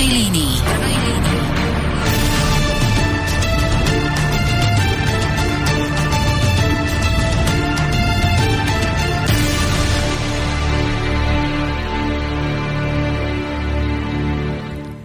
prvej línii.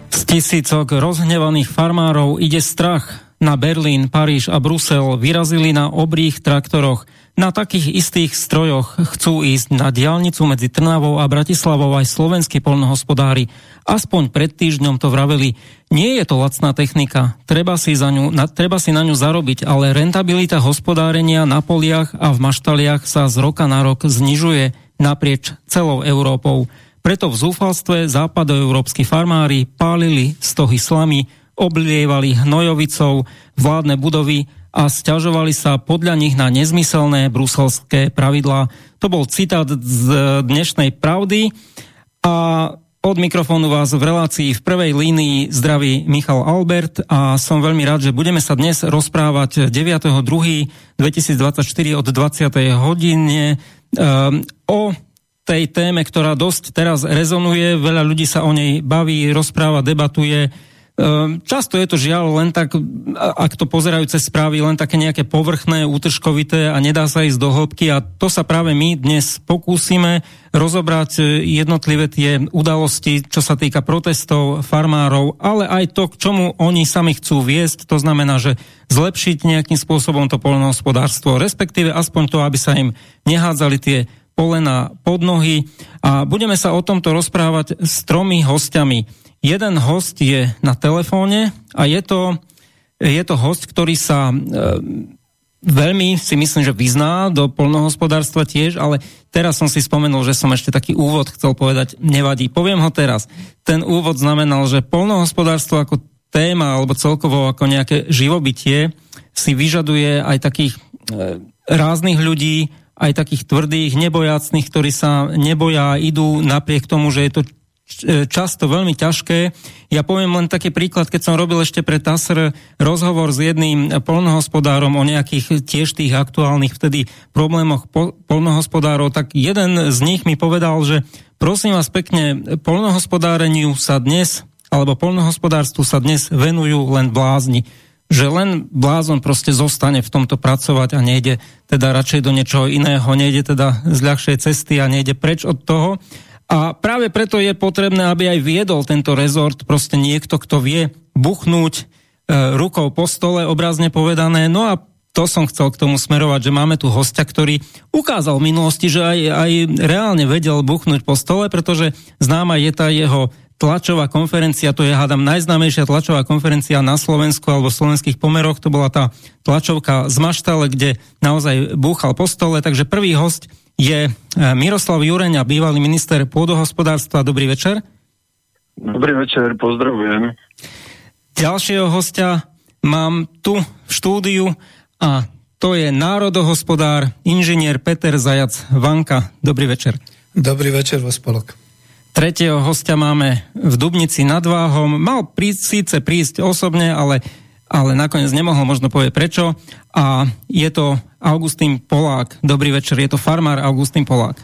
Z tisícok rozhnevaných farmárov ide strach. Na Berlín, Paríž a Brusel vyrazili na obrých traktoroch. Na takých istých strojoch chcú ísť na diálnicu medzi Trnavou a Bratislavou aj slovenskí polnohospodári. Aspoň pred týždňom to vraveli. Nie je to lacná technika, treba si, za ňu, na, treba si na ňu zarobiť, ale rentabilita hospodárenia na poliach a v maštaliach sa z roka na rok znižuje naprieč celou Európou. Preto v zúfalstve západoeurópsky farmári pálili stohy slamy, oblievali hnojovicou vládne budovy a stiažovali sa podľa nich na nezmyselné bruselské pravidlá. To bol citát z dnešnej pravdy a od mikrofónu vás v relácii v prvej línii zdraví Michal Albert a som veľmi rád, že budeme sa dnes rozprávať 9.2.2024 od 20. hodine um, o tej téme, ktorá dosť teraz rezonuje, veľa ľudí sa o nej baví, rozpráva, debatuje, často je to žiaľ len tak, ak to pozerajú cez správy, len také nejaké povrchné, útržkovité a nedá sa ísť do hĺbky. A to sa práve my dnes pokúsime rozobrať e, jednotlivé tie udalosti, čo sa týka protestov farmárov, ale aj to, k čomu oni sami chcú viesť, to znamená, že zlepšiť nejakým spôsobom to poľnohospodárstvo, respektíve aspoň to, aby sa im nehádzali tie polena pod nohy. A budeme sa o tomto rozprávať s tromi hostiami. Jeden host je na telefóne a je to, je to host, ktorý sa e, veľmi si myslím, že vyzná do polnohospodárstva tiež, ale teraz som si spomenul, že som ešte taký úvod chcel povedať, nevadí. Poviem ho teraz. Ten úvod znamenal, že polnohospodárstvo ako téma alebo celkovo ako nejaké živobytie si vyžaduje aj takých e, ráznych ľudí, aj takých tvrdých, nebojacných, ktorí sa neboja, idú napriek tomu, že je to často veľmi ťažké. Ja poviem len taký príklad, keď som robil ešte pre TASR rozhovor s jedným polnohospodárom o nejakých tiež tých aktuálnych vtedy problémoch polnohospodárov, tak jeden z nich mi povedal, že prosím vás pekne, polnohospodáreniu sa dnes, alebo polnohospodárstvu sa dnes venujú len blázni že len blázon proste zostane v tomto pracovať a nejde teda radšej do niečoho iného, nejde teda z ľahšej cesty a nejde preč od toho. A práve preto je potrebné, aby aj viedol tento rezort proste niekto, kto vie buchnúť e, rukou po stole, obrazne povedané. No a to som chcel k tomu smerovať, že máme tu hostia, ktorý ukázal v minulosti, že aj, aj reálne vedel buchnúť po stole, pretože známa je tá jeho tlačová konferencia, to je, hádam, najznámejšia tlačová konferencia na Slovensku alebo v slovenských pomeroch, to bola tá tlačovka z Maštale, kde naozaj búchal po stole, takže prvý host je e, Miroslav Jureňa, bývalý minister pôdohospodárstva. Dobrý večer. Dobrý večer, pozdravujem. Ďalšieho hostia mám tu v štúdiu a to je národohospodár, inžinier Peter Zajac Vanka. Dobrý večer. Dobrý večer, vo spolok. Tretieho hostia máme v Dubnici nad Váhom. Mal prísť, síce prísť osobne, ale ale nakoniec nemohol možno povedať prečo. A je to Augustín Polák. Dobrý večer, je to farmár Augustín Polák.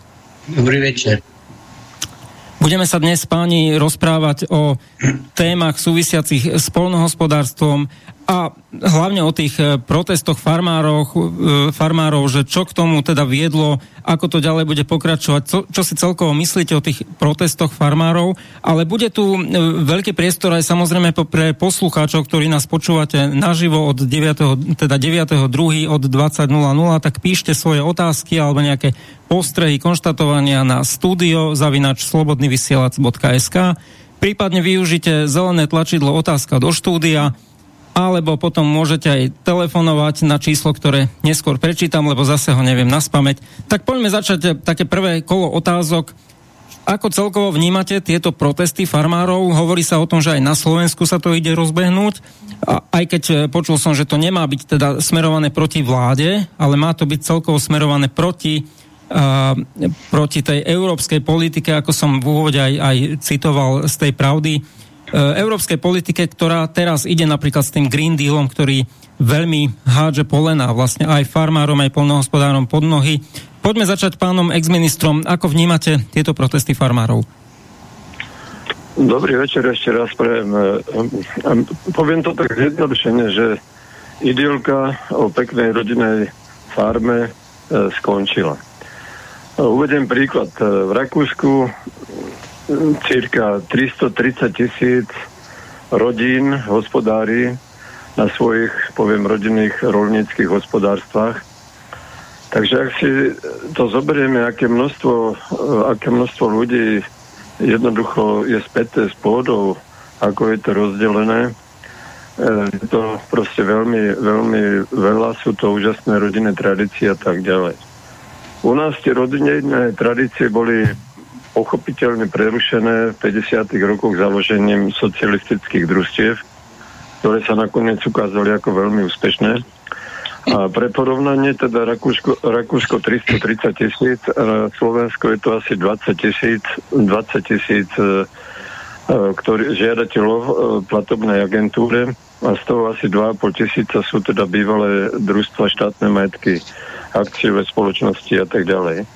Dobrý večer. Budeme sa dnes, páni, rozprávať o témach súvisiacich s polnohospodárstvom a hlavne o tých e, protestoch farmárov, e, farmárov, že čo k tomu teda viedlo, ako to ďalej bude pokračovať, čo, čo si celkovo myslíte o tých protestoch farmárov, ale bude tu e, veľký priestor aj samozrejme pre poslucháčov, ktorí nás počúvate naživo od 9. teda 9.2. od 20.00, tak píšte svoje otázky alebo nejaké postrehy, konštatovania na studio zavinač slobodnyvysielac.sk prípadne využite zelené tlačidlo otázka do štúdia alebo potom môžete aj telefonovať na číslo, ktoré neskôr prečítam, lebo zase ho neviem naspameť. Tak poďme začať také prvé kolo otázok. Ako celkovo vnímate tieto protesty farmárov? Hovorí sa o tom, že aj na Slovensku sa to ide rozbehnúť. A aj keď e, počul som, že to nemá byť teda smerované proti vláde, ale má to byť celkovo smerované proti, uh, proti tej európskej politike, ako som v úvode aj, aj citoval z tej pravdy európskej politike, ktorá teraz ide napríklad s tým Green Dealom, ktorý veľmi hádže polena vlastne aj farmárom, aj polnohospodárom pod nohy. Poďme začať pánom exministrom. Ako vnímate tieto protesty farmárov? Dobrý večer ešte raz prejem. Poviem to tak zjednodušene, že idylka o peknej rodinej farme e, skončila. Uvedem príklad. V Rakúsku cirka 330 tisíc rodín hospodári na svojich, poviem, rodinných rolníckých hospodárstvách. Takže ak si to zoberieme, aké množstvo, aké množstvo ľudí jednoducho je späté s pôdou, ako je to rozdelené. E, je to proste veľmi, veľmi veľa, sú to úžasné rodinné tradície a tak ďalej. U nás tie rodinné tradície boli pochopiteľne prerušené v 50. rokoch založením socialistických družstiev, ktoré sa nakoniec ukázali ako veľmi úspešné. A pre porovnanie teda Rakúško, Rakúško 330 tisíc, Slovensko je to asi 20 tisíc, 20 tisíc e, e, žiadateľov e, platobnej agentúre a z toho asi 2,5 tisíca sú teda bývalé družstva, štátne majetky, akciové spoločnosti a tak ďalej.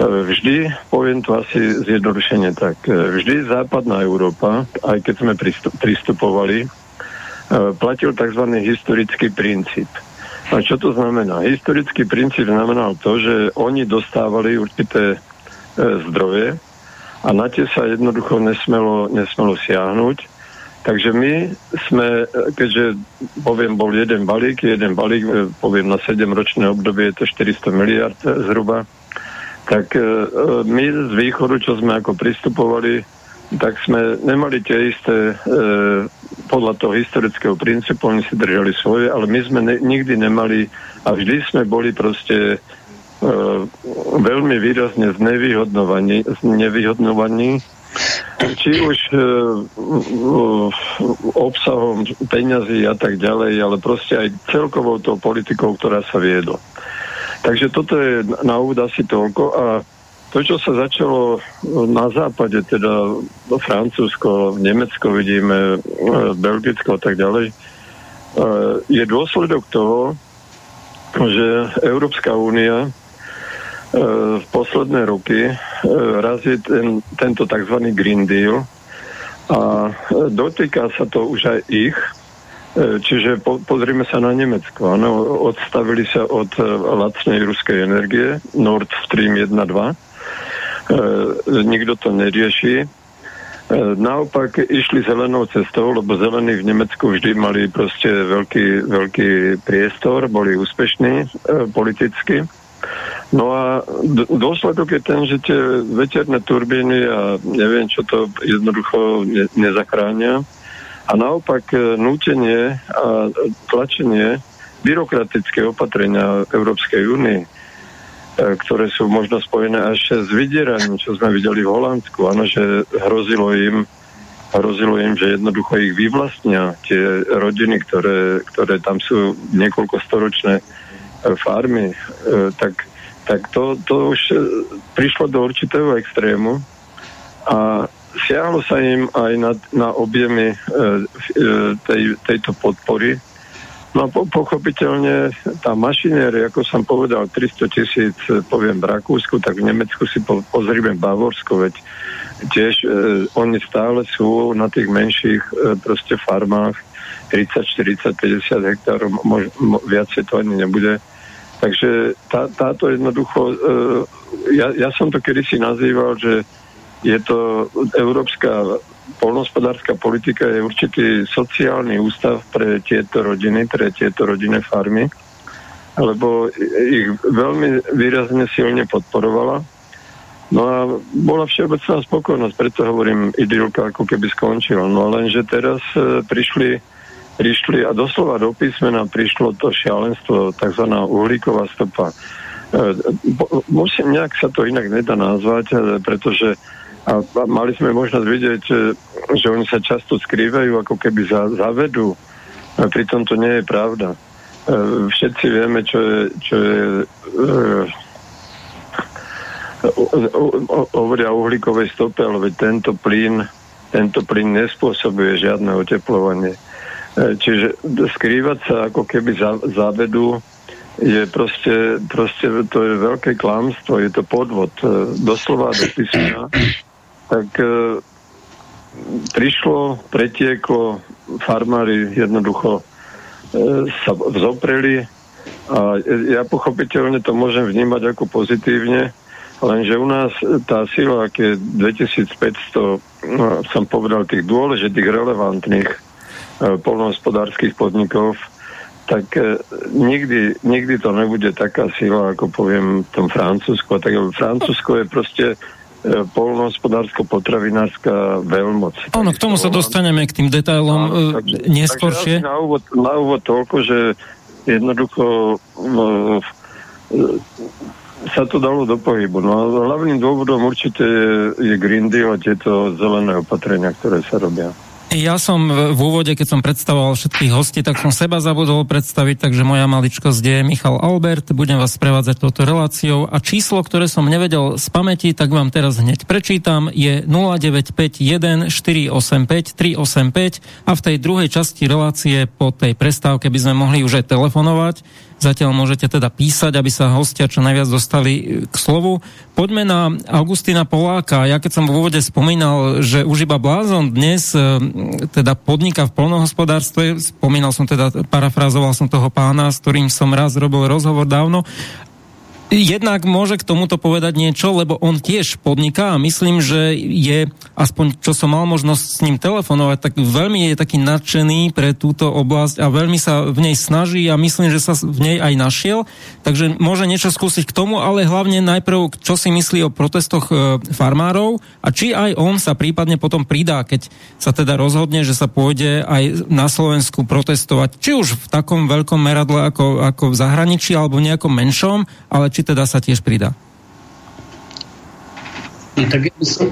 Vždy, poviem to asi zjednodušene tak, vždy západná Európa, aj keď sme pristupovali, platil tzv. historický princíp – a čo to znamená? Historický princíp znamenal to, že oni dostávali určité e, zdroje a na tie sa jednoducho nesmelo, nesmelo siahnuť. Takže my sme, keďže poviem, bol jeden balík, jeden balík, e, poviem na 7-ročné obdobie je to 400 miliard zhruba, tak e, e, my z východu, čo sme ako pristupovali, tak sme nemali tie isté, e, podľa toho historického princípu, oni si držali svoje, ale my sme ne, nikdy nemali a vždy sme boli proste veľmi výrazne znevýhodnovaní, znevýhodnovaní či už e, obsahom peňazí a tak ďalej, ale proste aj celkovou tou politikou, ktorá sa viedla. Takže toto je na úvod asi toľko a to, čo sa začalo na západe, teda Francúzsko, Nemecko vidíme, e, Belgicko a tak ďalej, e, je dôsledok toho, že Európska únia e, v posledné roky razí ten, tento tzv. Green Deal a dotýka sa to už aj ich, Čiže po, pozrime sa na Nemecko. Ano, odstavili sa od lacnej ruskej energie Nord Stream 1 2 E, nikto to nerieši. E, naopak išli zelenou cestou, lebo zelení v Nemecku vždy mali proste veľký, veľký priestor, boli úspešní e, politicky. No a dôsledok je ten, že tie veterné turbíny a neviem, čo to jednoducho ne, nezachránia. A naopak nútenie a tlačenie byrokratické opatrenia Európskej únie E, ktoré sú možno spojené až s vydieraním, čo sme videli v Holandsku. Áno, že hrozilo im, hrozilo im, že jednoducho ich vyvlastnia tie rodiny, ktoré, ktoré tam sú niekoľko storočné e, farmy, e, tak, tak to, to už prišlo do určitého extrému a siahlo sa im aj na, na objemy tej, tejto podpory No po, pochopiteľne tá mašinéria, ako som povedal, 300 tisíc, e, poviem v Rakúsku, tak v Nemecku si po, pozrieme Bavorsko, veď tiež e, oni stále sú na tých menších e, proste farmách 30, 40, 50 hektárov, mož, mo, viacej to ani nebude. Takže tá, táto jednoducho, e, ja, ja som to kedysi nazýval, že je to európska polnospodárska politika je určitý sociálny ústav pre tieto rodiny, pre tieto rodinné farmy, lebo ich veľmi výrazne silne podporovala. No a bola všeobecná spokojnosť, preto hovorím, idylka ako keby skončila. No lenže teraz e, prišli, prišli a doslova do písmena prišlo to šialenstvo, tzv. uhlíková stopa. E, musím, nejak sa to inak nedá nazvať, e, pretože a mali sme možnosť vidieť, e, že oni sa často skrývajú, ako keby za, zavedú. A pritom to nie je pravda. E, všetci vieme, čo je, čo je hovoria o uhlíkovej stope, ale tento plyn, tento plyn nespôsobuje žiadne oteplovanie. E, čiže skrývať sa ako keby za, zavedú je proste, proste, to je veľké klamstvo, je to podvod. Doslova do písmena tak e, prišlo, pretieklo, farmári jednoducho e, sa vzopreli a ja pochopiteľne to môžem vnímať ako pozitívne, lenže u nás tá sila, aké 2500, no, som povedal, tých dôležitých, relevantných e, polnohospodárských podnikov, tak e, nikdy, nikdy to nebude taká sila, ako poviem v tom Francúzsku. Tak Francúzsko je proste polnohospodársko-potravinárska veľmoc. Áno, k tomu sa dostaneme k tým detailom Áno, e, takže, neskôršie. Takže na úvod, na úvod toľko, že jednoducho no, sa to dalo do pohybu. No a hlavným dôvodom určite je, je Green Deal a tieto zelené opatrenia, ktoré sa robia. Ja som v úvode, keď som predstavoval všetkých hostí, tak som seba zabudol predstaviť, takže moja maličkosť je Michal Albert, budem vás prevádzať touto reláciou. A číslo, ktoré som nevedel z pamäti, tak vám teraz hneď prečítam, je 0951 485 385 a v tej druhej časti relácie po tej prestávke by sme mohli už aj telefonovať Zatiaľ môžete teda písať, aby sa hostia čo najviac dostali k slovu. Poďme na Augustina Poláka. Ja keď som v úvode spomínal, že už iba blázon dnes e, teda podniká v polnohospodárstve, spomínal som teda, parafrazoval som toho pána, s ktorým som raz robil rozhovor dávno, jednak môže k tomuto povedať niečo, lebo on tiež podniká a myslím, že je, aspoň čo som mal možnosť s ním telefonovať, tak veľmi je taký nadšený pre túto oblasť a veľmi sa v nej snaží a myslím, že sa v nej aj našiel. Takže môže niečo skúsiť k tomu, ale hlavne najprv, čo si myslí o protestoch e, farmárov a či aj on sa prípadne potom pridá, keď sa teda rozhodne, že sa pôjde aj na Slovensku protestovať, či už v takom veľkom meradle ako, ako v zahraničí alebo v nejakom menšom, ale či či teda sa tiež pridá? No, tak ja by, som,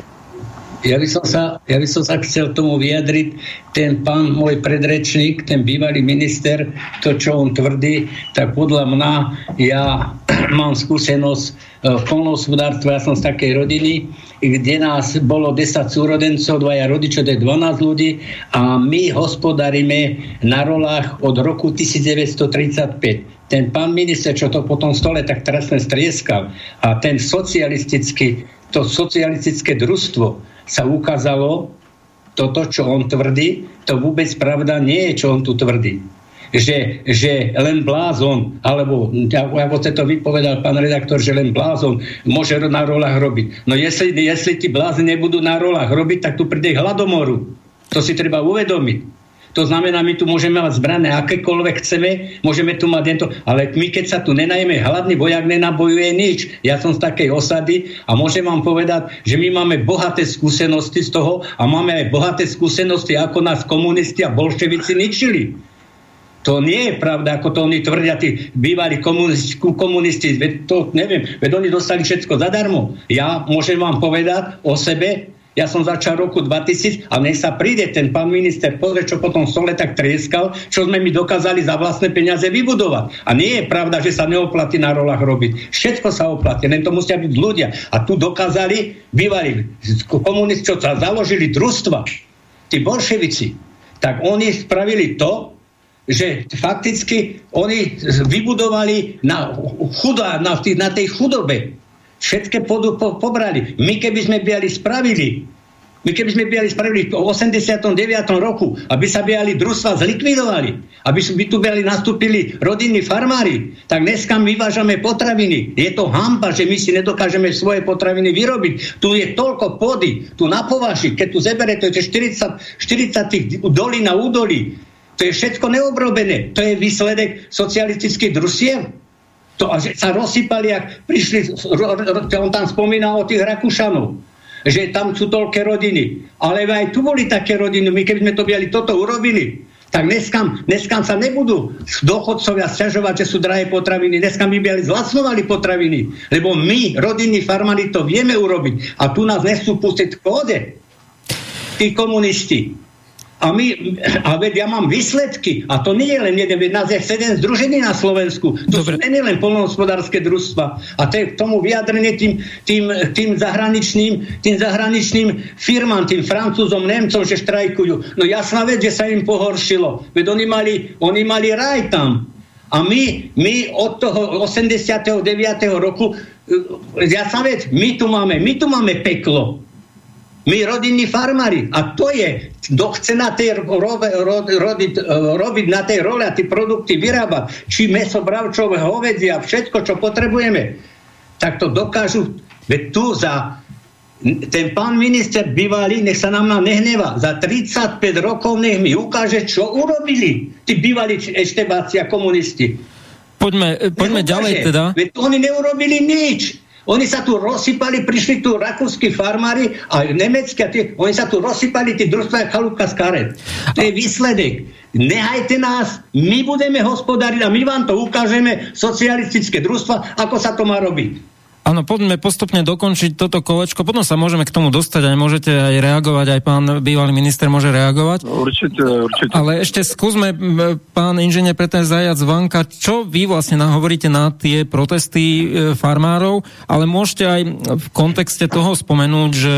ja, by som sa, ja by som sa chcel tomu vyjadriť. Ten pán, môj predrečník, ten bývalý minister, to, čo on tvrdí, tak podľa mňa ja mám skúsenosť e, v polnohospodárstve, ja som z takej rodiny, kde nás bolo 10 súrodencov, dvaja rodičov, to je 12 ľudí a my hospodaríme na rolách od roku 1935 ten pán minister, čo to potom stole tak trestne strieskal a ten socialistický, to socialistické družstvo sa ukázalo, toto, čo on tvrdí, to vôbec pravda nie je, čo on tu tvrdí. Že, že len blázon, alebo ako ste to vypovedal, pán redaktor, že len blázon môže na rolách robiť. No jestli, jestli ti blázni nebudú na rolách robiť, tak tu príde hladomoru. To si treba uvedomiť. To znamená, my tu môžeme mať zbrané akékoľvek chceme, môžeme tu mať tento, ale my keď sa tu nenajeme, hladný vojak nenabojuje nič. Ja som z takej osady a môžem vám povedať, že my máme bohaté skúsenosti z toho a máme aj bohaté skúsenosti, ako nás komunisti a bolševici ničili. To nie je pravda, ako to oni tvrdia, tí bývalí komunisti, komunisti veď to neviem, veď oni dostali všetko zadarmo. Ja môžem vám povedať o sebe, ja som začal roku 2000 a nech sa príde ten pán minister, pozrie, čo potom stole tak trieskal, čo sme mi dokázali za vlastné peniaze vybudovať. A nie je pravda, že sa neoplatí na rolách robiť. Všetko sa oplatí, len to musia byť ľudia. A tu dokázali, bývali komunisti, čo sa založili družstva, tí bolševici, tak oni spravili to, že fakticky oni vybudovali na, chudá, na, na tej chudobe Všetké podu po, pobrali. My keby sme biali spravili, my keby sme biali spravili v 89. roku, aby sa biali družstva zlikvidovali, aby by tu biali nastúpili rodinní farmári, tak dneska my vyvážame potraviny. Je to hamba, že my si nedokážeme svoje potraviny vyrobiť. Tu je toľko pôdy, tu na povaši, keď tu zebere, to je 40, 40 tých dolí na údolí. To je všetko neobrobené. To je výsledek socialistických družstiev to, že sa rozsypali, ak prišli, on tam spomínal o tých Rakúšanov, že tam sú toľké rodiny. Ale aj tu boli také rodiny, my keby sme to biali toto urobili, tak dneska, dneska sa nebudú dochodcovia sťažovať, že sú drahé potraviny. Dneska my by zlacnovali potraviny, lebo my, rodinní farmári, to vieme urobiť. A tu nás nesú pustiť v kóde. Tí komunisti. A, my, a veď ja mám výsledky. A to nie je len jeden, veď nás je sedem združení na Slovensku. To Dobre. sú nie len polnohospodárske družstva. A to je k tomu vyjadrenie tým, tým, tým, zahraničným, tým zahraničným firmám, tým Francúzom, Nemcom, že štrajkujú. No jasná vec, že sa im pohoršilo. Veď oni mali, oni mali raj tam. A my, my od toho 89. roku, ja sa vec, my tu máme, my tu máme peklo. My rodinní farmári. A to je, kto chce na tej rove, ro, rodiť, e, robiť na tej role a tie produkty vyrábať, či meso bravčové, hovedzia, všetko, čo potrebujeme, tak to dokážu. Veď tu za ten pán minister bývalý, nech sa nám nehneva, za 35 rokov nech mi ukáže, čo urobili tí bývalí eštebáci a komunisti. Poďme, poďme ďalej teda. Veď oni neurobili nič. Oni sa tu rozsypali, prišli tu rakúsky farmári a nemecké, tie, oni sa tu rozsypali, tí družstva chalúbka z karet. To je výsledek. Nehajte nás, my budeme hospodáriť a my vám to ukážeme, socialistické družstva, ako sa to má robiť. Áno, poďme postupne dokončiť toto kolečko, potom sa môžeme k tomu dostať, aj môžete aj reagovať, aj pán bývalý minister môže reagovať. Určite, určite. Ale ešte skúsme, pán inžinier Peter Zajac Vanka, čo vy vlastne nahovoríte na tie protesty e, farmárov, ale môžete aj v kontexte toho spomenúť, že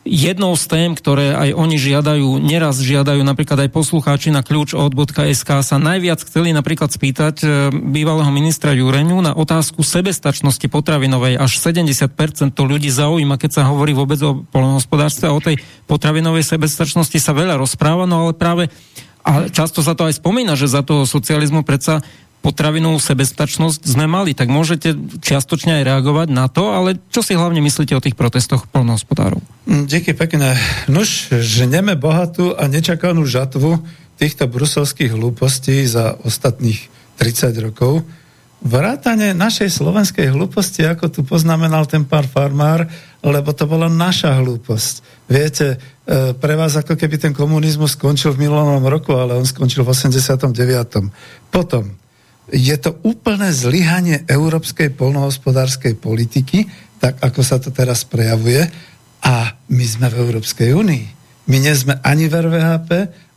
Jednou z tém, ktoré aj oni žiadajú, neraz žiadajú napríklad aj poslucháči na kľúč od.sk sa najviac chceli napríklad spýtať e, bývalého ministra Jureňu na otázku sebestačnosti potravinovej. Až 70% to ľudí zaujíma, keď sa hovorí vôbec o polnohospodárstve a o tej potravinovej sebestačnosti sa veľa rozpráva, no ale práve a často sa to aj spomína, že za toho socializmu predsa potravinovú sebestačnosť sme mali, tak môžete čiastočne aj reagovať na to, ale čo si hlavne myslíte o tých protestoch polnohospodárov? Mm, Díky pekne. Nuž, ženeme bohatú a nečakanú žatvu týchto bruselských hlúpostí za ostatných 30 rokov. Vrátane našej slovenskej hlúposti, ako tu poznamenal ten pár farmár, lebo to bola naša hlúposť. Viete, e, pre vás ako keby ten komunizmus skončil v minulom roku, ale on skončil v 89. Potom, je to úplné zlyhanie európskej polnohospodárskej politiky, tak ako sa to teraz prejavuje. A my sme v Európskej únii. My nie sme ani v RVHP,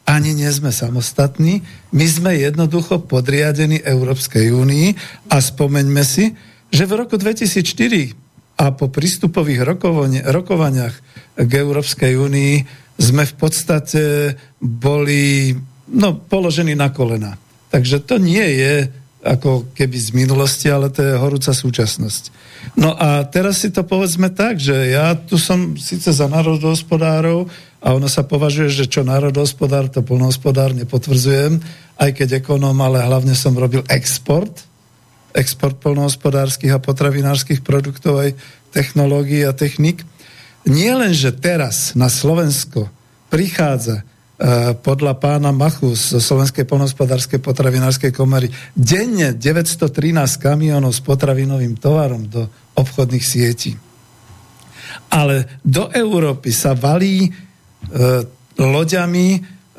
ani nie sme samostatní. My sme jednoducho podriadení Európskej únii a spomeňme si, že v roku 2004 a po prístupových rokovaniach k Európskej únii sme v podstate boli no, položení na kolena. Takže to nie je ako keby z minulosti, ale to je horúca súčasnosť. No a teraz si to povedzme tak, že ja tu som síce za národohospodárov a ono sa považuje, že čo národohospodár, to polnohospodár, nepotvrdzujem, aj keď ekonóm, ale hlavne som robil export, export polnohospodárskych a potravinárskych produktov aj technológií a technik. Nie len, že teraz na Slovensko prichádza podľa pána Machu z Slovenskej polnospodárskej potravinárskej komory denne 913 kamionov s potravinovým tovarom do obchodných sietí. Ale do Európy sa valí e, loďami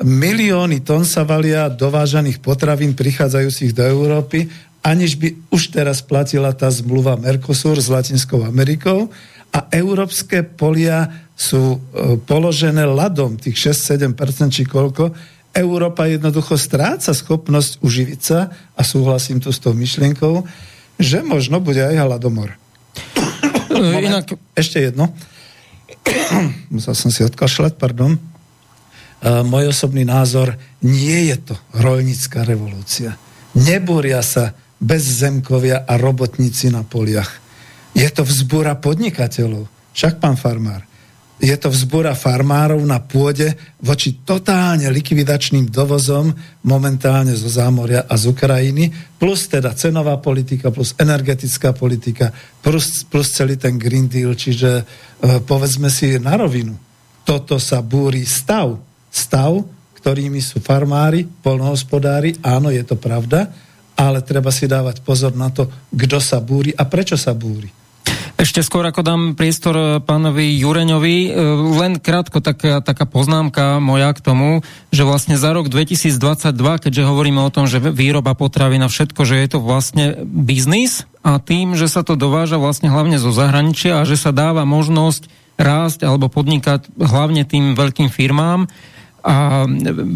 milióny tón sa valia dovážaných potravín prichádzajúcich do Európy, aniž by už teraz platila tá zmluva Mercosur s Latinskou Amerikou a európske polia sú e, položené ľadom, tých 6-7% či koľko, Európa jednoducho stráca schopnosť uživiť sa a súhlasím tu s tou myšlienkou, že možno bude aj hladomor. Moment, Inak... Ešte jedno. Musel som si odkašľať, pardon. Uh, môj osobný názor, nie je to rolnická revolúcia. Nebúria sa bezzemkovia a robotníci na poliach. Je to vzbúra podnikateľov. Však, pán farmár, je to vzbora farmárov na pôde voči totálne likvidačným dovozom momentálne zo zámoria a z Ukrajiny, plus teda cenová politika, plus energetická politika, plus, plus celý ten Green Deal, čiže e, povedzme si na rovinu. Toto sa búri stav. Stav, ktorými sú farmári, polnohospodári, áno, je to pravda, ale treba si dávať pozor na to, kto sa búri a prečo sa búri. Ešte skôr ako dám priestor eh, pánovi Jureňovi, eh, len krátko taká, taká poznámka moja k tomu, že vlastne za rok 2022, keďže hovoríme o tom, že výroba potravy na všetko, že je to vlastne biznis a tým, že sa to dováža vlastne hlavne zo zahraničia a že sa dáva možnosť rásť alebo podnikať hlavne tým veľkým firmám, a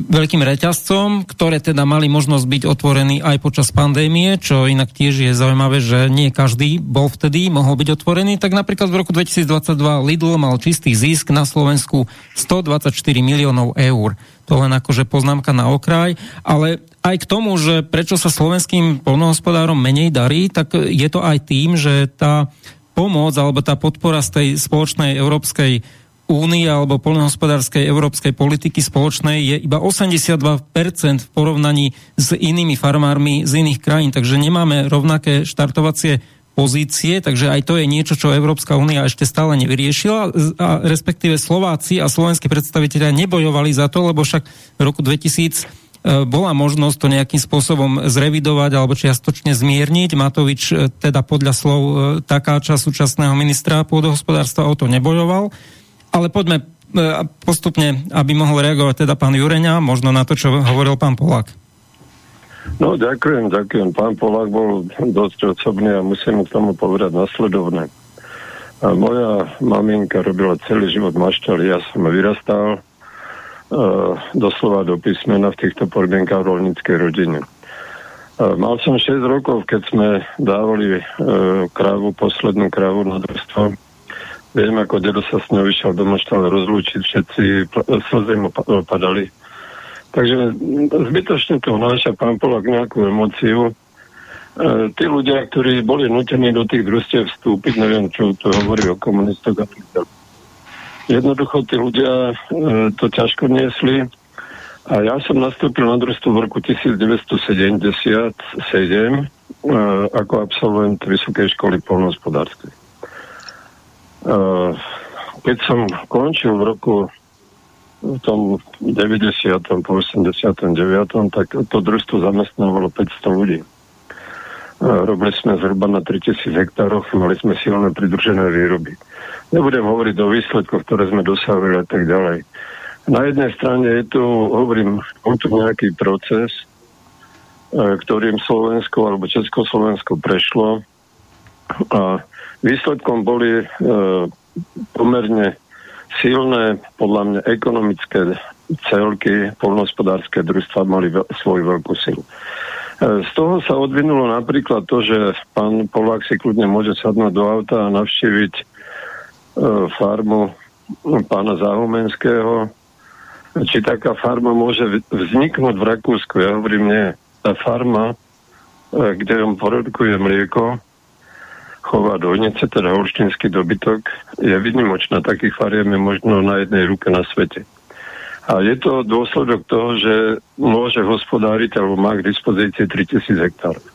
veľkým reťazcom, ktoré teda mali možnosť byť otvorení aj počas pandémie, čo inak tiež je zaujímavé, že nie každý bol vtedy, mohol byť otvorený, tak napríklad v roku 2022 Lidl mal čistý zisk na Slovensku 124 miliónov eur. To len akože poznámka na okraj, ale aj k tomu, že prečo sa slovenským polnohospodárom menej darí, tak je to aj tým, že tá pomoc alebo tá podpora z tej spoločnej európskej únie alebo poľnohospodárskej európskej politiky spoločnej je iba 82% v porovnaní s inými farmármi z iných krajín, takže nemáme rovnaké štartovacie pozície, takže aj to je niečo, čo Európska únia ešte stále nevyriešila, a respektíve Slováci a slovenskí predstavitelia nebojovali za to, lebo však v roku 2000 E, bola možnosť to nejakým spôsobom zrevidovať alebo čiastočne zmierniť. Matovič e, teda podľa slov e, takáča súčasného ministra pôdohospodárstva o to nebojoval. Ale poďme postupne, aby mohol reagovať teda pán Jureňa, možno na to, čo hovoril pán Polák. No, ďakujem, ďakujem. Pán Polák bol dosť osobný a musím k tomu povedať nasledovné. A moja maminka robila celý život mašťali, ja som vyrastal uh, doslova do písmena v týchto podmienkách rolníckej rodiny. Uh, mal som 6 rokov, keď sme dávali uh, krávu, poslednú krávu na družstvo. Viem, ako dedo sa s ňou išiel do maštale rozlúčiť, všetci slzy mu padali. Takže zbytočne to vnáša pán Polak nejakú emociu. E, tí ľudia, ktorí boli nutení do tých družstiev vstúpiť, neviem, čo to hovorí o komunistoch a Jednoducho tí ľudia e, to ťažko niesli a ja som nastúpil na družstvo v roku 1977 e, ako absolvent Vysokej školy polnohospodárskej. E, keď som končil v roku v tom 90. po 89. tak to družstvo zamestnávalo 500 ľudí. Robili sme zhruba na 3000 hektároch, mali sme silné pridružené výroby. Nebudem hovoriť o výsledkoch, ktoré sme dosahli a tak ďalej. Na jednej strane je tu, hovorím, tu nejaký proces, e, ktorým Slovensko alebo Československo prešlo a výsledkom boli e, pomerne silné, podľa mňa ekonomické celky, polnospodárske družstva mali svoju veľkú silu. E, z toho sa odvinulo napríklad to, že pán Polák si kľudne môže sadnúť do auta a navštíviť e, farmu pána Zahumenského. Či taká farma môže vzniknúť v Rakúsku? Ja hovorím, nie. Tá farma, e, kde on produkuje mlieko, chová dojnice, teda holštinský dobytok, je vynimočná. Takých fariem je možno na jednej ruke na svete. A je to dôsledok toho, že môže hospodáriť alebo má k dispozícii 3000 hektárov.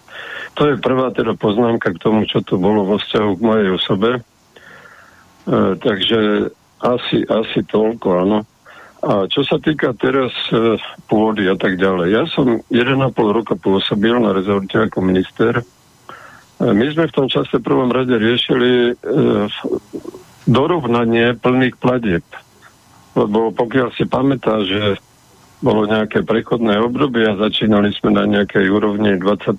To je prvá teda poznámka k tomu, čo to bolo vo vzťahu k mojej osobe. E, takže asi, asi toľko, áno. A čo sa týka teraz e, pôdy a tak ďalej. Ja som 1,5 roka pôsobil na rezorte ako minister. My sme v tom čase v prvom rade riešili e, dorovnanie plných platieb lebo pokiaľ si pamätá, že bolo nejaké prechodné obdobie a začínali sme na nejakej úrovni 25%.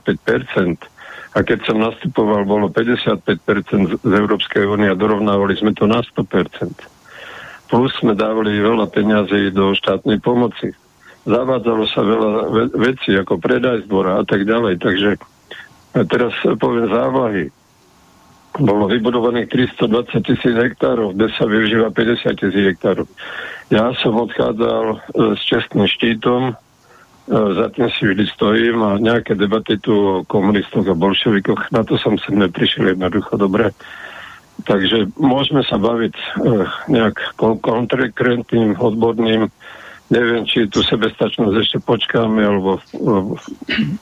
A keď som nastupoval, bolo 55% z Európskej únie a dorovnávali sme to na 100%. Plus sme dávali veľa peňazí do štátnej pomoci. Zavádzalo sa veľa ve- vecí ako predaj zbora a tak ďalej. Takže teraz poviem závlahy bolo vybudovaných 320 tisíc hektárov, kde sa využíva 50 tisíc hektárov. Ja som odchádzal e, s čestným štítom, e, za tým si vždy stojím a nejaké debaty tu o komunistoch a bolševikoch, na to som sem neprišiel jednoducho dobre. Takže môžeme sa baviť e, nejak konkrétnym, odborným, neviem, či tú sebestačnosť ešte počkáme, alebo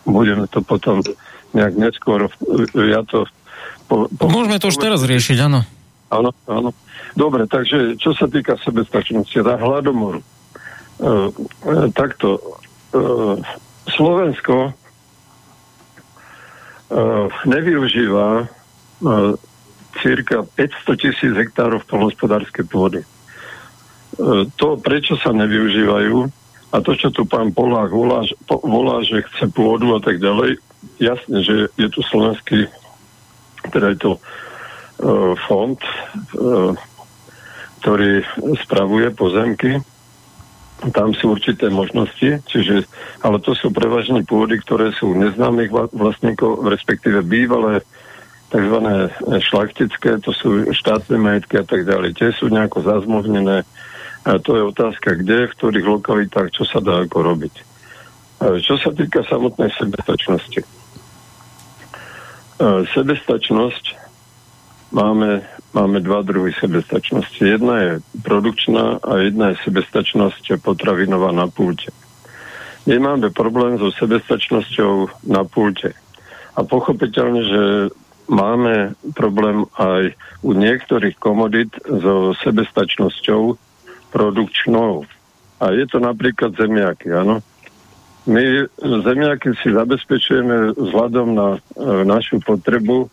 budeme to potom nejak neskôr. Ja to po, po, Môžeme to už teraz riešiť, áno. Áno, áno. Dobre, takže čo sa týka sebestačnosti a hladomoru. E, e, takto. E, Slovensko e, nevyužíva e, cirka 500 tisíc hektárov polnospodárskej pôdy. E, to, prečo sa nevyužívajú a to, čo tu pán Polák volá, volá, že chce pôdu a tak ďalej, jasne, že je tu slovenský teda je to uh, fond, uh, ktorý spravuje pozemky. Tam sú určité možnosti, čiže, ale to sú prevažne pôdy, ktoré sú neznámych vlastníkov, respektíve bývalé tzv. šlachtické, to sú štátne majetky a tak ďalej. Tie sú nejako zazmovnené. A to je otázka, kde, v ktorých lokalitách, čo sa dá ako robiť. Čo sa týka samotnej sebestačnosti. Sebestačnosť máme máme dva druhy sebestačnosti. Jedna je produkčná a jedna je sebestačnosť potravinová na pulte. My máme problém so sebestačnosťou na pulte. A pochopiteľne, že máme problém aj u niektorých komodit so sebestačnosťou produkčnou. A je to napríklad zemiaky, áno. My zemiaky si zabezpečujeme vzhľadom na e, našu potrebu, e,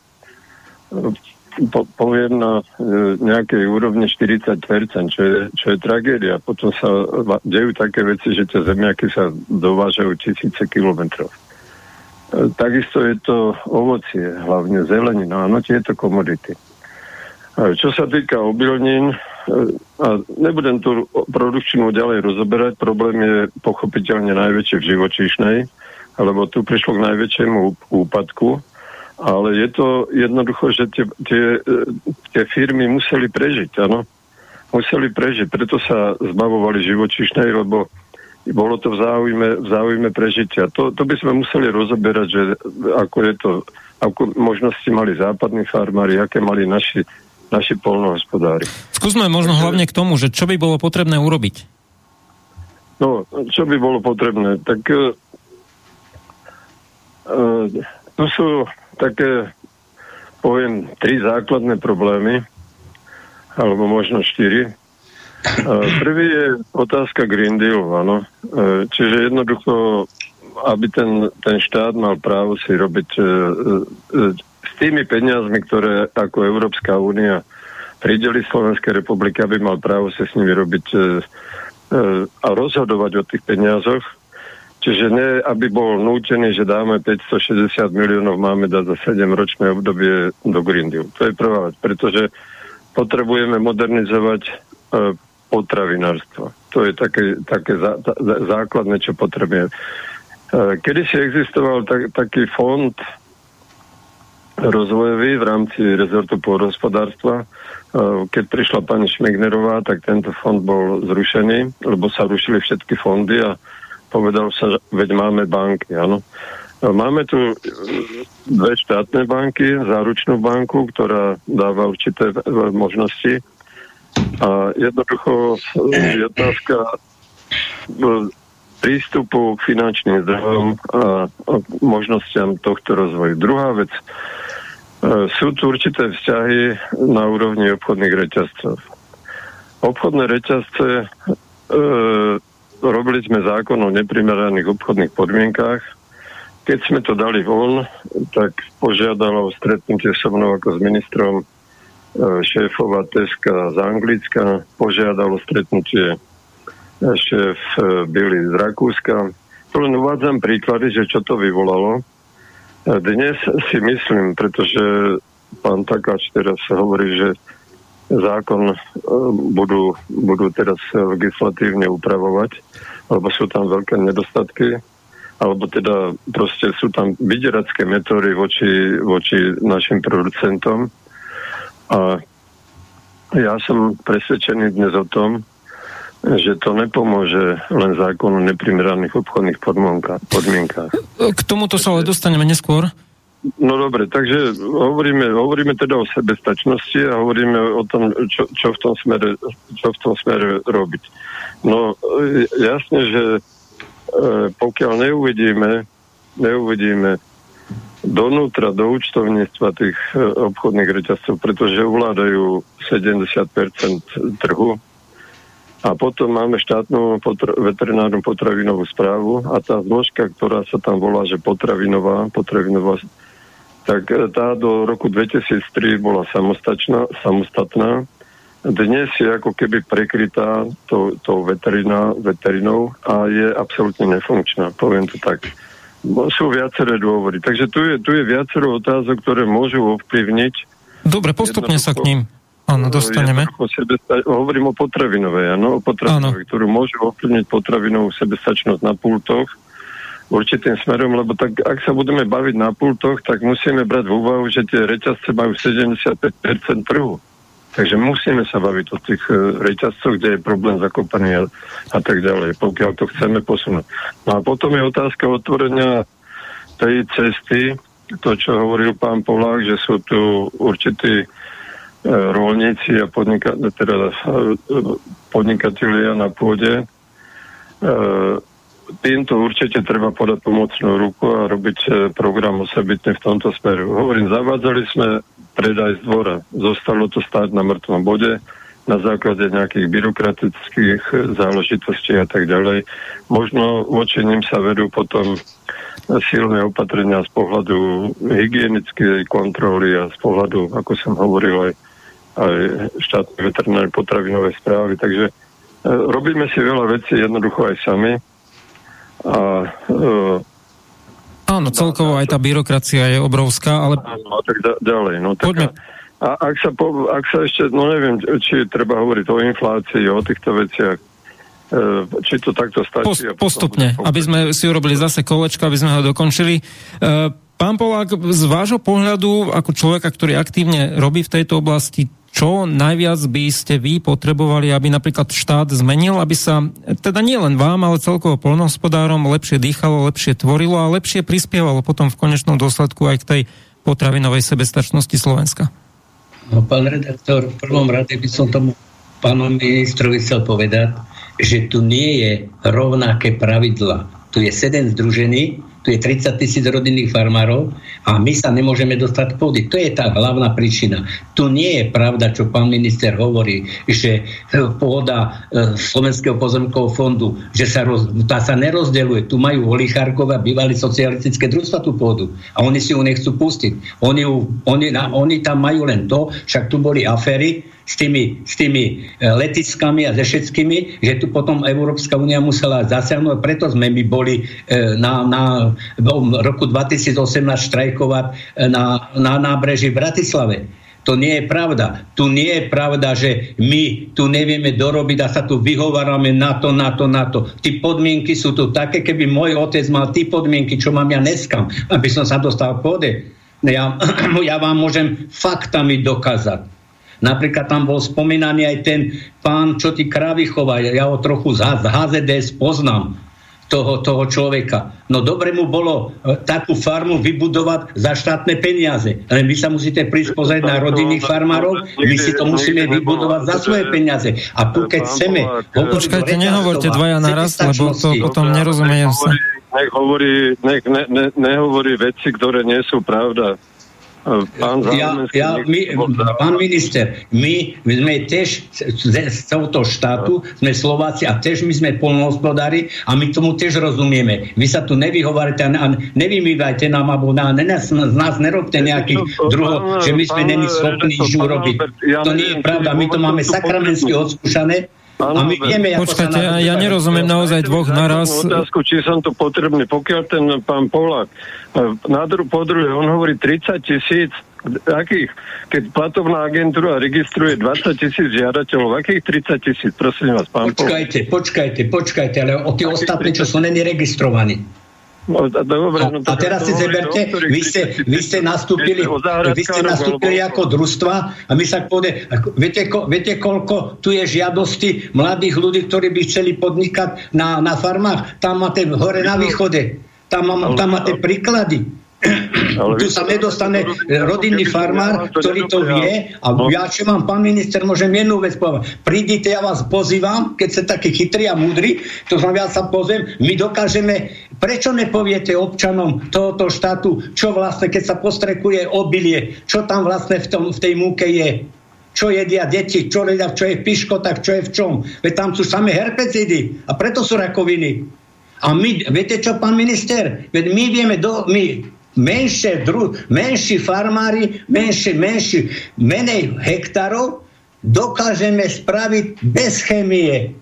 po, poviem na e, nejakej úrovni 40%, čo je, čo je tragédia. Potom sa dejú také veci, že tie zemiaky sa dovážajú tisíce kilometrov. E, takisto je to ovocie, hlavne zelenina, áno, tieto komodity. E, čo sa týka obilnín, a nebudem tu produkčnú ďalej rozoberať, problém je pochopiteľne najväčší v živočíšnej, lebo tu prišlo k najväčšiemu úpadku, ale je to jednoducho, že tie, tie, tie firmy museli prežiť, áno. Museli prežiť, preto sa zbavovali živočíšnej, lebo bolo to v záujme, v záujme prežitia. To, to by sme museli rozoberať, že ako je to, ako možnosti mali západní farmári, aké mali naši naši polnohospodári. Skúsme možno hlavne k tomu, že čo by bolo potrebné urobiť? No, čo by bolo potrebné? Tak uh, tu sú také, poviem, tri základné problémy, alebo možno štyri. Uh, prvý je otázka Green Deal, áno. Uh, čiže jednoducho, aby ten, ten štát mal právo si robiť uh, uh, tými peniazmi, ktoré ako Európska únia prideli Slovenskej republiky, aby mal právo sa s nimi robiť e, e, a rozhodovať o tých peniazoch. Čiže nie, aby bol nútený, že dáme 560 miliónov, máme dať za 7-ročné obdobie do Green Deal. To je prvá vec, pretože potrebujeme modernizovať e, potravinárstvo. To je také, také zá, základné, čo potrebujeme. E, kedy si existoval tak, taký fond rozvojový v rámci rezortu pôrohospodárstva. E, keď prišla pani Šmegnerová, tak tento fond bol zrušený, lebo sa rušili všetky fondy a povedal sa, že veď máme banky, áno. E, máme tu dve štátne banky, záručnú banku, ktorá dáva určité možnosti a jednoducho je otázka prístupu k finančným zdrojom a možnostiam tohto rozvoju. Druhá vec, E, sú tu určité vzťahy na úrovni obchodných reťazcov. Obchodné reťazce, e, robili sme zákon o neprimeraných obchodných podmienkách. Keď sme to dali von, tak požiadalo stretnutie so mnou ako s ministrom e, šéfova Teska z Anglicka, požiadalo stretnutie šéf e, Billy z Rakúska. To len uvádzam príklady, že čo to vyvolalo. Dnes si myslím, pretože pán Takáč teraz hovorí, že zákon e, budú, budú teraz legislatívne upravovať, lebo sú tam veľké nedostatky, alebo teda proste sú tam vydieracké metódy voči, voči našim producentom. A ja som presvedčený dnes o tom, že to nepomôže len zákon o neprimeraných obchodných podmienkách. K tomuto sa ale dostaneme neskôr. No dobre, takže hovoríme, hovoríme teda o sebestačnosti a hovoríme o tom, čo, čo, v, tom smere, čo v tom smere robiť. No jasne, že e, pokiaľ neuvidíme, neuvidíme donútra, do účtovníctva tých e, obchodných reťazcov, pretože ovládajú 70% trhu, a potom máme štátnu potr- veterinárnu potravinovú správu a tá zložka, ktorá sa tam volá, že potravinová, potravinová, tak e, tá do roku 2003 bola samostatná, samostatná. Dnes je ako keby prekrytá tou, to veterina, veterinou a je absolútne nefunkčná, poviem to tak. Sú viaceré dôvody. Takže tu je, tu je viacero otázok, ktoré môžu ovplyvniť. Dobre, postupne sa k ním Áno, dostaneme. Sebe, hovorím o potravinovej, áno, o potravinovej, ktorú môže ovplyvniť potravinovú sebestačnosť na pultoch určitým smerom, lebo tak ak sa budeme baviť na pultoch, tak musíme brať v úvahu, že tie reťazce majú 75% trhu. Takže musíme sa baviť o tých e, reťazcoch, kde je problém zakopaný a, a tak ďalej, pokiaľ to chceme posunúť. No a potom je otázka otvorenia tej cesty, to, čo hovoril pán Polák, že sú tu určití rolníci a podnika- teda, podnikatelia na pôde. Týmto určite treba podať pomocnú ruku a robiť program osobitne v tomto smeru. Hovorím, zavádzali sme predaj z dvora. Zostalo to stáť na mŕtvom bode na základe nejakých byrokratických záležitostí a tak ďalej. Možno voči ním sa vedú potom silné opatrenia z pohľadu hygienickej kontroly a z pohľadu, ako som hovoril, aj štátnej veterinárnej potravinovej správy. Takže e, robíme si veľa vecí jednoducho aj sami. A, e, Áno, celkovo aj tá byrokracia je obrovská, ale... No, tak da, ďalej. No, tak Poďme. A ak sa, po, ak sa ešte, no neviem, či treba hovoriť o inflácii, o týchto veciach, e, či to takto stačí. Post, postupne, aby sme si urobili zase kolečko, aby sme ho dokončili. E, pán Polák, z vášho pohľadu, ako človeka, ktorý aktívne robí v tejto oblasti, čo najviac by ste vy potrebovali, aby napríklad štát zmenil, aby sa, teda nie len vám, ale celkovo polnohospodárom lepšie dýchalo, lepšie tvorilo a lepšie prispievalo potom v konečnom dôsledku aj k tej potravinovej sebestačnosti Slovenska? No, pán redaktor, v prvom rade by som tomu pánu ministrovi chcel povedať, že tu nie je rovnaké pravidla. Tu je sedem združení, tu je 30 tisíc rodinných farmárov a my sa nemôžeme dostať pôdy. To je tá hlavná príčina. Tu nie je pravda, čo pán minister hovorí, že e, pôda e, Slovenského pozemkového fondu, že sa, roz, tá sa nerozdeluje. Tu majú olichárkov a socialistické družstva tú pôdu a oni si ju nechcú pustiť. Oni, ju, oni, oni tam majú len to, však tu boli aféry, s tými, s tými e, letiskami a ze všetkými, že tu potom Európska únia musela zasiahnuť. Preto sme my boli e, na, na v roku 2018 štrajkovať e, na, na nábreží v Bratislave. To nie je pravda. Tu nie je pravda, že my tu nevieme dorobiť a sa tu vyhovárame na to, na to, na to. Tí podmienky sú tu také, keby môj otec mal tí podmienky, čo mám ja dneska, aby som sa dostal vode. Ja, ja vám môžem faktami dokázať Napríklad tam bol spomínaný aj ten pán, čo tí kravy chová. Ja ho trochu z, HZDS poznám toho, toho človeka. No dobre mu bolo e, takú farmu vybudovať za štátne peniaze. Ale my sa musíte prísť pozrieť na rodinných farmárov, my si to musíme vybudovať za svoje peniaze. A tu keď chceme... Počkajte, nehovorte dvaja naraz, lebo to potom nerozumiem sa. Nech hovorí, nech ne, ne, nehovorí veci, ktoré nie sú pravda. Pán, ja, ja, my, pán minister, my, my sme tiež z, z tohoto štátu, sme Slováci a tiež my sme polnohospodári a my tomu tiež rozumieme. Vy sa tu nevyhovárate a nevymývajte nám, alebo na, ne, z nás nerobte nejakých druhov, že my sme není schopní nič urobiť. To nie je pravda, my to máme sakramensky odskúšané a my vieme, ako Počkajte, sa ja nerozumiem naozaj dvoch naraz. Otázku, či som to potrebný. Pokiaľ ten pán Polák, e, na dru, po druhé, on hovorí 30 tisíc akých? Keď platovná agentúra registruje 20 tisíc žiadateľov, akých 30 tisíc, prosím vás, pán Počkajte, počkajte, počkajte, ale o tí ostatní, čo sú není registrovaní. No, dobre, no, a teraz si zeberte, vy ste, vy ste nastúpili, vy ste nastúpili ako družstva a my sa povede, viete, ko, viete, koľko tu je žiadosti mladých ľudí, ktorí by chceli podnikať na, na farmách? Tam máte hore na východe. Tam, tam máte príklady. Ale tu sa nedostane rodinný farmár, ktorý to vie a no. ja, čo mám, pán minister, môžem jednu vec povedať. Prídite, ja vás pozývam, keď ste takí chytrí a múdri, to znamená, ja sa pozriem, my dokážeme, prečo nepoviete občanom tohoto štátu, čo vlastne, keď sa postrekuje obilie, čo tam vlastne v, tom, v tej múke je čo jedia deti, čo jedia, čo je v piškotách, čo je v čom. Veď tam sú samé herpecidy a preto sú rakoviny. A my, viete čo, pán minister, veď my vieme, do, my menšie, dru, menší farmári, menšie, menší, menej hektárov dokážeme spraviť bez chemie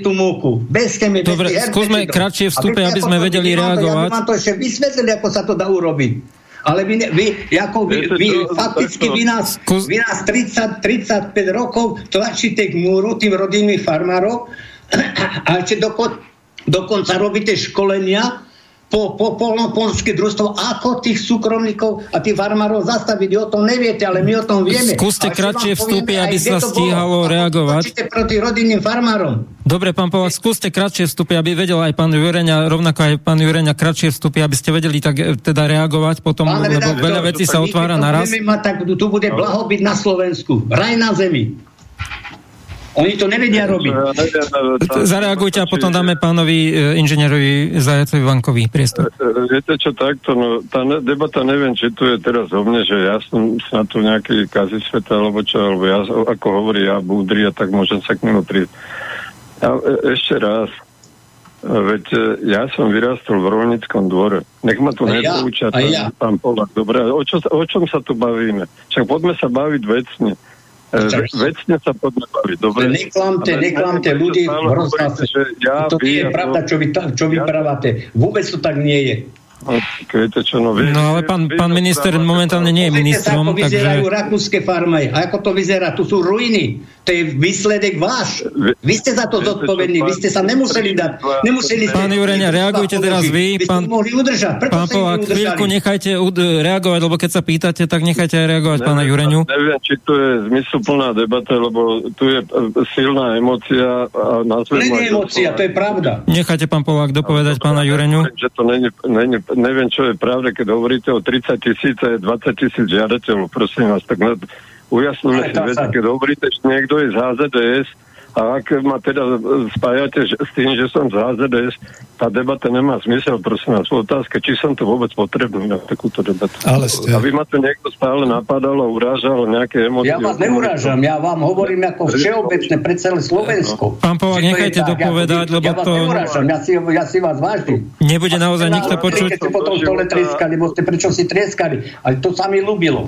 tú múku. Bez chemie. Dobre, bez skúsme kratšie vstupy, aby sme vedeli reagovať. Ja vám to ešte vysvetlili, ako sa to dá urobiť. Ale vy, vy, ako vy, vy fakticky vy nás, vy nás 30, 35 rokov tlačíte k múru tým rodinným farmárov a ešte dokon, dokonca robíte školenia po, po polnoponské družstvo, ako tých súkromníkov a tých farmárov zastaviť. O tom neviete, ale my o tom vieme. Skúste kratšie vstúpiť, aby sa stíhalo bolo. reagovať. proti rodinným farmárom. Dobre, pán Polak, skúste kratšie vstúpiť, aby vedel aj pán Jureňa, rovnako aj pán Jureňa kratšie vstúpiť, aby ste vedeli tak e, teda reagovať potom, pán lebo redaktor, veľa vecí sa otvára naraz. Mať, tak tu bude blahobyt na Slovensku. Raj na zemi. Oni to nevedia robiť. Zareagujte a potom dáme pánovi e, inžinierovi Zajacovi Vankovi priestor. E, e, viete čo, takto, no, tá debata neviem, či tu je teraz o mne, že ja som na tu nejaký kazi sveta, alebo čo, alebo ja, ako hovorí ja, búdri, a tak môžem sa k nemu prísť. A ešte raz, Veď ja som vyrastol v rolnickom dvore. Nech ma tu nepoučia ja, ja. pán Polak. Dobre, o, čo, o čom sa tu bavíme? Však poďme sa baviť vecne. Vecne sa poďme baviť, dobre? Neklamte, neklamte ľudí, hrozná To nie je pravda, čo vy, čo vy pravate. Vôbec to tak nie je. Viete čo, no, vy, no ale pán, pán minister momentálne nie je ministrom. Ako vyzerajú takže... rakúske farmy. Ako to vyzerá? Tu sú ruiny. To je výsledek váš. Vy ste za to zodpovední. Vy ste sa nemuseli dať. Nemuseli pán Jureňa, reagujte teraz vy. Pán, mohli udržať. Preto pán Polák, chvíľku nechajte reagovať, lebo keď sa pýtate, tak nechajte aj reagovať neviem, pána Jureňu. Neviem, či tu je zmysluplná debata, lebo tu je e, silná emocia. A nie je emocia, to je pravda. Nechajte pán Polák dopovedať pána Jureňu. Že to není, není neviem, čo je pravda, keď hovoríte o 30 tisíc a 20 tisíc žiadateľov, prosím vás, tak ujasníme si veci, keď hovoríte, že niekto je z HZDS, a ak ma teda spájate s tým, že som z HZDS, tá debata nemá zmysel, prosím vás. Otázka, či som to vôbec potrebný na takúto debatu. Ale ste... Aby ma to niekto stále napadal a urážal nejaké emócie. Ja vás neurážam, ja vám hovorím ako všeobecne pre celé Slovensko. Pán Povak, nechajte dopovedať, ja, lebo ja to... Neurážam, ja si, ja si vás vážim. Nebude naozaj nikto počuť. Keď ste potom stole trieskali, lebo ste prečo si trieskali. Ale to sa mi ľúbilo.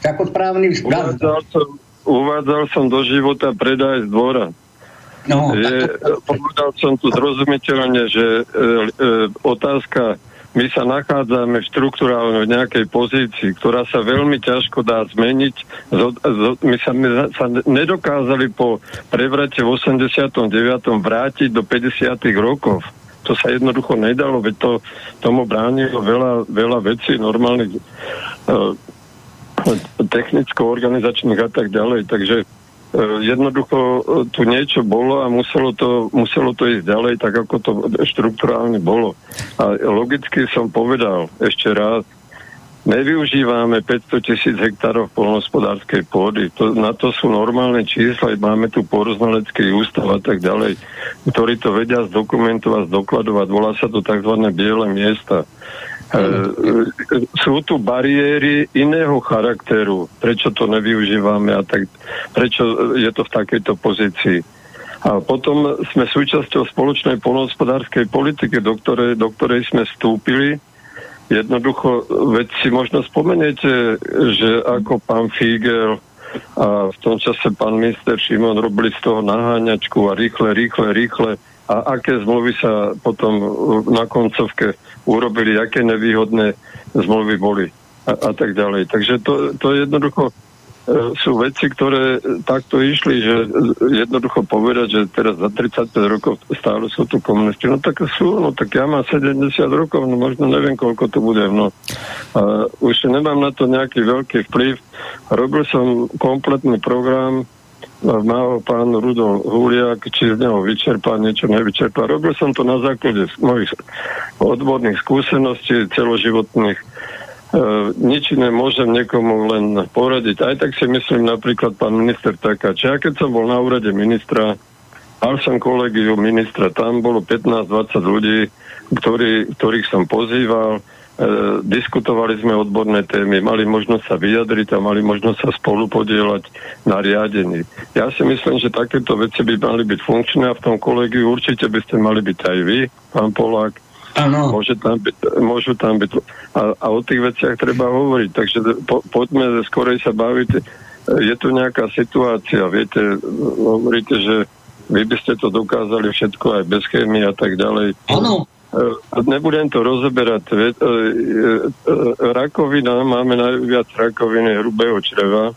Ako správny uvádzal som, uvádzal som do života predaj z dvora. No, je, povedal som tu zrozumiteľne, že e, e, otázka, my sa nachádzame v štruktúrálnej nejakej pozícii, ktorá sa veľmi ťažko dá zmeniť. Zo, zo, my sa, my sa nedokázali po prevrate v 89. vrátiť do 50. rokov. To sa jednoducho nedalo, veď to tomu bránilo veľa, veľa vecí normálnych e, technicko-organizačných a tak ďalej. Takže E, jednoducho e, tu niečo bolo a muselo to, muselo to ísť ďalej, tak ako to štruktúrálne bolo. A logicky som povedal ešte raz, nevyužívame 500 tisíc hektárov polnospodárskej pôdy. To, na to sú normálne čísla, máme tu poroznalecký ústav a tak ďalej, ktorí to vedia zdokumentovať, zdokladovať. Volá sa to tzv. biele miesta. E, sú tu bariéry iného charakteru, prečo to nevyužívame a tak, prečo je to v takejto pozícii. A potom sme súčasťou spoločnej polnohospodárskej politiky, do ktorej, do ktorej sme vstúpili. Jednoducho, veď si možno spomeniete, že ako pán Fígel a v tom čase pán minister Šimon robili z toho naháňačku a rýchle, rýchle, rýchle a aké zmluvy sa potom na koncovke urobili, aké nevýhodné zmluvy boli a, a tak ďalej. Takže to, to jednoducho e, sú veci, ktoré takto išli, že jednoducho povedať, že teraz za 35 rokov stále sú tu komunisti. No tak sú, no tak ja mám 70 rokov, no možno neviem, koľko to bude. No. A už nemám na to nejaký veľký vplyv. Robil som kompletný program, mal pán Rudol Huliak, či z neho vyčerpá, niečo nevyčerpá. Robil som to na základe mojich odborných skúseností celoživotných. E, nič iné môžem niekomu len poradiť. Aj tak si myslím napríklad pán minister Takáč. Ja keď som bol na úrade ministra, mal som kolegiu ministra, tam bolo 15-20 ľudí, ktorý, ktorých som pozýval, diskutovali sme odborné témy, mali možnosť sa vyjadriť a mali možnosť sa spolu podielať na riadení. Ja si myslím, že takéto veci by mali byť funkčné a v tom kolegiu určite by ste mali byť aj vy, pán Polák. Áno. Môže tam byť, môžu tam byť. A, a o tých veciach treba hovoriť. Takže po, poďme skorej sa baviť. Je tu nejaká situácia, viete, hovoríte, že vy by ste to dokázali všetko aj bez chémie a tak ďalej. Áno. E, nebudem to rozoberať. E, e, rakovina, máme najviac rakoviny hrubého čreva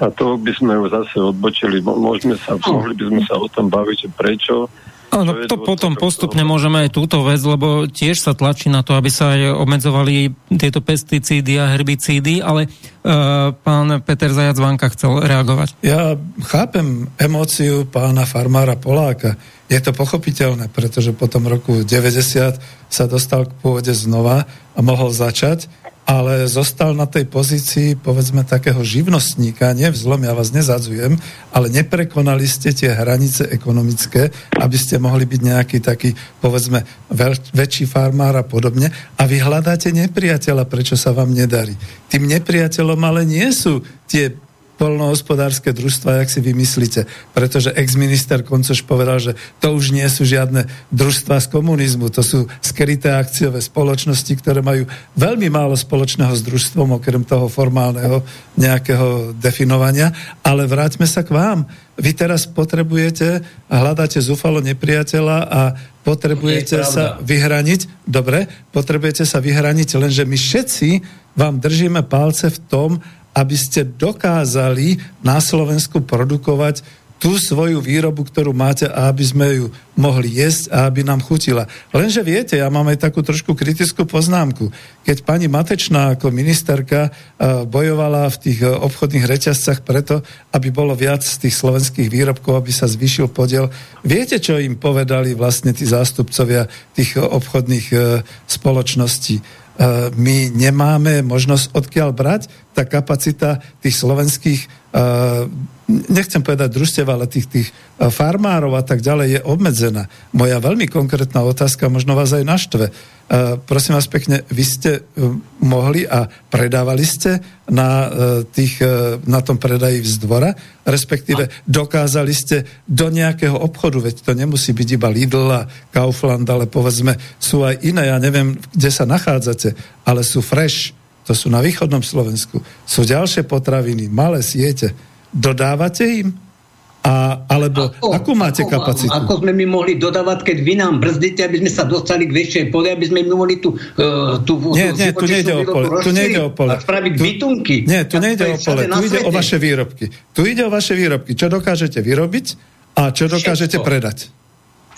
a to by sme ju zase odbočili. Môžeme sa, mohli by sme sa o tom baviť, prečo. Áno, to, to potom postupne toho. môžeme aj túto vec, lebo tiež sa tlačí na to, aby sa aj obmedzovali tieto pesticídy a herbicídy, ale uh, pán Peter Zajac Vanka chcel reagovať. Ja chápem emóciu pána farmára Poláka. Je to pochopiteľné, pretože po tom roku 90 sa dostal k pôvode znova a mohol začať ale zostal na tej pozícii, povedzme, takého živnostníka, nie vzlom, ja vás nezadzujem, ale neprekonali ste tie hranice ekonomické, aby ste mohli byť nejaký taký, povedzme, väčší farmár a podobne. A vy hľadáte nepriateľa, prečo sa vám nedarí. Tým nepriateľom ale nie sú tie polnohospodárske družstva, jak si vymyslíte. Pretože ex-minister Koncoš povedal, že to už nie sú žiadne družstva z komunizmu, to sú skryté akciové spoločnosti, ktoré majú veľmi málo spoločného s družstvom, okrem toho formálneho nejakého definovania. Ale vráťme sa k vám. Vy teraz potrebujete hľadáte zúfalo nepriateľa a potrebujete sa vyhraniť, dobre, potrebujete sa vyhraniť, lenže my všetci vám držíme palce v tom, aby ste dokázali na Slovensku produkovať tú svoju výrobu, ktorú máte a aby sme ju mohli jesť a aby nám chutila. Lenže viete, ja mám aj takú trošku kritickú poznámku. Keď pani Matečná ako ministerka e, bojovala v tých e, obchodných reťazcach preto, aby bolo viac z tých slovenských výrobkov, aby sa zvýšil podiel, viete, čo im povedali vlastne tí zástupcovia tých obchodných e, spoločností? E, my nemáme možnosť odkiaľ brať, tá kapacita tých slovenských, e, nechcem povedať družstev, ale tých, tých e, farmárov a tak ďalej je obmedzená. Moja veľmi konkrétna otázka možno vás aj naštve. E, prosím vás pekne, vy ste e, mohli a predávali ste na, tých, na tom predaji vzdvora, respektíve dokázali ste do nejakého obchodu, veď to nemusí byť iba Lidl a Kaufland, ale povedzme sú aj iné, ja neviem, kde sa nachádzate, ale sú fresh, to sú na východnom Slovensku, sú ďalšie potraviny, malé siete. Dodávate im? A, alebo ako, akú máte ako, kapacitu? Ako sme my mohli dodávať, keď vy nám brzdíte, aby sme sa dostali k väčšej pole, aby sme my mohli tú, uh, tú, nie, nie, tu nejde o pole. Tu nejde o pole. A spraviť tu, bytunky. Nie, tu nejde o pole. Tu ide o vaše výrobky. Tu ide o vaše výrobky. Čo dokážete vyrobiť a čo dokážete Všetko. predať.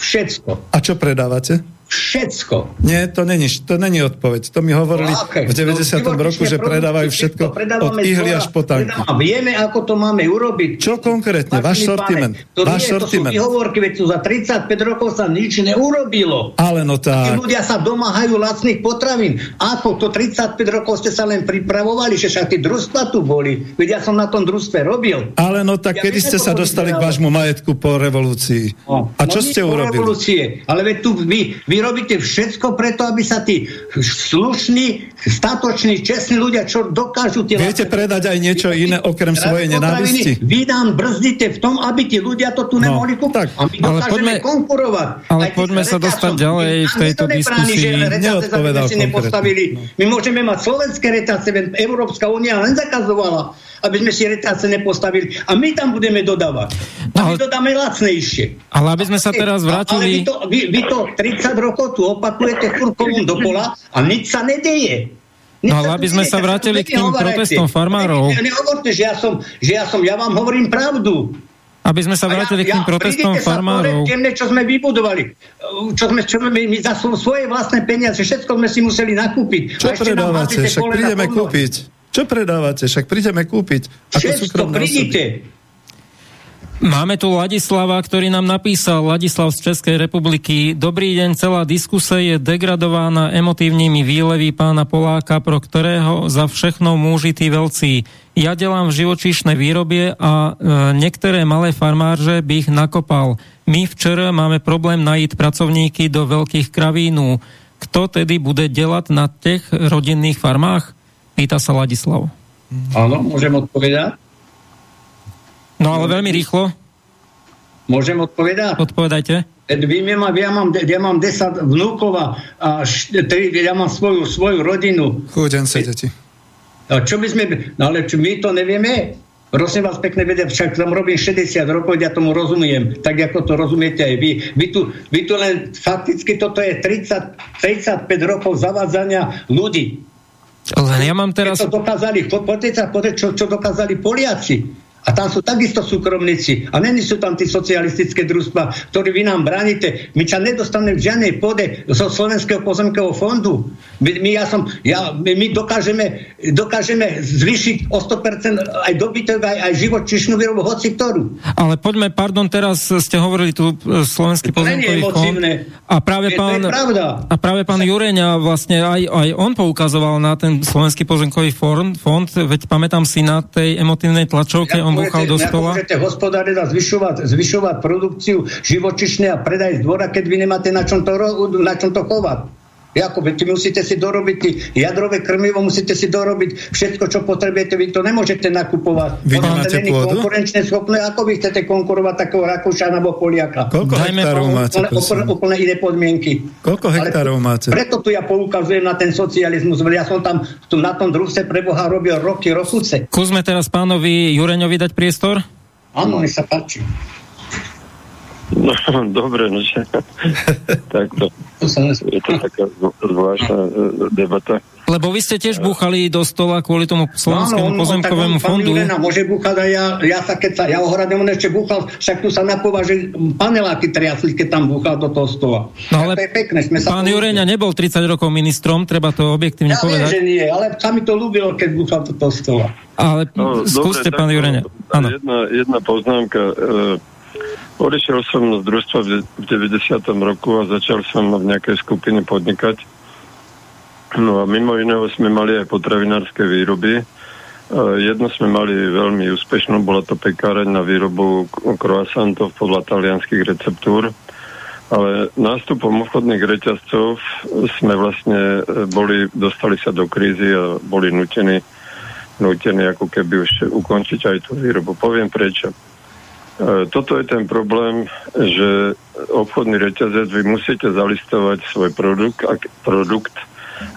Všetko. A čo predávate? Všetko. Nie, to není, to není odpoveď. To mi hovorili no, okay. v 90. No, roku, že predávajú všetko od ihly až po tanky. A vieme, ako to máme urobiť. Čo konkrétne? Váš sortiment. To, váš nie, sortiment. to sú výhovorky, veď tu za 35 rokov sa nič neurobilo. Ale no tak. Tí ľudia sa domáhajú lacných potravín. Ako? To 35 rokov ste sa len pripravovali, že však tí družstva tu boli. Veď ja som na tom družstve robil. Ale no tak, ja kedy ste sa dostali k vášmu majetku po revolúcii? No. A čo no, ste urobili? Revolúcie. Ale veď tu vy, vy robíte všetko preto, aby sa tí slušní, statoční, čestní ľudia, čo dokážu tie... Viete predať aj niečo iné okrem svojej nenávisti? Vy nám brzdíte v tom, aby tí ľudia to tu no, nemohli kúpiť. A my ale poďme, konkurovať. Ale poďme sa dostať ďalej v tejto diskusii. Neodpovedal konkrétne. My môžeme mať slovenské reťazce, Európska únia len zakazovala aby sme si retáce nepostavili. A my tam budeme dodávať. A my dodáme lacnejšie. Ale aby sme sa teraz vrátili... Ale vy to, vy, vy to 30 rokov tu opakujete furkovom dokola a nič sa nedeje. No ale aby sme sa vrátili k tým protestom farmárov. Ne, nehovorte, že ja som, že ja som, ja vám hovorím pravdu. Aby sme sa vrátili ja, k tým ja, protestom farmárov. Ja čo sme vybudovali. Čo sme, čo my, my za svoje vlastné peniaze, všetko sme si museli nakúpiť. Čo predávate? Však prídeme kúpiť. Čo predávate? Však prídeme kúpiť. Ako prídite. Máme tu Ladislava, ktorý nám napísal, Ladislav z Českej republiky. Dobrý deň, celá diskuse je degradovaná emotívnymi výlevy pána Poláka, pro ktorého za všechno môži tí veľcí. Ja delám v živočíšnej výrobie a e, niektoré malé farmárže by ich nakopal. My včera máme problém najiť pracovníky do veľkých kravínu. Kto tedy bude delať na tých rodinných farmách? Pýta sa Ladislav. Áno, môžem odpovedať? No ale veľmi rýchlo. Môžem odpovedať? Odpovedajte. Vy ma, ja, mám, ja mám 10 vnúkov a 3, ja mám svoju, svoju rodinu. Chudem sa deti. A čo by sme... No ale čo my to nevieme? Prosím vás pekne vedieť, však tam robím 60 rokov, ja tomu rozumiem, tak ako to rozumiete aj vy. Vy tu, vy tu len fakticky toto je 30, 35 rokov zavádzania ľudí. Len ja mám teraz... To dokázali, poďte sa pozrieť, čo, čo dokázali Poliaci. A tam sú takisto súkromníci. A není sú tam tí socialistické družstva, ktorí vy nám bránite. My ťa nedostaneme v žiadnej pôde zo Slovenského pozemkového fondu. My, my, ja som, ja, my, my dokážeme, dokážeme zvýšiť o 100% aj dobytok, aj, aj živočišnú výrobu, hoci ktorú. Ale poďme, pardon, teraz ste hovorili tu e, Slovenský pozemkový fond. A práve je, pán, a práve pán Jureňa vlastne aj, aj on poukazoval na ten Slovenský pozemkový fond, fond, veď pamätám si na tej emotívnej tlačovke, ja, on búchal do stola. Môžete hospodáriť a zvyšovať, zvyšovať produkciu živočišnej a predaj z dvora, keď vy nemáte na čom to, na čom to chovať. Jako, vy musíte si dorobiť jadrové krmivo, musíte si dorobiť všetko, čo potrebujete, vy to nemôžete nakupovať. Vy nemáte pôdu? konkurenčne schopné, ako vy chcete konkurovať takého Rakúšana alebo Poliaka? Koľko Dajme hektárov máte? Úplne, úplne iné podmienky. Koľko hektárov Ale máte? Preto tu ja poukazujem na ten socializmus, ja som tam tu na tom družstve pre Boha robil roky, rokuce. Skúsme teraz pánovi Jureňovi dať priestor? Áno, nech sa páči. No, dobre, no že... Takto. Je to taká zvláštna e, debata. Lebo vy ste tiež búchali do stola kvôli tomu slovenskému no, pozemkovému fondu. Milena môže búchať a ja, ja sa keď sa, ja ohradem, on ešte búchal, však tu sa napova, že paneláky triasli, keď tam búchal do toho stola. No ale to je pekné, sme pán Jureňa nebol 30 rokov ministrom, treba to objektívne ja povedať. Ja že nie, ale sa mi to ľúbilo, keď búchal do toho stola. Ale no, skúste, dobre, pán Jureňa. Jedna, jedna poznámka. E, Odišiel som z družstva v 90. roku a začal som v nejakej skupine podnikať. No a mimo iného sme mali aj potravinárske výroby. Jedno sme mali veľmi úspešnú, bola to pekáreň na výrobu croissantov podľa talianských receptúr. Ale nástupom obchodných reťazcov sme vlastne e, boli, dostali sa do krízy a boli nutení, nutení ako keby už ukončiť aj tú výrobu. Poviem prečo. E, toto je ten problém, že obchodný reťazec, vy musíte zalistovať svoj produkt a, produkt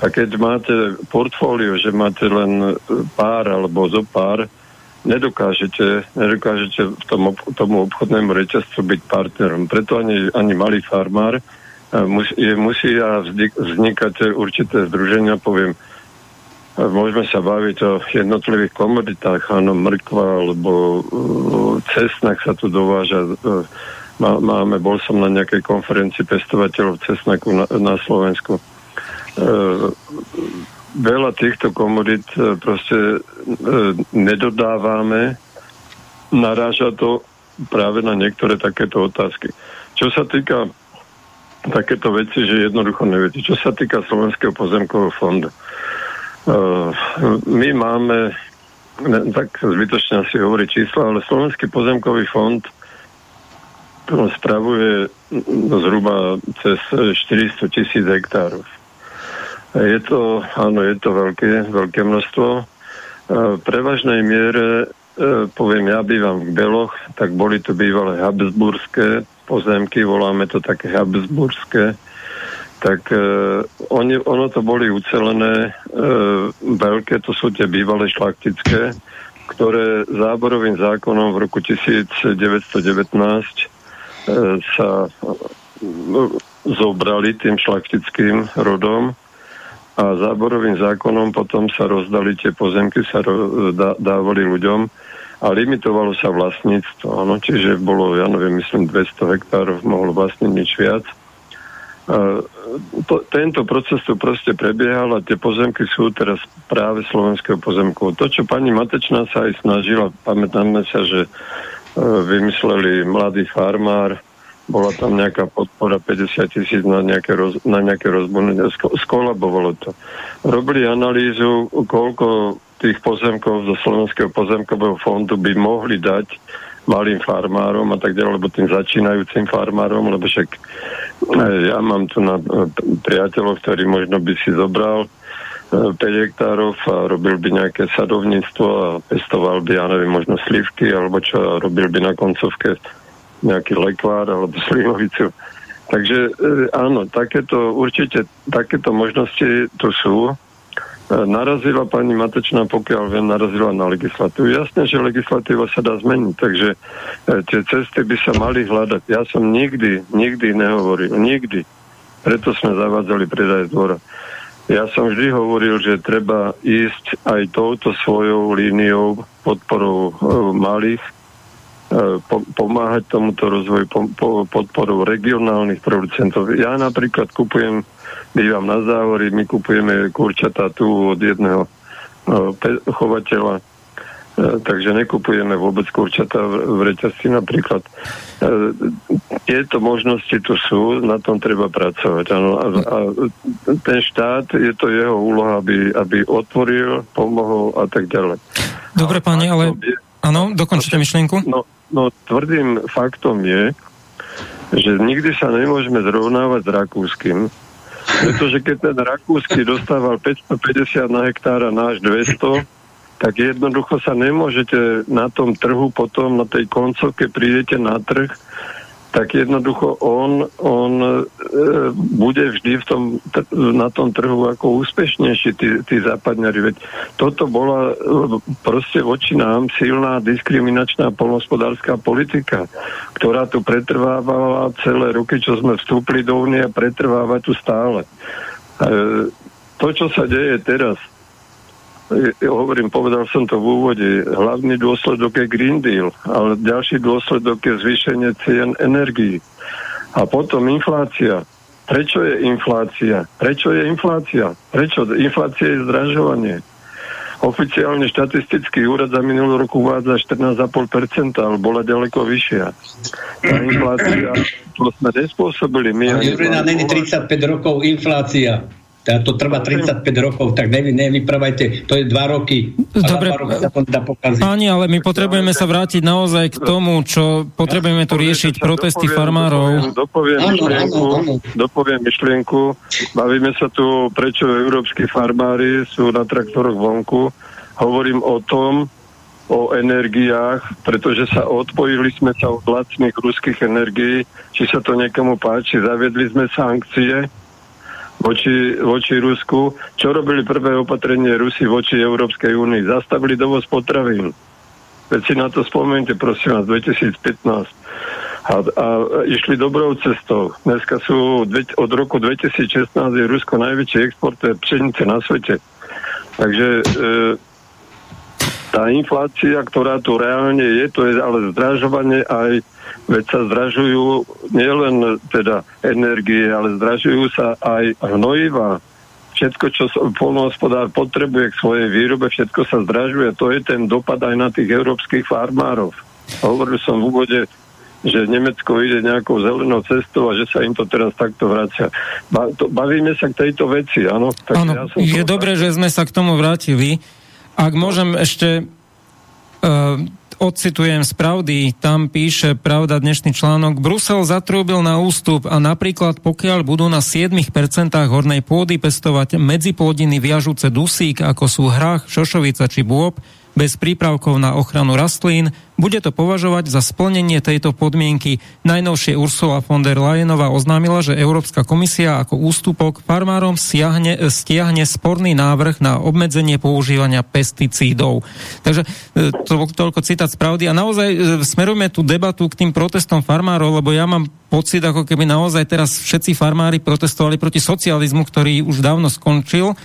a keď máte portfólio, že máte len pár alebo zo pár, nedokážete, nedokážete v tom, tomu obchodnému reťazcu byť partnerom. Preto ani, ani malý farmár e, musí, je, vznikať určité združenia, poviem, Môžeme sa baviť o jednotlivých komoditách, áno, mrkva, alebo uh, cesnak sa tu dováža. Uh, máme, bol som na nejakej konferencii pestovateľov cesnaku na, na Slovensku. Uh, veľa týchto komodit proste nedodávame, naráža to práve na niektoré takéto otázky. Čo sa týka takéto veci, že jednoducho neviete. Čo sa týka Slovenského pozemkového fondu, my máme, tak zbytočne asi hovorí čísla, ale Slovenský pozemkový fond spravuje zhruba cez 400 tisíc hektárov. Je to, áno, je to veľké, veľké množstvo. Eh, v prevažnej miere, eh, poviem, ja bývam v Beloch, tak boli to bývalé habsburské pozemky, voláme to také habsburské tak e, oni, ono to boli ucelené e, veľké, to sú tie bývalé šlachtické, ktoré záborovým zákonom v roku 1919 e, sa e, zobrali tým šlachtickým rodom a záborovým zákonom potom sa rozdali tie pozemky, sa ro, dá, dávali ľuďom a limitovalo sa vlastníctvo. Ano, čiže bolo, ja neviem, myslím 200 hektárov, mohlo vlastniť nič viac to, tento proces tu proste prebiehal a tie pozemky sú teraz práve slovenského pozemku. To, čo pani Matečná sa aj snažila, pamätáme sa, že e, vymysleli mladý farmár, bola tam nejaká podpora 50 tisíc na nejaké, roz, na nejaké rozbunenie, skolabovalo to. Robili analýzu, koľko tých pozemkov zo Slovenského pozemkového fondu by mohli dať malým farmárom a tak ďalej, alebo tým začínajúcim farmárom, lebo však e, ja mám tu na e, priateľov, ktorý možno by si zobral 5 e, hektárov a robil by nejaké sadovníctvo a pestoval by, ja neviem, možno slivky alebo čo, a robil by na koncovke nejaký lekvár alebo slivovicu. Takže áno, takéto, určite takéto možnosti tu sú narazila pani Matečná, pokiaľ viem, narazila na legislatívu. Jasne, že legislatíva sa dá zmeniť, takže e, tie cesty by sa mali hľadať. Ja som nikdy, nikdy nehovoril, nikdy. Preto sme zavádzali predaj dvora. Ja som vždy hovoril, že treba ísť aj touto svojou líniou podporou malých, pomáhať tomuto rozvoju podporou regionálnych producentov. Ja napríklad kupujem, bývam na závori, my kupujeme kurčatá tu od jedného chovateľa E, takže nekupujeme vôbec kurčata v reťazci napríklad. E, tieto možnosti tu sú, na tom treba pracovať. Ano, a, a ten štát, je to jeho úloha, aby, aby otvoril, pomohol a tak ďalej. Dobre, páni, ale... Áno, dokončite myšlienku. No, no, tvrdým faktom je, že nikdy sa nemôžeme zrovnávať s rakúskym, pretože keď ten rakúsky dostával 550 na hektára, náš 200, tak jednoducho sa nemôžete na tom trhu potom, na tej koncovke prídete na trh, tak jednoducho on, on e, bude vždy v tom, t- na tom trhu ako úspešnejší, tí, tí západňari. Veď toto bola e, proste voči nám silná diskriminačná polnospodárska politika, ktorá tu pretrvávala celé roky, čo sme vstúpili do únie a pretrváva tu stále. E, to, čo sa deje teraz, ja hovorím, povedal som to v úvode, hlavný dôsledok je Green Deal, ale ďalší dôsledok je zvýšenie cien energií. A potom inflácia. Prečo je inflácia? Prečo je inflácia? Prečo? Inflácia je zdražovanie. Oficiálne štatistický úrad za minulý rok uvádza 14,5%, ale bola ďaleko vyššia. Tá inflácia, to sme nespôsobili my. Jurina, není 35 rokov inflácia to trvá 35 rokov, tak nevy, nevypravajte, to je 2 roky. Dobre, páni, ale my potrebujeme sa vrátiť naozaj k tomu, čo potrebujeme tu riešiť protesty farmárov. Dopoviem, myšlienku, dopoviem myšlienku. Bavíme sa tu, prečo európsky farmári sú na traktoroch vonku. Hovorím o tom, o energiách, pretože sa odpojili sme sa od lacných ruských energií, či sa to niekomu páči, zaviedli sme sankcie, voči, voči Rusku. Čo robili prvé opatrenie Rusy voči Európskej únii? Zastavili dovoz potravín. Veď si na to spomente, prosím vás, 2015. A, a išli dobrou cestou. Dneska sú od roku 2016 je Rusko najväčší exportér pšenice na svete. Takže e, tá inflácia, ktorá tu reálne je, to je ale zdražovanie aj veď sa zdražujú nielen teda energie, ale zdražujú sa aj hnojiva. Všetko, čo polnohospodár potrebuje k svojej výrobe, všetko sa zdražuje. To je ten dopad aj na tých európskych farmárov. Hovoril som v úvode, že Nemecko ide nejakou zelenou cestou a že sa im to teraz takto vracia. Bavíme sa k tejto veci, áno? áno, ja som je dobré, že sme sa k tomu vrátili. Ak môžem ešte uh, odcitujem z pravdy, tam píše pravda dnešný článok. Brusel zatrúbil na ústup a napríklad pokiaľ budú na 7% hornej pôdy pestovať medzipôdiny viažúce dusík, ako sú hrách, šošovica či bôb, bez prípravkov na ochranu rastlín, bude to považovať za splnenie tejto podmienky. Najnovšie Ursula von der Leyenová oznámila, že Európska komisia ako ústupok farmárom stiahne, stiahne sporný návrh na obmedzenie používania pesticídov. Takže e, to, toľko citát z pravdy. A naozaj e, smerujeme tú debatu k tým protestom farmárov, lebo ja mám pocit, ako keby naozaj teraz všetci farmári protestovali proti socializmu, ktorý už dávno skončil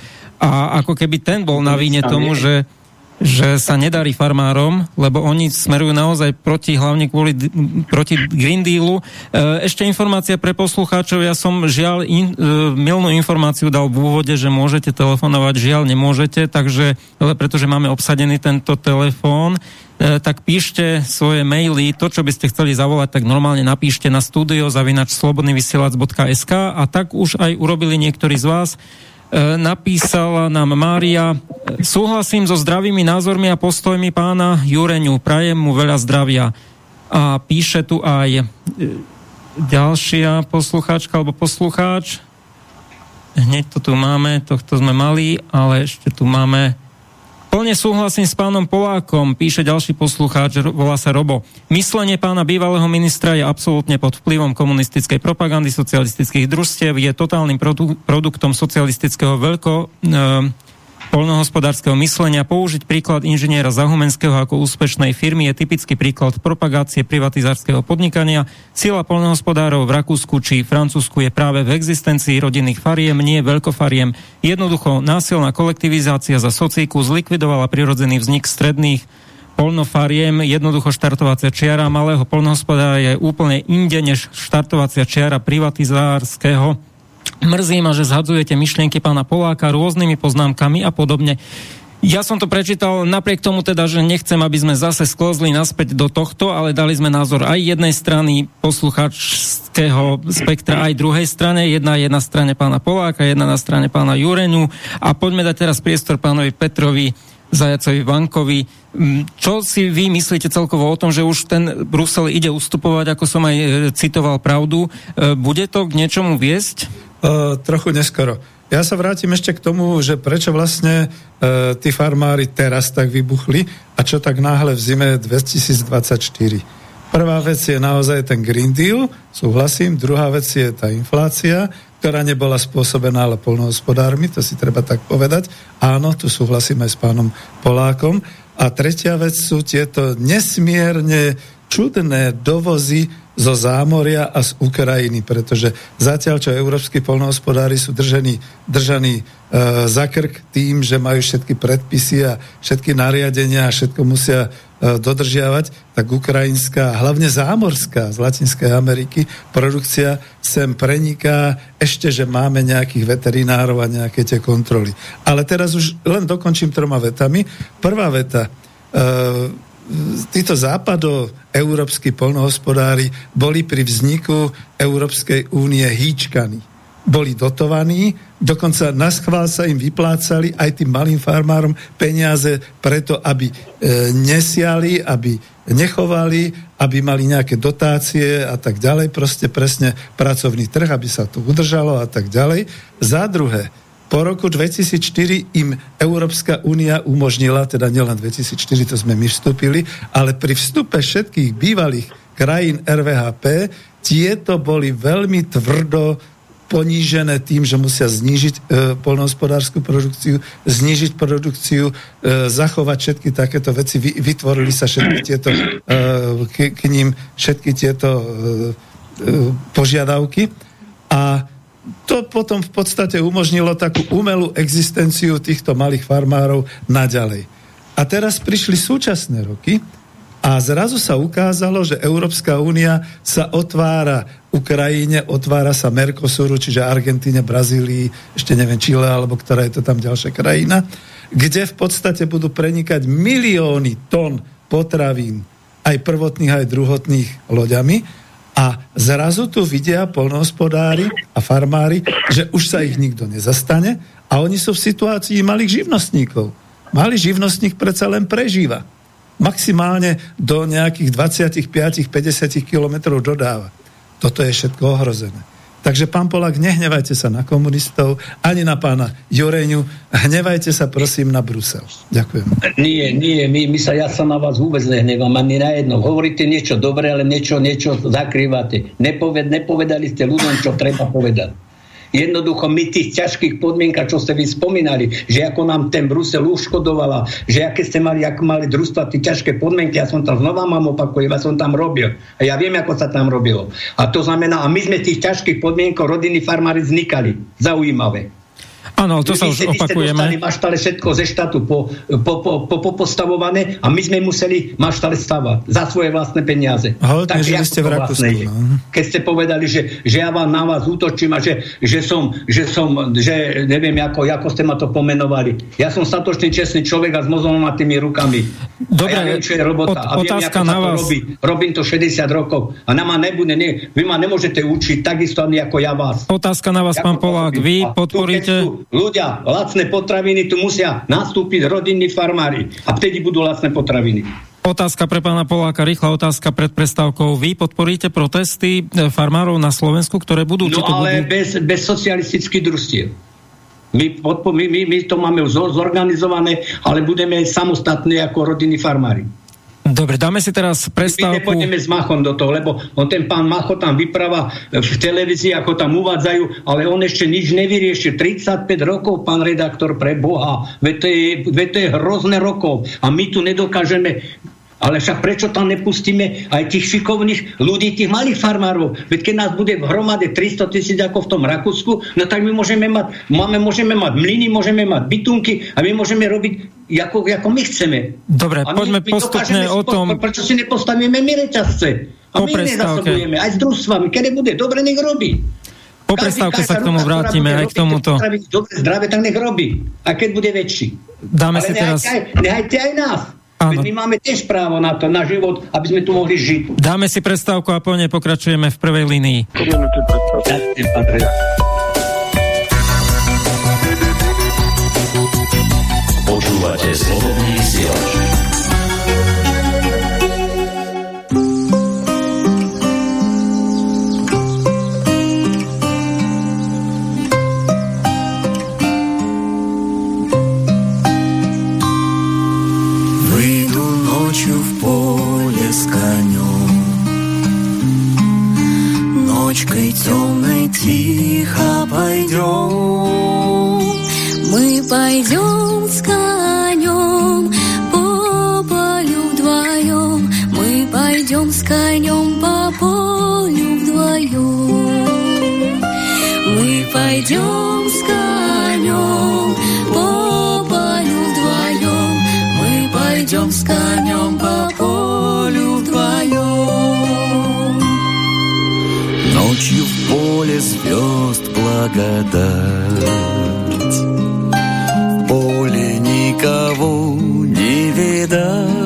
a ako keby ten bol na víne tomu, že že sa nedarí farmárom, lebo oni smerujú naozaj proti, hlavne kvôli proti Green Dealu. E, ešte informácia pre poslucháčov, ja som žiaľ in, e, milnú informáciu dal v úvode, že môžete telefonovať, žiaľ nemôžete, takže, ale pretože máme obsadený tento telefón, e, tak píšte svoje maily, to, čo by ste chceli zavolať, tak normálne napíšte na studio zavinač slobodnyvysielac.sk a tak už aj urobili niektorí z vás. E, napísala nám Mária, súhlasím so zdravými názormi a postojmi pána Jureňu, prajem mu veľa zdravia. A píše tu aj e, ďalšia poslucháčka alebo poslucháč. Hneď to tu máme, tohto sme mali, ale ešte tu máme Plne súhlasím s pánom Polákom, píše ďalší poslucháč, volá sa Robo. Myslenie pána bývalého ministra je absolútne pod vplyvom komunistickej propagandy socialistických družstiev, je totálnym produ- produktom socialistického veľko... E, polnohospodárskeho myslenia. Použiť príklad inžiniera Zahumenského ako úspešnej firmy je typický príklad propagácie privatizárskeho podnikania. Sila polnohospodárov v Rakúsku či Francúzsku je práve v existencii rodinných fariem, nie veľkofariem. Jednoducho násilná kolektivizácia za socíku zlikvidovala prirodzený vznik stredných polnofariem. Jednoducho štartovacia čiara malého polnohospodára je úplne inde než štartovacia čiara privatizárskeho. Mrzí ma, že zhadzujete myšlienky pána Poláka rôznymi poznámkami a podobne. Ja som to prečítal napriek tomu teda, že nechcem, aby sme zase sklozli naspäť do tohto, ale dali sme názor aj jednej strany posluchačského spektra, aj druhej strane. Jedna je na strane pána Poláka, jedna na strane pána Jureňu. A poďme dať teraz priestor pánovi Petrovi Zajacovi Vankovi. Mm, čo si vy myslíte celkovo o tom, že už ten Brusel ide ustupovať, ako som aj e, citoval pravdu? E, bude to k niečomu viesť? Uh, trochu neskoro. Ja sa vrátim ešte k tomu, že prečo vlastne e, tí farmári teraz tak vybuchli a čo tak náhle v zime 2024. Prvá vec je naozaj ten Green Deal, súhlasím. Druhá vec je tá inflácia, ktorá nebola spôsobená ale polnohospodármi, to si treba tak povedať. Áno, tu súhlasím aj s pánom Polákom. A tretia vec sú tieto nesmierne čudné dovozy zo zámoria a z Ukrajiny, pretože zatiaľ, čo európsky polnohospodári sú držení, držaní e, za krk tým, že majú všetky predpisy a všetky nariadenia a všetko musia e, dodržiavať, tak ukrajinská, hlavne zámorská z Latinskej Ameriky, produkcia sem preniká ešte, že máme nejakých veterinárov a nejaké tie kontroly. Ale teraz už len dokončím troma vetami. Prvá veta. E, títo západo-európsky polnohospodári boli pri vzniku Európskej únie hýčkaní. Boli dotovaní, dokonca na schvál sa im vyplácali aj tým malým farmárom peniaze preto, aby e, nesiali, aby nechovali, aby mali nejaké dotácie a tak ďalej, proste presne pracovný trh, aby sa to udržalo a tak ďalej. Za druhé, po roku 2004 im Európska únia umožnila, teda nielen 2004, to sme my vstúpili, ale pri vstupe všetkých bývalých krajín RVHP tieto boli veľmi tvrdo ponížené tým, že musia znížiť e, polnohospodárskú produkciu, znížiť produkciu, e, zachovať všetky takéto veci. Vy, vytvorili sa všetky tieto, e, k, k ním všetky tieto e, e, požiadavky. A to potom v podstate umožnilo takú umelú existenciu týchto malých farmárov naďalej. A teraz prišli súčasné roky a zrazu sa ukázalo, že Európska únia sa otvára Ukrajine, otvára sa Mercosuru, čiže Argentíne, Brazílii, ešte neviem, Čile, alebo ktorá je to tam ďalšia krajina, kde v podstate budú prenikať milióny tón potravín, aj prvotných, aj druhotných loďami a zrazu tu vidia polnohospodári a farmári, že už sa ich nikto nezastane a oni sú v situácii malých živnostníkov. Malý živnostník predsa len prežíva. Maximálne do nejakých 25-50 kilometrov dodáva. Toto je všetko ohrozené. Takže, pán Polak, nehnevajte sa na komunistov, ani na pána Jureňu, hnevajte sa prosím na Brusel. Ďakujem. Nie, nie, my, my sa, ja sa na vás vôbec nehnevám, ani na jedno. Hovoríte niečo dobré, ale niečo, niečo zakrývate. Nepoved, nepovedali ste ľuďom, čo treba povedať. Jednoducho my tých ťažkých podmienkach, čo ste vy spomínali, že ako nám ten Brusel uškodovala, že aké ste mali, ako mali družstva tie ťažké podmienky, ja som tam znova mám opakujem, ja som tam robil. A ja viem, ako sa tam robilo. A to znamená, a my sme tých ťažkých podmienkov rodiny farmári vznikali. Zaujímavé. Áno, to sa už opakujeme. Dostali maštale všetko ze štátu po, po, po, po, po postavované a my sme museli maštale stavať za svoje vlastné peniaze. Hodne, tak, ste v Rakúsku. No. Keď ste povedali, že, že ja vám na vás útočím a že, že, som, že som, že neviem, ako, ako ste ma to pomenovali. Ja som statočný, čestný človek a s tými rukami. Dobre, a ja viem, čo je robota. a viem, ako na vás. robí. Robím to 60 rokov a na ma nebude, nie, vy ma nemôžete učiť takisto ani ako ja vás. Otázka na vás, ja pán Polák. Vy podporíte ľudia lacné potraviny, tu musia nastúpiť rodinní farmári a vtedy budú lacné potraviny. Otázka pre pána Poláka, rýchla otázka pred prestávkou. Vy podporíte protesty e, farmárov na Slovensku, ktoré budú... No ale budú... bez, bez socialistických družstiev. My, my, my, my to máme zorganizované, ale budeme samostatní ako rodinní farmári. Dobre, dáme si teraz prestávku. My nepôjdeme s Machom do toho, lebo on ten pán Macho tam vypráva v televízii, ako tam uvádzajú, ale on ešte nič nevyriešil. 35 rokov, pán redaktor, pre Boha. Veď to je, veď to je hrozné rokov. A my tu nedokážeme Ale však prečo tam nepustíme aj tých šikovných ľudí, tých malých farmárov? Veď keď nás bude v hromade 300 tisíc ako v tom Rakúsku, no tak my môžeme mať, máme, môžeme mať mlyny, môžeme mať bytunky a my môžeme robiť ako, ako my chceme. Dobre, a poďme my, postupne o tom... Prečo si nepostavíme my reťazce? A my nezasobujeme, aj s družstvami. Kedy bude dobre, nech robí. Po prestávke sa k tomu vrátime, aj k tomuto. Dobre, zdravé, tak nech robí. A keď bude väčší. Dáme Ale si teraz... Nehajte aj nás. Áno. my máme tiež právo na to, na život, aby sme tu mohli žiť. Dáme si prestávku a po nej pokračujeme v prvej línii. Počúvate slobodný vysielač. Ночкой темной тихо пойдем. Мы пойдем с конем по полю вдвоем. Мы пойдем с конем по полю вдвоем. Мы пойдем звезд благодать. В поле никого не видать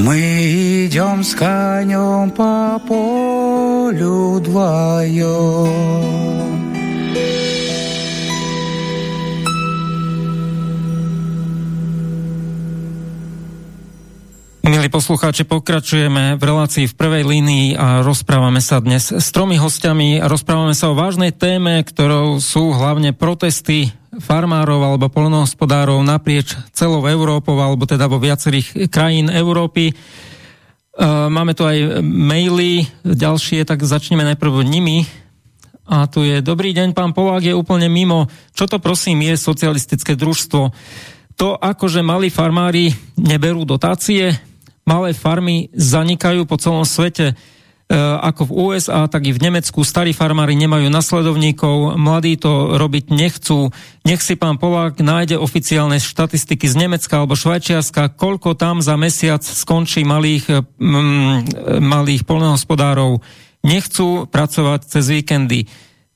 Мы идем с конем по полю волю твою. Milí poslucháči, pokračujeme v relácii v prvej línii a rozprávame sa dnes s tromi hostiami a rozprávame sa o vážnej téme, ktorou sú hlavne protesty farmárov alebo polnohospodárov naprieč celou Európou alebo teda vo viacerých krajín Európy. E, máme tu aj maily, ďalšie, tak začneme najprv nimi. A tu je, dobrý deň, pán Polák je úplne mimo. Čo to prosím je socialistické družstvo? To, akože malí farmári neberú dotácie, malé farmy zanikajú po celom svete. E, ako v USA, tak i v Nemecku starí farmári nemajú nasledovníkov, mladí to robiť nechcú. Nech si pán Polák nájde oficiálne štatistiky z Nemecka alebo Švajčiarska, koľko tam za mesiac skončí malých, mm, malých polnohospodárov. Nechcú pracovať cez víkendy.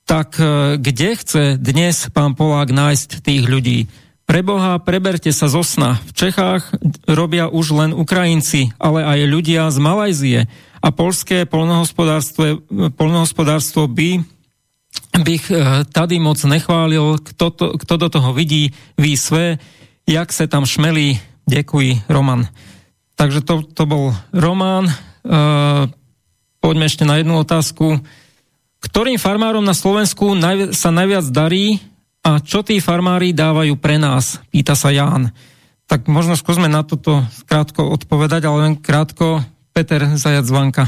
Tak e, kde chce dnes pán Polák nájsť tých ľudí? Preboha, preberte sa zo sna. V Čechách robia už len Ukrajinci, ale aj ľudia z Malajzie. A polské polnohospodárstvo, polnohospodárstvo by bych eh, tady moc nechválil, kto, to, kto do toho vidí, ví své, jak se tam šmelí. Ďakuj, Roman. Takže to, to bol Roman. Uh, poďme ešte na jednu otázku. Ktorým farmárom na Slovensku naj, sa najviac darí a čo tí farmári dávajú pre nás? Pýta sa Ján. Tak možno skúsme na toto krátko odpovedať, ale len krátko. Peter Zajac Zvanka.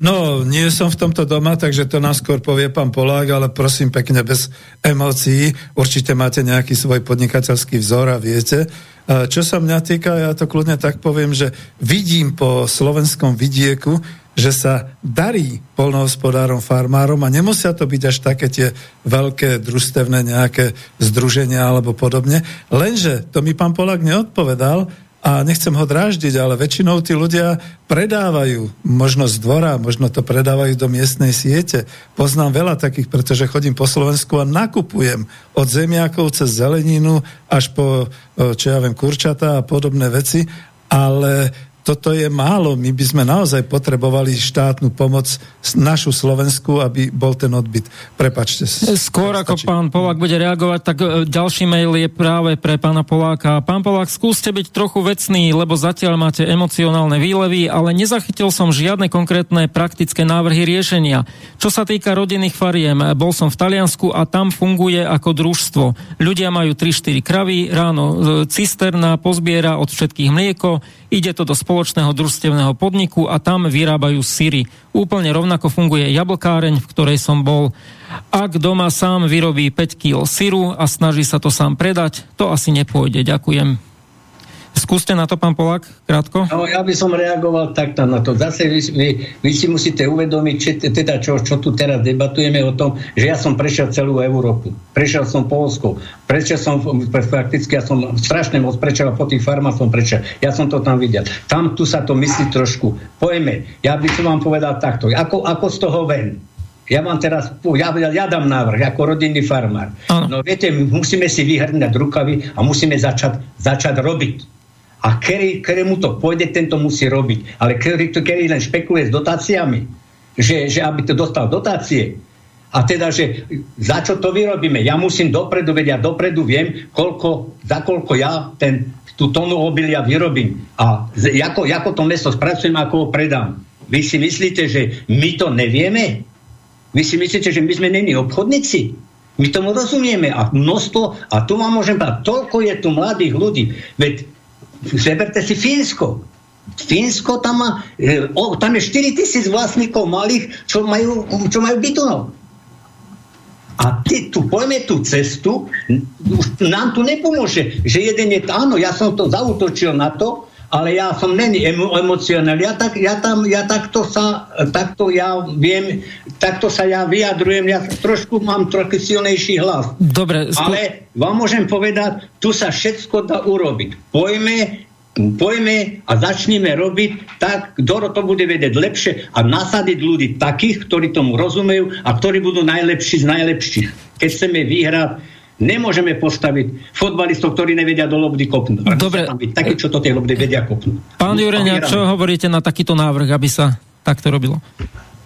No, nie som v tomto doma, takže to nás skôr povie pán Polák, ale prosím pekne bez emócií. Určite máte nejaký svoj podnikateľský vzor a viete. Čo sa mňa týka, ja to kľudne tak poviem, že vidím po slovenskom vidieku, že sa darí polnohospodárom, farmárom a nemusia to byť až také tie veľké družstevné nejaké združenia alebo podobne. Lenže to mi pán Polák neodpovedal a nechcem ho dráždiť, ale väčšinou tí ľudia predávajú, možno z dvora, možno to predávajú do miestnej siete. Poznám veľa takých, pretože chodím po Slovensku a nakupujem od zemiakov cez zeleninu až po, čo ja viem, kurčata a podobné veci, ale toto je málo. My by sme naozaj potrebovali štátnu pomoc našu Slovensku, aby bol ten odbyt. Prepačte. Skôr ako pán Polák bude reagovať, tak e, ďalší mail je práve pre pána Poláka. Pán Polák, skúste byť trochu vecný, lebo zatiaľ máte emocionálne výlevy, ale nezachytil som žiadne konkrétne praktické návrhy riešenia. Čo sa týka rodinných fariem, bol som v Taliansku a tam funguje ako družstvo. Ľudia majú 3-4 kravy, ráno e, cisterna pozbiera od všetkých mlieko, ide to do spoločného družstevného podniku a tam vyrábajú syry. Úplne rovnako funguje jablkáreň, v ktorej som bol. Ak doma sám vyrobí 5 kg syru a snaží sa to sám predať, to asi nepôjde. Ďakujem. Skúste na to, pán Polák, krátko. No, ja by som reagoval takto na to. Zase vy, vy, vy si musíte uvedomiť, či, teda čo, čo tu teraz debatujeme o tom, že ja som prešiel celú Európu. Prešiel som Polsko. Prešiel som, prakticky ja som strašne moc prešiel po tých farmách som prešiel. Ja som to tam videl. Tam tu sa to myslí trošku. Pojme, ja by som vám povedal takto. Ako, ako z toho ven? Ja vám teraz, ja, ja dám návrh ako rodinný farmár. No viete, musíme si vyhrňať rukavy a musíme začať, začať robiť a ktorý, ktorému to pôjde, tento musí robiť. Ale ktorý, len špekuluje s dotáciami, že, že aby to dostal dotácie, a teda, že za čo to vyrobíme? Ja musím dopredu vedieť, ja dopredu viem, koľko, za koľko ja ten, tú tónu obilia vyrobím. A ako, ako to meso spracujem, ako ho predám. Vy si myslíte, že my to nevieme? Vy si myslíte, že my sme není obchodníci? My tomu rozumieme a množstvo, a tu vám môžem povedať, toľko je tu mladých ľudí. Veď Zeberte si Fínsko. Fínsko tam má, e, o, tam je 4 tisíc vlastníkov malých, čo majú, čo majú bytunov. A ty, tu pojme tú cestu, nám tu nepomôže, že jeden je, áno, ja som to zautočil na to, ale ja som není emo, emocionálny. Ja, tak, ja, tam, ja takto sa, takto ja viem, takto sa ja vyjadrujem, ja trošku mám trochu silnejší hlas. Dobre. Skú... Ale vám môžem povedať, tu sa všetko dá urobiť. Pojme, pojme a začneme robiť tak, kto to bude vedieť lepšie a nasadiť ľudí takých, ktorí tomu rozumejú a ktorí budú najlepší z najlepších. Keď chceme vyhrať Nemôžeme postaviť fotbalistov, ktorí nevedia do lobby kopnúť. Dobre. Tam byť takí, čo to tej lobby vedia kopnúť. Pán Jurenia, čo hovoríte na takýto návrh, aby sa takto robilo?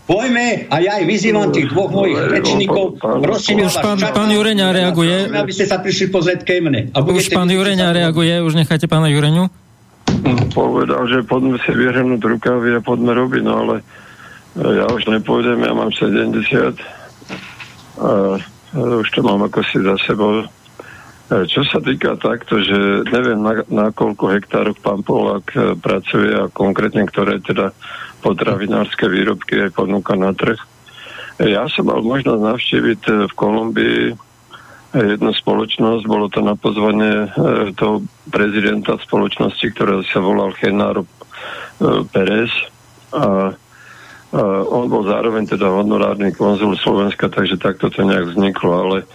Pojme a ja aj vyzývam tých dvoch mojich rečníkov, prosím Už pán, pán Jureňa reaguje. aby ste sa prišli pozrieť ke mne. A Už pán Jureňa reaguje, už necháte pána Jureňu? Povedal, že poďme si vyhrnúť rukavy a poďme robiť, no ale e, ja už nepôjdem, ja mám 70 a už to mám ako si za sebou. E, Čo sa týka takto, že neviem na, na koľko hektároch pán Polák e, pracuje a konkrétne ktoré teda potravinárske výrobky aj ponúka na trh. Ja som mal možnosť navštíviť e, v Kolumbii jednu spoločnosť, bolo to na pozvanie toho prezidenta spoločnosti, ktorý sa volal Genaro Pérez a, a on bol zároveň teda honorárny konzul Slovenska, takže takto to nejak vzniklo, ale e,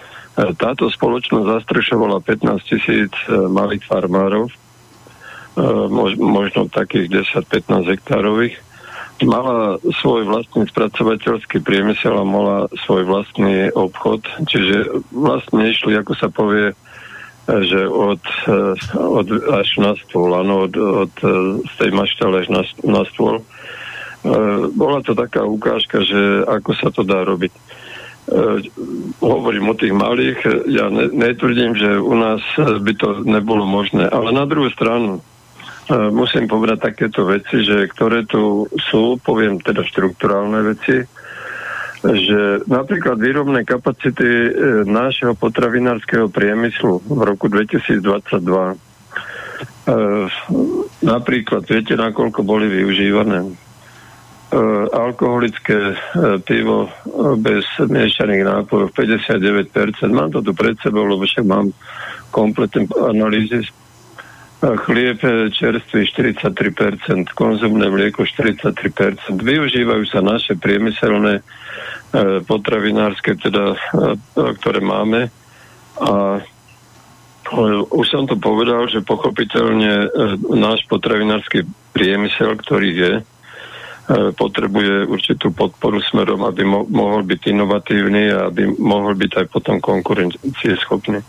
táto spoločnosť zastrešovala 15 tisíc e, malých farmárov, e, mož, možno takých 10-15 hektárových mala svoj vlastný spracovateľský priemysel a mala svoj vlastný obchod, čiže vlastne išli, ako sa povie, že od, od až na stôl, áno, od, od z tej maštale až na, na stôl. E, Bola to taká ukážka, že ako sa to dá robiť. E, hovorím o tých malých, ja ne, netvrdím, že u nás by to nebolo možné, ale na druhú stranu E, musím povedať takéto veci, že ktoré tu sú, poviem teda štrukturálne veci, že napríklad výrobné kapacity e, nášho potravinárskeho priemyslu v roku 2022 e, napríklad, viete, nakoľko boli využívané? E, alkoholické e, pivo e, bez miešaných nápojov 59%. Mám to tu pred sebou, lebo však mám kompletné analýzy chlieb čerstvý 43%, konzumné mlieko 43%. Využívajú sa naše priemyselné potravinárske, teda, ktoré máme. A už som to povedal, že pochopiteľne náš potravinársky priemysel, ktorý je, potrebuje určitú podporu smerom, aby mo- mohol byť inovatívny a aby mohol byť aj potom konkurencieschopný.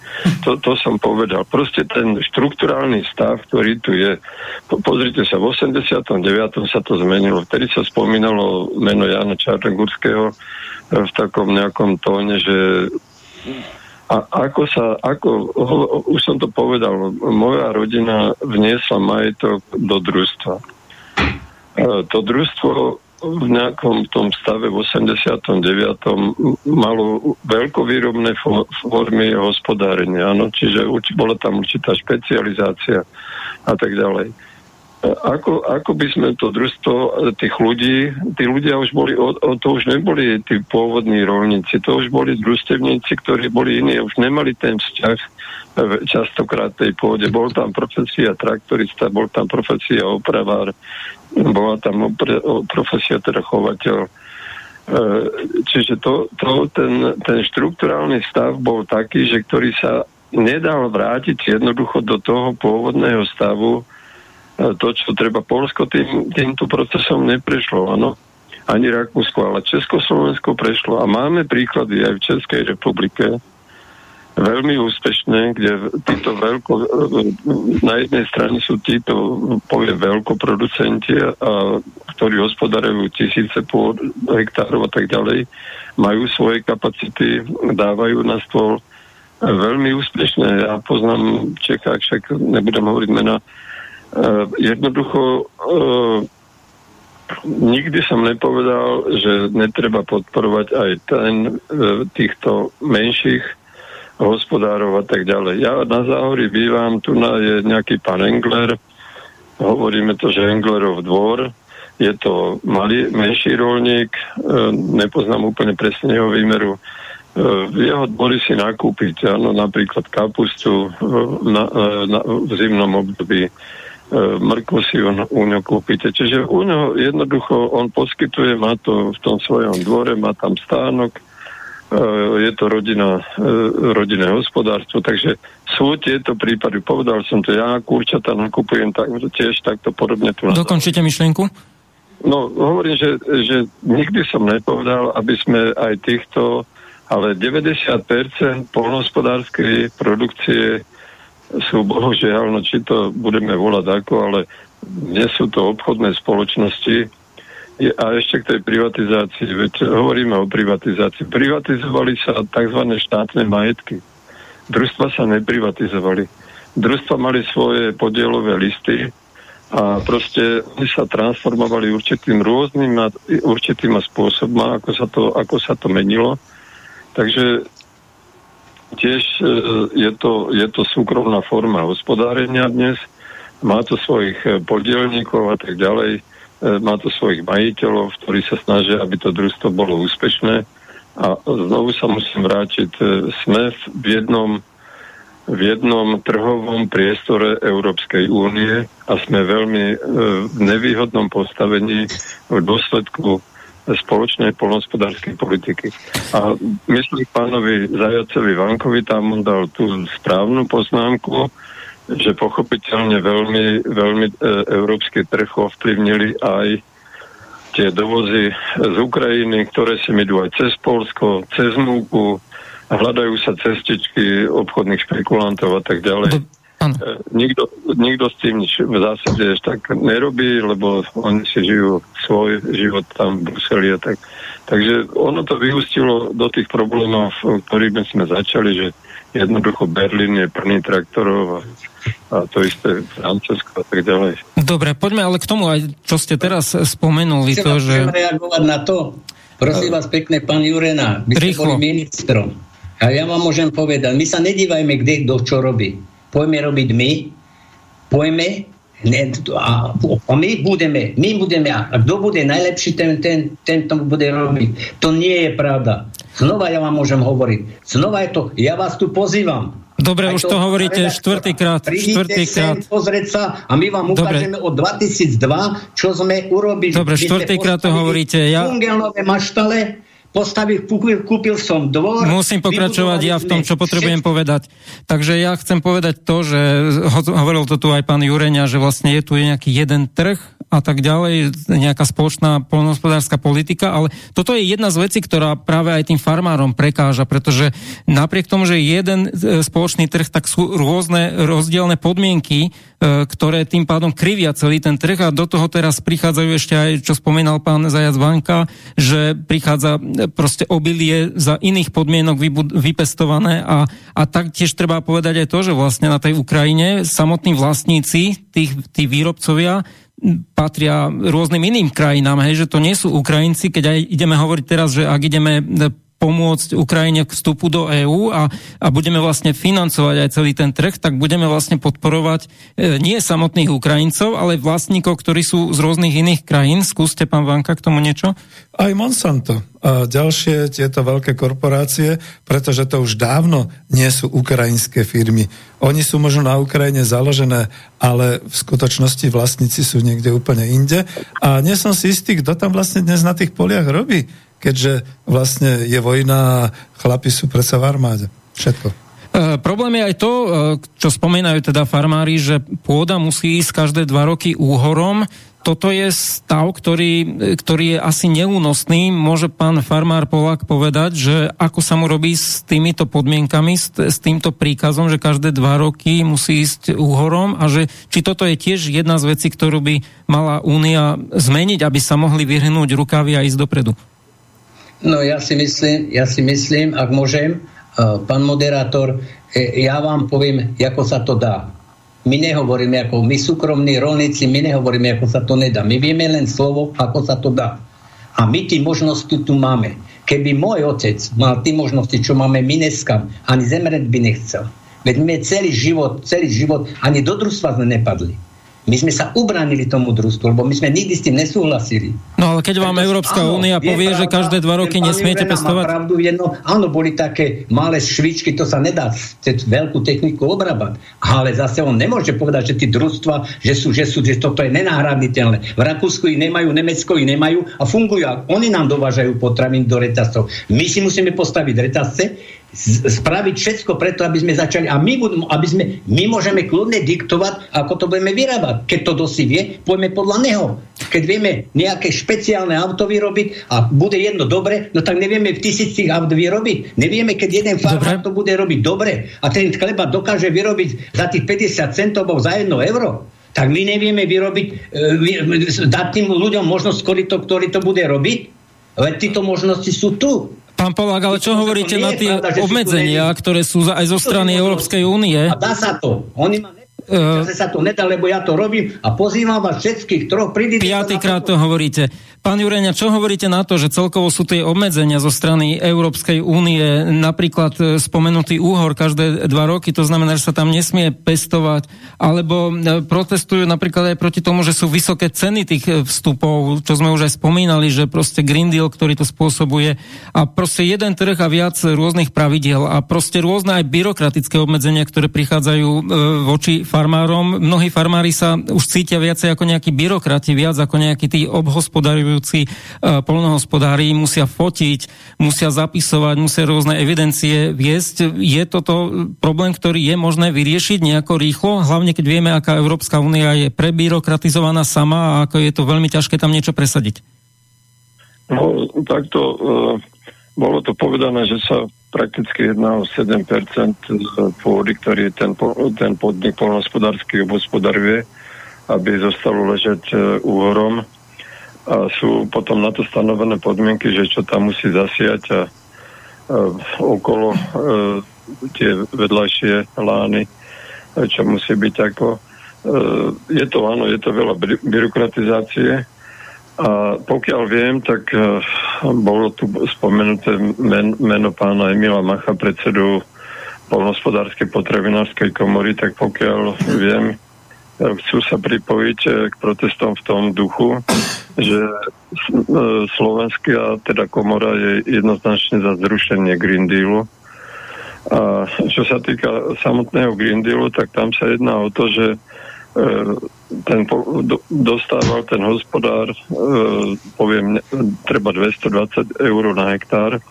To, to som povedal. Proste ten štrukturálny stav, ktorý tu je, po- pozrite sa, v 89. sa to zmenilo. Vtedy sa spomínalo meno Jana Čarnogurského v takom nejakom tóne, že a ako sa, ako, už som to povedal, moja rodina vniesla majetok do družstva. E, to družstvo v nejakom tom stave v 89. malo veľkovýrobné fo- formy hospodárenia, áno, čiže bola tam určitá špecializácia a tak ďalej. Ako, ako by sme to družstvo e, tých ľudí, tí ľudia už boli, to už neboli tí pôvodní rolníci, to už boli družstevníci, ktorí boli iní, už nemali ten vzťah e, častokrát tej pôde. Bol tam profesia traktorista, bol tam profesia opravár, bola tam opre, profesia teda chovateľ. E, čiže to, to, ten, ten štruktúrálny stav bol taký, že ktorý sa nedal vrátiť jednoducho do toho pôvodného stavu, to, čo treba Polsko tým, týmto procesom neprešlo, áno. Ani Rakúsko, ale Československo prešlo. A máme príklady aj v Českej republike, veľmi úspešné, kde títo veľko, na jednej strane sú títo, poviem, veľkoproducenti, a, ktorí hospodarujú tisíce hektárov a tak ďalej, majú svoje kapacity, dávajú na stôl veľmi úspešné. Ja poznám Čechách, však nebudem hovoriť mena. Uh, jednoducho uh, nikdy som nepovedal, že netreba podporovať aj ten, uh, týchto menších hospodárov a tak ďalej. Ja na záhori bývam, tu na je nejaký pán Engler, hovoríme to, že Englerov dvor, je to malý, menší rolník, nepoznám úplne presne jeho výmeru, v jeho dvori si nakúpiť, áno, napríklad kapustu na, na, v zimnom období, mrkvu si u, u ňo kúpite. Čiže u ňo jednoducho on poskytuje, má to v tom svojom dvore, má tam stánok, je to rodina, rodinné hospodárstvo, takže sú tieto prípady. Povedal som to, ja kurčata nakupujem tak, tiež takto podobne tu. Dokončite myšlienku? No, hovorím, že, že nikdy som nepovedal, aby sme aj týchto, ale 90% polnohospodárskej produkcie sú bohužiaľ, no či to budeme volať ako, ale nie sú to obchodné spoločnosti, a ešte k tej privatizácii, veď hovoríme o privatizácii. Privatizovali sa tzv. štátne majetky. Družstva sa neprivatizovali. Družstva mali svoje podielové listy a proste sa transformovali určitým rôznym určitým spôsobom, ako sa to, ako sa to menilo. Takže tiež e, je to, je to súkromná forma hospodárenia dnes, má to svojich e, podielníkov a tak ďalej E, má to svojich majiteľov, ktorí sa snažia, aby to družstvo bolo úspešné. A znovu sa musím vrátiť. Sme v jednom, v jednom trhovom priestore Európskej únie a sme veľmi v nevýhodnom postavení v dôsledku spoločnej polnospodárskej politiky. A myslím pánovi Zajacovi Vankovi tam on dal tú správnu poznámku, že pochopiteľne veľmi, veľmi e, európsky trh ovplyvnili aj tie dovozy z Ukrajiny, ktoré si idú aj cez Polsko, cez Múku, hľadajú sa cestičky obchodných špekulantov a tak ďalej. E, nikto, nikto s tým nič v zásade tak nerobí, lebo oni si žijú svoj život tam v Bruseli a tak. Takže ono to vyústilo do tých problémov, ktorých sme začali, že jednoducho Berlín je plný traktorov a a to isté Francúzsko a tak ďalej. Dobre, poďme ale k tomu aj, čo ste teraz spomenuli. Chcem to, že... reagovať na to. Prosím vás pekne, pán Jurena, vy ste boli ministrom. A ja vám môžem povedať, my sa nedívajme, kde kto čo robí. Poďme robiť my, poďme ne, a, a my budeme, my budeme, a kto bude najlepší, ten, ten, ten to bude robiť. To nie je pravda. Znova ja vám môžem hovoriť. Znova je to, ja vás tu pozývam Dobre, už to, to hovoríte štvrtýkrát. Štvrtýkrát. pozrieť sa a my vám ukážeme od 2002, čo sme urobili. Dobre, štvrtýkrát to hovoríte. Ja... Fungelnové maštale, postavil, kúpil, kúpil som dvor. Musím pokračovať ja v tom, čo potrebujem povedať. Takže ja chcem povedať to, že hovoril to tu aj pán Jureňa, že vlastne je tu nejaký jeden trh, a tak ďalej, nejaká spoločná polnohospodárska politika, ale toto je jedna z vecí, ktorá práve aj tým farmárom prekáža, pretože napriek tomu, že jeden e, spoločný trh, tak sú rôzne rozdielne podmienky, e, ktoré tým pádom krivia celý ten trh. A do toho teraz prichádzajú ešte aj, čo spomínal pán Zajac Vanka, že prichádza e, proste obilie za iných podmienok vypestované. A, a taktiež treba povedať aj to, že vlastne na tej Ukrajine samotní vlastníci, tých, tí výrobcovia, patria rôznym iným krajinám, hej, že to nie sú Ukrajinci, keď aj ideme hovoriť teraz, že ak ideme pomôcť Ukrajine k vstupu do EÚ a, a budeme vlastne financovať aj celý ten trh, tak budeme vlastne podporovať e, nie samotných Ukrajincov, ale vlastníkov, ktorí sú z rôznych iných krajín. Skúste, pán Vanka, k tomu niečo? Aj Monsanto a ďalšie tieto veľké korporácie, pretože to už dávno nie sú ukrajinské firmy. Oni sú možno na Ukrajine založené, ale v skutočnosti vlastníci sú niekde úplne inde. A nie som si istý, kto tam vlastne dnes na tých poliach robí keďže vlastne je vojna a chlapi sú predsa v armáde. Všetko. E, problém je aj to, e, čo spomínajú teda farmári, že pôda musí ísť každé dva roky úhorom. Toto je stav, ktorý, ktorý je asi neúnosný. Môže pán farmár Polák povedať, že ako sa mu robí s týmito podmienkami, s, s týmto príkazom, že každé dva roky musí ísť úhorom a že či toto je tiež jedna z vecí, ktorú by mala Únia zmeniť, aby sa mohli vyhrnúť rukavy a ísť dopredu. No ja si myslím, ja si myslím, ak môžem, pán moderátor, e, ja vám poviem, ako sa to dá. My nehovoríme ako my súkromní rolníci, my nehovoríme, ako sa to nedá. My vieme len slovo, ako sa to dá. A my tie možnosti tu máme. Keby môj otec mal tie možnosti, čo máme my dneska, ani zemreť by nechcel. Veď my celý život, celý život, ani do družstva sme nepadli. My sme sa ubránili tomu družstvu, lebo my sme nikdy s tým nesúhlasili. No ale keď vám Európska únia povie, pravda, že každé dva roky nesmiete pestovať... pravdu jedno, áno, boli také malé švičky, to sa nedá veľkú techniku obrábať. Ale zase on nemôže povedať, že tie družstva, že sú, že sú, že toto je nenahraditeľné. V Rakúsku ich nemajú, Nemecko ich nemajú a fungujú. Oni nám dovážajú potravín do reťazcov. My si musíme postaviť reťazce, spraviť všetko preto, aby sme začali a my, aby sme, my môžeme kľudne diktovať, ako to budeme vyrábať. Keď to dosi vie, poďme podľa neho. Keď vieme nejaké špeciálne auto vyrobiť a bude jedno dobre, no tak nevieme v tisícich aut vyrobiť. Nevieme, keď jeden farmár to bude robiť dobre a ten chleba dokáže vyrobiť za tých 50 centov za 1 euro tak my nevieme vyrobiť, e, dať tým ľuďom možnosť, ktorí to, ktorí to bude robiť, ale títo možnosti sú tu. Pán Polák, ale čo hovoríte na tie obmedzenia, ktoré sú aj zo strany Európskej únie? A dá sa to. Oni ma Uh, sa to nedá, lebo ja to robím a pozývam vás všetkých troch. Piatýkrát to hovoríte. Pán Jurenia, čo hovoríte na to, že celkovo sú tie obmedzenia zo strany Európskej únie, napríklad e, spomenutý úhor každé dva roky, to znamená, že sa tam nesmie pestovať, alebo e, protestujú napríklad aj proti tomu, že sú vysoké ceny tých vstupov, čo sme už aj spomínali, že proste Green Deal, ktorý to spôsobuje a proste jeden trh a viac rôznych pravidiel a proste rôzne aj byrokratické obmedzenia, ktoré prichádzajú voči farmárom. Mnohí farmári sa už cítia viacej ako nejakí byrokrati, viac ako nejakí tí obhospodári pracujúci e, polnohospodári musia fotiť, musia zapisovať, musia rôzne evidencie viesť. Je toto problém, ktorý je možné vyriešiť nejako rýchlo, hlavne keď vieme, aká Európska únia je prebyrokratizovaná sama a ako je to veľmi ťažké tam niečo presadiť? No, takto e, bolo to povedané, že sa prakticky jedná o 7% pôdy, ktorý ten, ten podnik polnohospodársky obhospodaruje, aby zostalo ležať e, úhorom a sú potom na to stanovené podmienky, že čo tam musí zasiať a, a okolo e, tie vedľajšie lány, e, čo musí byť ako. E, je to áno, je to veľa by- byrokratizácie a pokiaľ viem, tak e, bolo tu spomenuté men, meno pána Emila Macha, predsedu polnospodárskej potravinárskej komory, tak pokiaľ viem, chcú sa pripojiť eh, k protestom v tom duchu, že Slovenská teda komora je jednoznačne za zrušenie Green Dealu. A čo sa týka samotného Green Dealu, tak tam sa jedná o to, že ten dostával ten hospodár, poviem, treba 220 eur na hektár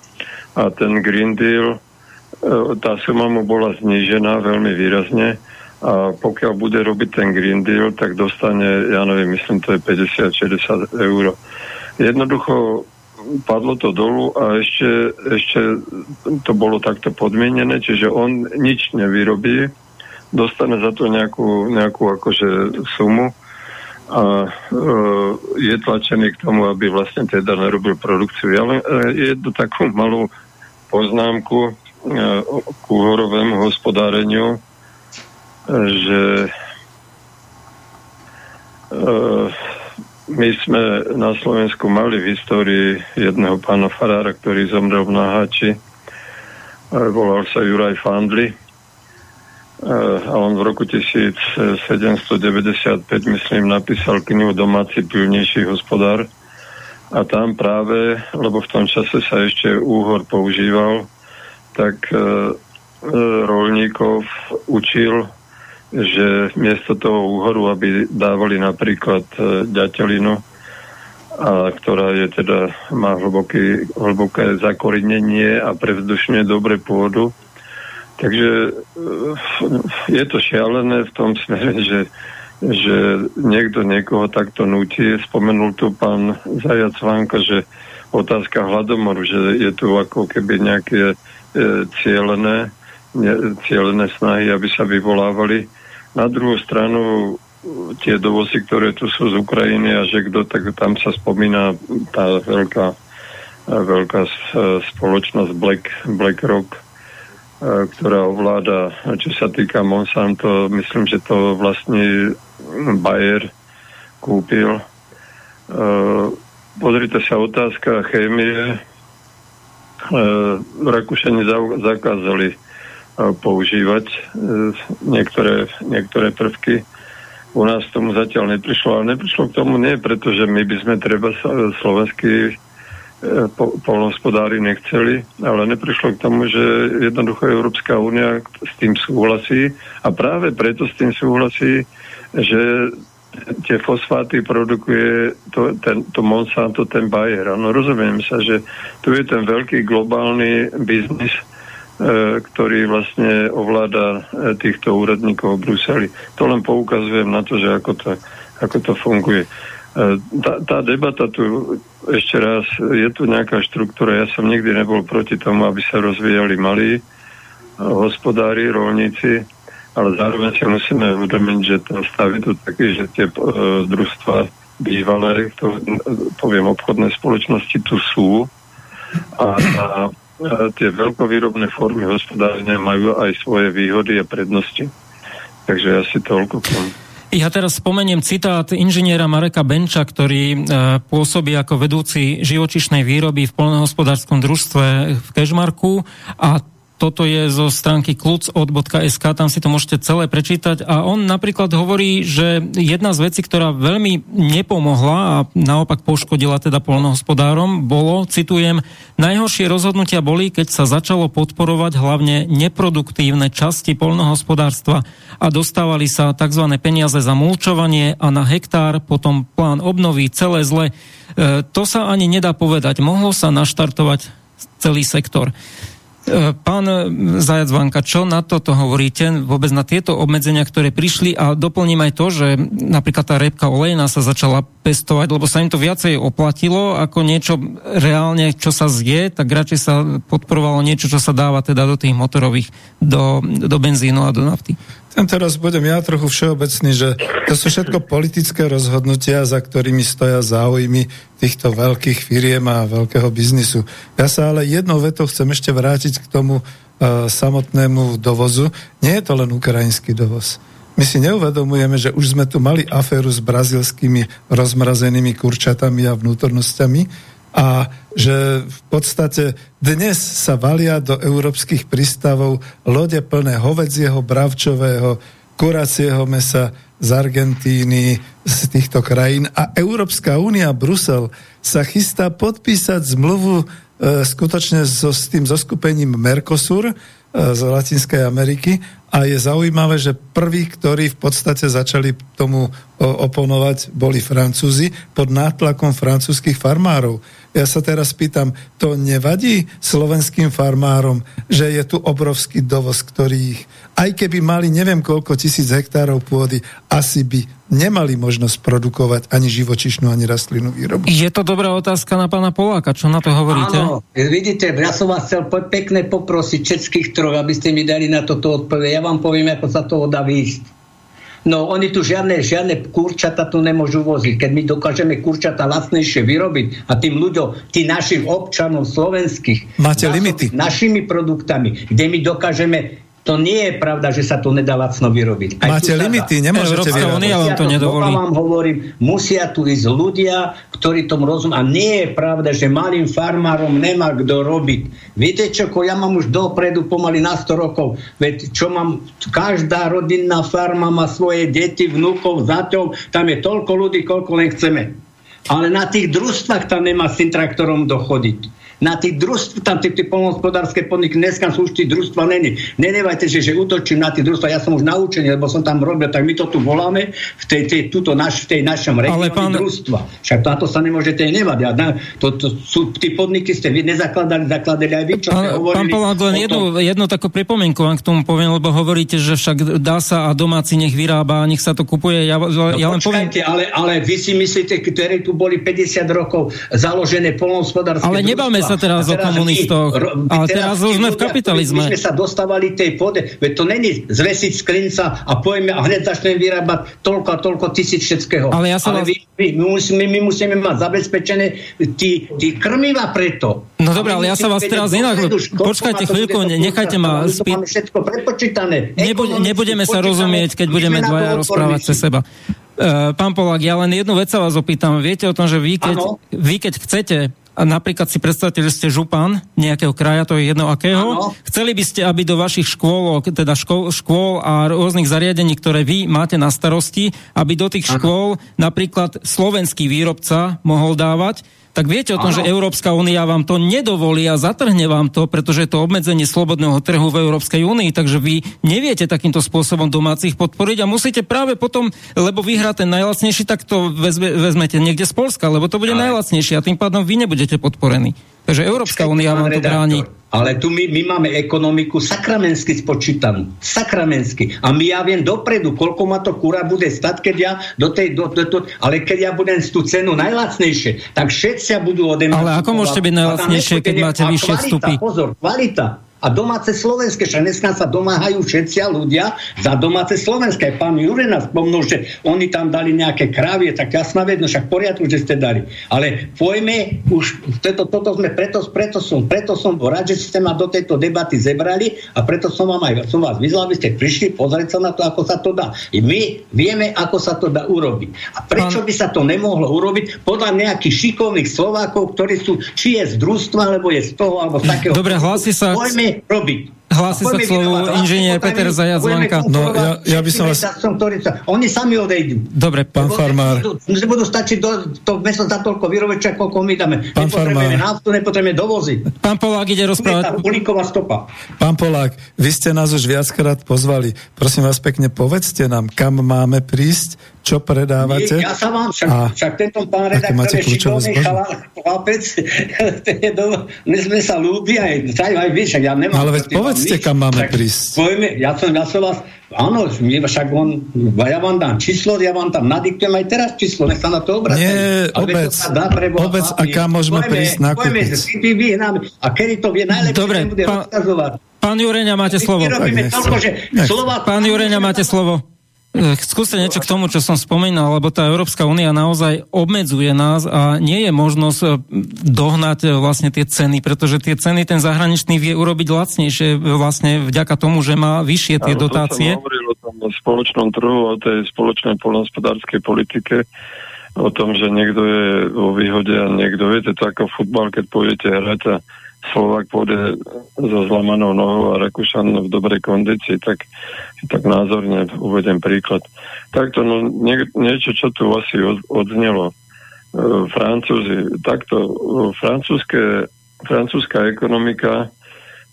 a ten Green Deal, tá suma mu bola znížená veľmi výrazne a pokiaľ bude robiť ten Green Deal, tak dostane, ja neviem, myslím, to je 50-60 eur. Jednoducho padlo to dolu a ešte, ešte to bolo takto podmienené, čiže on nič nevyrobí, dostane za to nejakú, nejakú akože sumu a e, je tlačený k tomu, aby vlastne teda nerobil produkciu. Ja len e, jednu takú malú poznámku e, k úhorovému hospodáreniu že uh, my sme na Slovensku mali v histórii jedného pána Farára, ktorý zomrel v Naháči. Uh, volal sa Juraj Fandli. Uh, a on v roku 1795, myslím, napísal knihu Domáci pilnejší hospodár. A tam práve, lebo v tom čase sa ešte úhor používal, tak uh, rolníkov učil že miesto toho úhoru, aby dávali napríklad e, ďatelinu, a ktorá je teda, má hlboký, hlboké zakorinenie a prevzdušne dobre pôdu. Takže e, je to šialené v tom smere, že, že niekto niekoho takto nutí. Spomenul tu pán Zajac Vánka, že otázka hladomoru, že je tu ako keby nejaké e, cielené, ne, cielené snahy, aby sa vyvolávali na druhú stranu tie dovozy, ktoré tu sú z Ukrajiny a že kto, tak tam sa spomína tá veľká, veľká spoločnosť Black, BlackRock, ktorá ovláda, čo sa týka Monsanto, myslím, že to vlastne Bayer kúpil. E, pozrite sa, otázka chémie. E, Rakúšani zakázali používať e, niektoré, niektoré prvky. U nás tomu zatiaľ neprišlo, ale neprišlo k tomu nie, pretože my by sme treba slovenskí e, polnohospodári nechceli, ale neprišlo k tomu, že jednoducho Európska únia s tým súhlasí a práve preto s tým súhlasí, že tie fosfáty produkuje to, ten, to Monsanto, ten Bayer. No rozumiem sa, že tu je ten veľký globálny biznis, E, ktorý vlastne ovláda e, týchto úradníkov v Bruseli. To len poukazujem na to, že ako to, ako to funguje. E, tá, tá debata tu, ešte raz, je tu nejaká štruktúra. Ja som nikdy nebol proti tomu, aby sa rozvíjali malí hospodári, rolníci, ale zároveň si musíme uvedomiť, že ten stav je tu taký, že tie e, družstva bývalé, to, poviem, obchodné spoločnosti tu sú a, a tie veľkovýrobné formy hospodárenia majú aj svoje výhody a prednosti. Takže asi toľko k tomu. Ja teraz spomeniem citát inžiniera Mareka Benča, ktorý e, pôsobí ako vedúci živočišnej výroby v polnohospodárskom družstve v Kežmarku a toto je zo stránky kluc.sk, tam si to môžete celé prečítať a on napríklad hovorí, že jedna z vecí, ktorá veľmi nepomohla a naopak poškodila teda polnohospodárom, bolo, citujem, najhoršie rozhodnutia boli, keď sa začalo podporovať hlavne neproduktívne časti polnohospodárstva a dostávali sa tzv. peniaze za mulčovanie a na hektár potom plán obnovy, celé zle. E, to sa ani nedá povedať. Mohlo sa naštartovať celý sektor. E, pán Zajac Vanka, čo na toto hovoríte, vôbec na tieto obmedzenia, ktoré prišli a doplním aj to, že napríklad tá repka olejná sa začala pestovať, lebo sa im to viacej oplatilo ako niečo reálne, čo sa zje, tak radšej sa podporovalo niečo, čo sa dáva teda do tých motorových, do, do benzínu a do nafty. Ten teraz budem ja trochu všeobecný, že to sú všetko politické rozhodnutia, za ktorými stoja záujmy týchto veľkých firiem a veľkého biznisu. Ja sa ale jednou vetou chcem ešte vrátiť k tomu uh, samotnému dovozu. Nie je to len ukrajinský dovoz. My si neuvedomujeme, že už sme tu mali aféru s brazilskými rozmrazenými kurčatami a vnútornosťami, a že v podstate dnes sa valia do európskych prístavov lode plné hovedzieho, bravčového, kuracieho mesa z Argentíny, z týchto krajín a Európska únia, Brusel sa chystá podpísať zmluvu e, skutočne so, s tým zoskupením Mercosur, z Latinskej Ameriky a je zaujímavé, že prví, ktorí v podstate začali tomu oponovať, boli Francúzi pod nátlakom francúzských farmárov. Ja sa teraz pýtam, to nevadí slovenským farmárom, že je tu obrovský dovoz, ktorý ich, aj keby mali neviem koľko tisíc hektárov pôdy, asi by nemali možnosť produkovať ani živočišnú, ani rastlinnú výrobu. Je to dobrá otázka na pána Poláka, čo na to hovoríte? Áno, vidíte, ja som vás chcel pekne poprosiť všetkých troch, aby ste mi dali na toto odpoveď. Ja vám poviem, ako sa toho dá výjsť. No, oni tu žiadne, žiadne kurčata tu nemôžu voziť. Keď my dokážeme kurčata lacnejšie vyrobiť a tým ľuďom, tým našim občanom slovenských, Máte limity. našimi produktami, kde my dokážeme to nie je pravda, že sa to nedá lacno vyrobiť. Aj Máte limity, dá. nemôžete Európska únia vám to nedovolí. vám hovorím, musia tu ísť ľudia, ktorí tomu rozumejú. A nie je pravda, že malým farmárom nemá kto robiť. Viete čo, ja mám už dopredu pomaly na 100 rokov. Veď čo mám, každá rodinná farma má svoje deti, vnúkov, zaťov, tam je toľko ľudí, koľko len chceme. Ale na tých družstvách tam nemá s tým traktorom dochodiť na tých družstv, tam tie, tie polnohospodárske podniky, dneska sú už tie družstva není. Nenevajte, že, že útočím na tie družstva, ja som už naučený, lebo som tam robil, tak my to tu voláme v tej, tej, tuto naš, v tej našom regióne pán... družstva. Však to, to sa nemôžete nevať. Ja, to, to, sú, tí podniky ste vy nezakladali, zakladali aj vy, čo pán, ste hovorili. Pán Polák, len jednu, jednu takú pripomienku vám k tomu poviem, lebo hovoríte, že však dá sa a domáci nech vyrába, nech sa to kupuje. Ja, no, ja len poviem... ale, ale vy si myslíte, ktoré tu boli 50 rokov založené polnohospodárske Ale nebáme sa teraz, teraz o komunistoch, vy, ale teraz, teraz už sme v kapitalizme. My sme sa dostávali tej pôde, veď to není zvesiť skrinca a pojeme a hneď začneme vyrábať toľko a toľko tisíc všetkého. Ale, ja sa ale vás... my, my, musíme, my musíme mať zabezpečené tí, tí krmiva preto. No dobre, ale ja sa vás teraz inak... Počkajte chvíľku, nechajte ma spýť. všetko prepočítané. Nebudeme sa rozumieť, keď budeme dvaja rozprávať cez seba. Uh, pán Polák, ja len jednu vec sa vás opýtam. Viete o tom, že vy keď, vy keď chcete a napríklad si predstavte, že ste župan nejakého kraja, to je jedno akého. Ano. Chceli by ste, aby do vašich škôl, teda škôl, škôl a rôznych zariadení, ktoré vy máte na starosti, aby do tých ano. škôl napríklad slovenský výrobca mohol dávať tak viete o tom, ano. že Európska únia vám to nedovolí a zatrhne vám to, pretože je to obmedzenie slobodného trhu v Európskej únii, takže vy neviete takýmto spôsobom domácich podporiť a musíte práve potom, lebo vyhrá ten najlacnejší, tak to vezme, vezmete niekde z Polska, lebo to bude Ale... najlacnejšie a tým pádom vy nebudete podporení. Takže Európska únia vám to bráni. Ale tu my, my máme ekonomiku sakramensky spočítanú. Sakramensky. A my ja viem dopredu, koľko ma to kura bude stať, keď ja do tej... Do, do, do, ale keď ja budem tú cenu najlacnejšie, tak všetci budú ode mňa... Ale ako môžete byť najlacnejšie, keď máte vyššie vstupy? Pozor, kvalita a domáce slovenské. Však dneska sa domáhajú všetci ľudia za domáce slovenské. Pán Jurena spomnul, že oni tam dali nejaké krávie, tak jasná vec, no však poriadku, že ste dali. Ale pojme, už toto, toto sme, preto, preto, som, preto som bol rád, že ste ma do tejto debaty zebrali a preto som, vám aj, som vás vyzval, aby ste prišli pozrieť sa na to, ako sa to dá. I my vieme, ako sa to dá urobiť. A prečo by sa to nemohlo urobiť podľa nejakých šikovných Slovákov, ktorí sú, či je z družstva, alebo je z toho, alebo z takého... Dobre, hlási sa... Pojme robiť. Hlási sa k slovu inžinier Peter Zajac Zvanka. No, ja, ja by som vás... Oni sami odejdú. Dobre, pán Farmár. Nebudú stačiť do, to meso za toľko vyrobiť, čo koľko my dáme. Pán nepotrebujeme naftu, nepotrebujeme dovozy. Pán Polák ide rozprávať. stopa. Pán Polák, vy ste nás už viackrát pozvali. Prosím vás pekne, povedzte nám, kam máme prísť, čo predávate? Ja sa vám, však, a, však tento pán redaktor je šikovný chlapec, my sme sa ľúbi aj, aj vy, však ja nemám... Ale veď povedzte, nič, kam máme prísť. Pojme, ja som, ja som vás, áno, mne však on, ja vám dám číslo, ja vám tam nadiktujem aj teraz číslo, nech sa na to obracajú. Nie, obec, dá, preboha, obec, a kam môžeme pojme, prísť na kúpiť. A kedy to vie najlepšie, Dobre, bude pán, rozkazovať. Pán Jureňa, máte slovo. Pán Jureňa, máte slovo. Eh, skúste niečo k tomu, čo som spomínal, lebo tá Európska únia naozaj obmedzuje nás a nie je možnosť eh, dohnať eh, vlastne tie ceny, pretože tie ceny ten zahraničný vie urobiť lacnejšie vlastne vďaka tomu, že má vyššie tie Áno, dotácie. To hovoril o tom spoločnom trhu, o tej spoločnej polnohospodárskej politike, o tom, že niekto je vo výhode a niekto, viete, to ako futbal, keď pôjdete hrať a Slovak pôjde so zlamanou nohou a Rakúšan v dobrej kondícii, tak, tak názorne uvedem príklad. Takto no, nie, niečo, čo tu asi od, odznelo. E, Francúzi, takto, e, francúzske, francúzska ekonomika,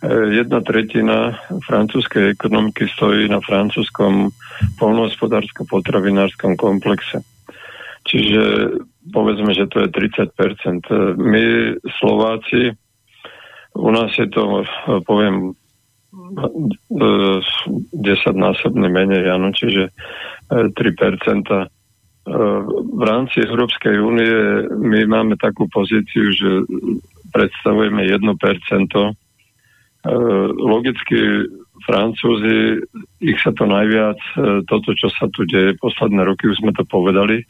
e, jedna tretina francúzskej ekonomiky stojí na francúzskom polnohospodársko-potravinárskom komplexe. Čiže povedzme, že to je 30%. My Slováci u nás je to, poviem, 10-násobne menej, áno, čiže 3%. E, e, v rámci Európskej únie my máme takú pozíciu, že predstavujeme 1%. E, logicky Francúzi, ich sa to najviac, toto, čo sa tu deje, posledné roky už sme to povedali,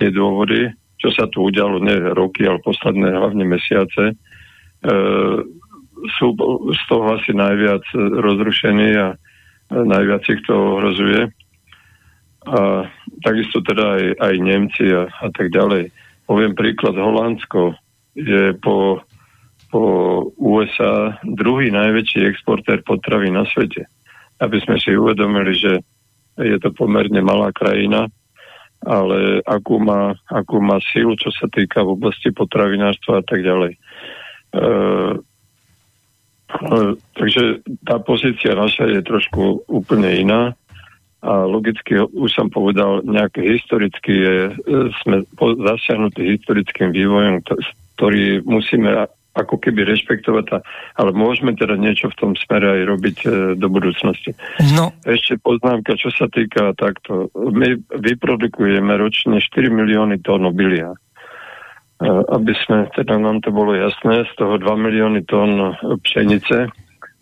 tie dôvody, čo sa tu udialo, nie roky, ale posledné hlavne mesiace, sú z toho asi najviac rozrušení a najviac ich to ohrozuje. A takisto teda aj, aj Nemci a, a tak ďalej. Poviem príklad, Holandsko je po, po USA druhý najväčší exportér potravy na svete. Aby sme si uvedomili, že je to pomerne malá krajina, ale akú má, akú má sílu, čo sa týka v oblasti potravinárstva a tak ďalej. E, Takže tá pozícia naša je trošku úplne iná a logicky už som povedal, nejaké historicky je, e, sme zasiahnutí historickým vývojom, ktorý musíme ako keby rešpektovať, ale môžeme teda niečo v tom smere aj robiť e, do budúcnosti. No. Ešte poznámka, čo sa týka takto. My vyprodukujeme ročne 4 milióny tón obilia aby sme, teda nám to bolo jasné, z toho 2 milióny tón pšenice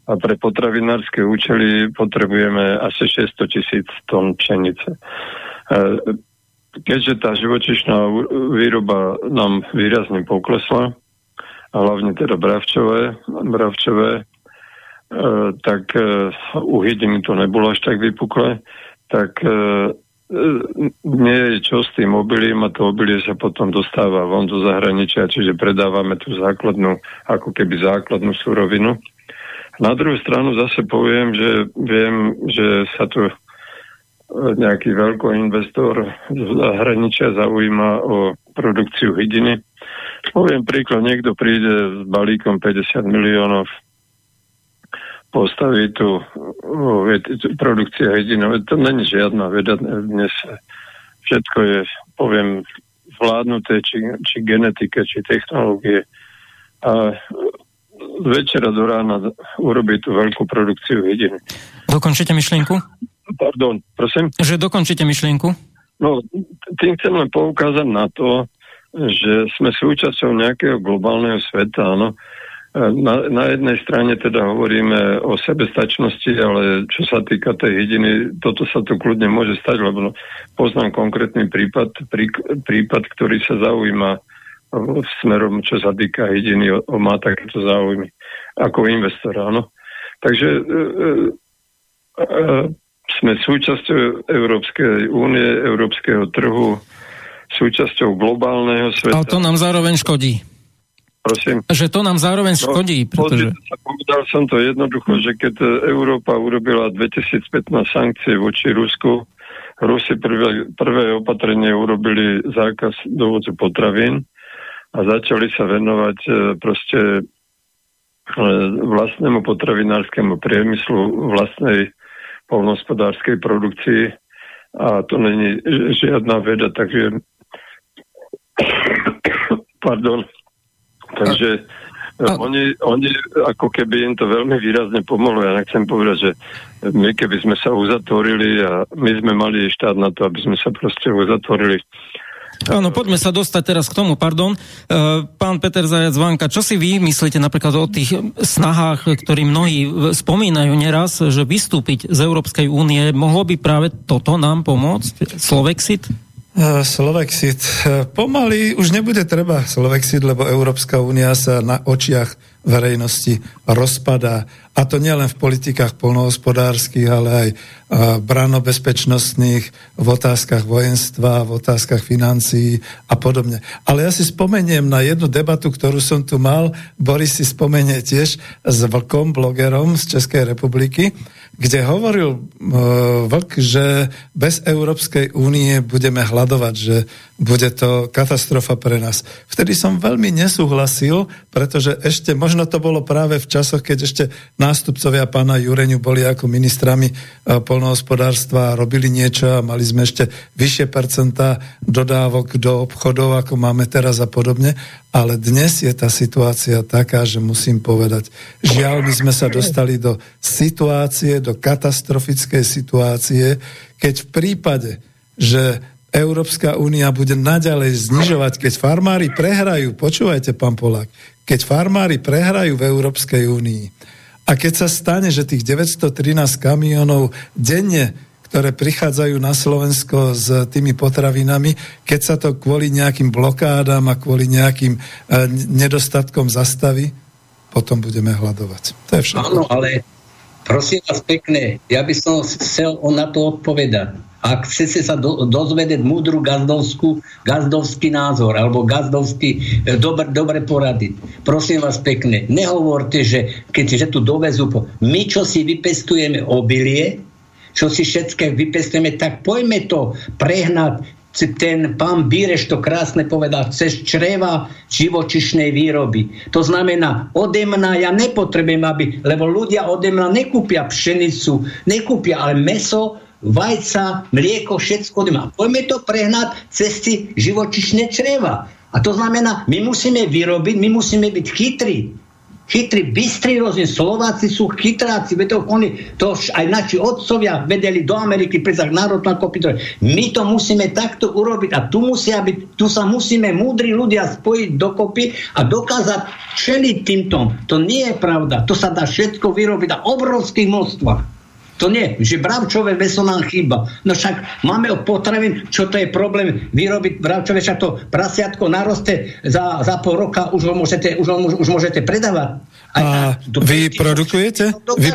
a pre potravinárske účely potrebujeme asi 600 tisíc tón pšenice. Keďže tá živočišná výroba nám výrazne poklesla, a hlavne teda bravčové, bravčové tak u hydiny to nebolo až tak vypukle, tak nie je čo s tým obilím a to obilie sa potom dostáva von do zahraničia, čiže predávame tú základnú, ako keby základnú surovinu. Na druhú stranu zase poviem, že viem, že sa tu nejaký investor z zahraničia zaujíma o produkciu hydiny. Poviem príklad, niekto príde s balíkom 50 miliónov postaví tu produkcia jedinové. To není žiadna veda dnes. Všetko je, poviem, zvládnuté, či, či genetika, či technológie. A z večera do rána urobí tú veľkú produkciu jediny. Dokončite myšlienku? Pardon, prosím? Že dokončite myšlienku? No, tým chcem len poukázať na to, že sme súčasťou nejakého globálneho sveta, áno, na, na jednej strane teda hovoríme o sebestačnosti, ale čo sa týka tej hydiny, toto sa tu kľudne môže stať, lebo poznám konkrétny prípad, prí, prípad, ktorý sa zaujíma v smerom, čo sa týka hydiny, o, o má takéto záujmy ako investor, áno. Takže e, e, e, sme súčasťou Európskej únie, Európskeho trhu, súčasťou globálneho sveta. Ale to nám zároveň škodí. Prosím. Že to nám zároveň no, škodí, pretože... Povedal som to jednoducho, že keď Európa urobila 2015 sankcie voči Rusku, Rusi prvé, prvé opatrenie urobili zákaz dovozu potravín a začali sa venovať e, proste e, vlastnému potravinárskemu priemyslu, vlastnej polnospodárskej produkcii a to není žiadna veda, takže pardon, Takže a... oni, oni, ako keby im to veľmi výrazne pomohlo. Ja nechcem povedať, že my keby sme sa uzatvorili a my sme mali štát na to, aby sme sa proste uzatvorili. Áno, poďme sa dostať teraz k tomu, pardon. E, pán Peter Zajac Vanka, čo si vy myslíte napríklad o tých snahách, ktorí mnohí spomínajú neraz, že vystúpiť z Európskej únie, mohlo by práve toto nám pomôcť? Slovexit? Eh, Slovexit. Pomaly už nebude treba Slovexit, lebo Európska únia sa na očiach verejnosti rozpadá. A to nielen v politikách polnohospodárskych, ale aj eh, branobezpečnostných, v otázkach vojenstva, v otázkach financií a podobne. Ale ja si spomeniem na jednu debatu, ktorú som tu mal. Boris si spomenie tiež s Vlkom, blogerom z Českej republiky kde hovoril uh, Vlk, že bez Európskej únie budeme hľadovať, že bude to katastrofa pre nás. Vtedy som veľmi nesúhlasil, pretože ešte, možno to bolo práve v časoch, keď ešte nástupcovia pána Jureňu boli ako ministrami uh, polnohospodárstva robili niečo a mali sme ešte vyššie percentá dodávok do obchodov, ako máme teraz a podobne. Ale dnes je tá situácia taká, že musím povedať, žiaľ, my sme sa dostali do situácie, do katastrofickej situácie, keď v prípade, že Európska únia bude naďalej znižovať, keď farmári prehrajú, počúvajte, pán Polák, keď farmári prehrajú v Európskej únii a keď sa stane, že tých 913 kamionov denne ktoré prichádzajú na Slovensko s tými potravinami, keď sa to kvôli nejakým blokádám a kvôli nejakým e, nedostatkom zastaví, potom budeme hľadovať. To je všetko. Áno, ale prosím vás pekne, ja by som chcel na to odpovedať. Ak chcete sa do, dozvedieť múdru gazdovskú, gazdovský názor alebo gazdovský e, dobre, dobre poradiť, prosím vás pekne, nehovorte, že keďže tu dovezú, po, my čo si vypestujeme obilie, čo si všetké vypestujeme, tak poďme to prehnať ten pán Bíreš to krásne povedal, cez čreva živočišnej výroby. To znamená, ode mňa ja nepotrebujem, aby, lebo ľudia ode mňa nekúpia pšenicu, nekúpia ale meso, vajca, mlieko, všetko mňa. Poďme to prehnať cez živočišné čreva. A to znamená, my musíme vyrobiť, my musíme byť chytrí chytrí, bystrí rôzne Slováci sú chytráci, to, oni, to aj naši otcovia vedeli do Ameriky prísť národná kopitole. My to musíme takto urobiť a tu, musia byť, tu sa musíme múdri ľudia spojiť dokopy a dokázať čeliť týmto. To nie je pravda. To sa dá všetko vyrobiť na obrovských množstvách. To nie, že bravčové meso nám chýba. No však máme o potravín, čo to je problém vyrobiť bravčové, však to prasiatko naroste za, za pol roka, už ho môžete, už ho, už môžete predávať. A, a vy produkujete? Vy,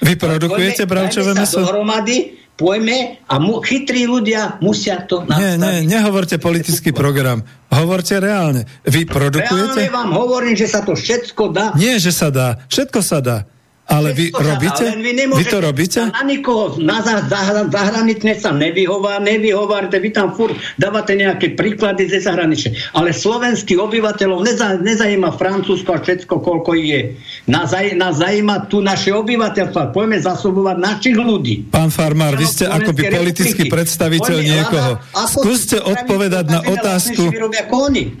vy produkujete bravčové meso? Dohromady, pojme a mu, chytrí ľudia musia to nastaviť. Nie, nie, nehovorte politický program. Hovorte reálne. Vy produkujete? Reálne vám hovorím, že sa to všetko dá. Nie, že sa dá. Všetko sa dá. Ale vy robíte? Ale vy, vy to robíte? Na nikoho na zahraničné sa nevyhová, nevyhovárte, vy tam furt dávate nejaké príklady ze zahraničia. Ale slovenských obyvateľov neza, nezajíma Francúzsko a všetko, koľko je. Nás, nás zajíma tu naše obyvateľstva. Poďme zasobovať našich ľudí. Pán Farmár, vy ste akoby politický predstaviteľ Poďme, niekoho. Skúste odpovedať na otázku.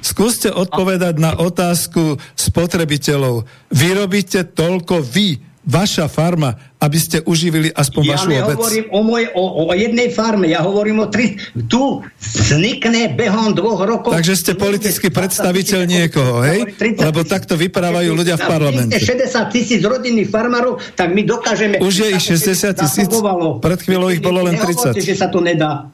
Skúste odpovedať na otázku spotrebiteľov. Vyrobíte toľko vy vaša farma, aby ste uživili aspoň Ja vašu obec. nehovorím o, moj, o, o jednej farme, ja hovorím o tri... Tu vznikne behom dvoch rokov... Takže ste politický predstaviteľ niekoho, hej? Lebo takto vyprávajú ľudia v parlamente. 60 tisíc rodinných farmárov, tak my dokážeme... Už je ich 60 tisíc? Pred chvíľou ich bolo len Nehovorte, 30. že sa to nedá.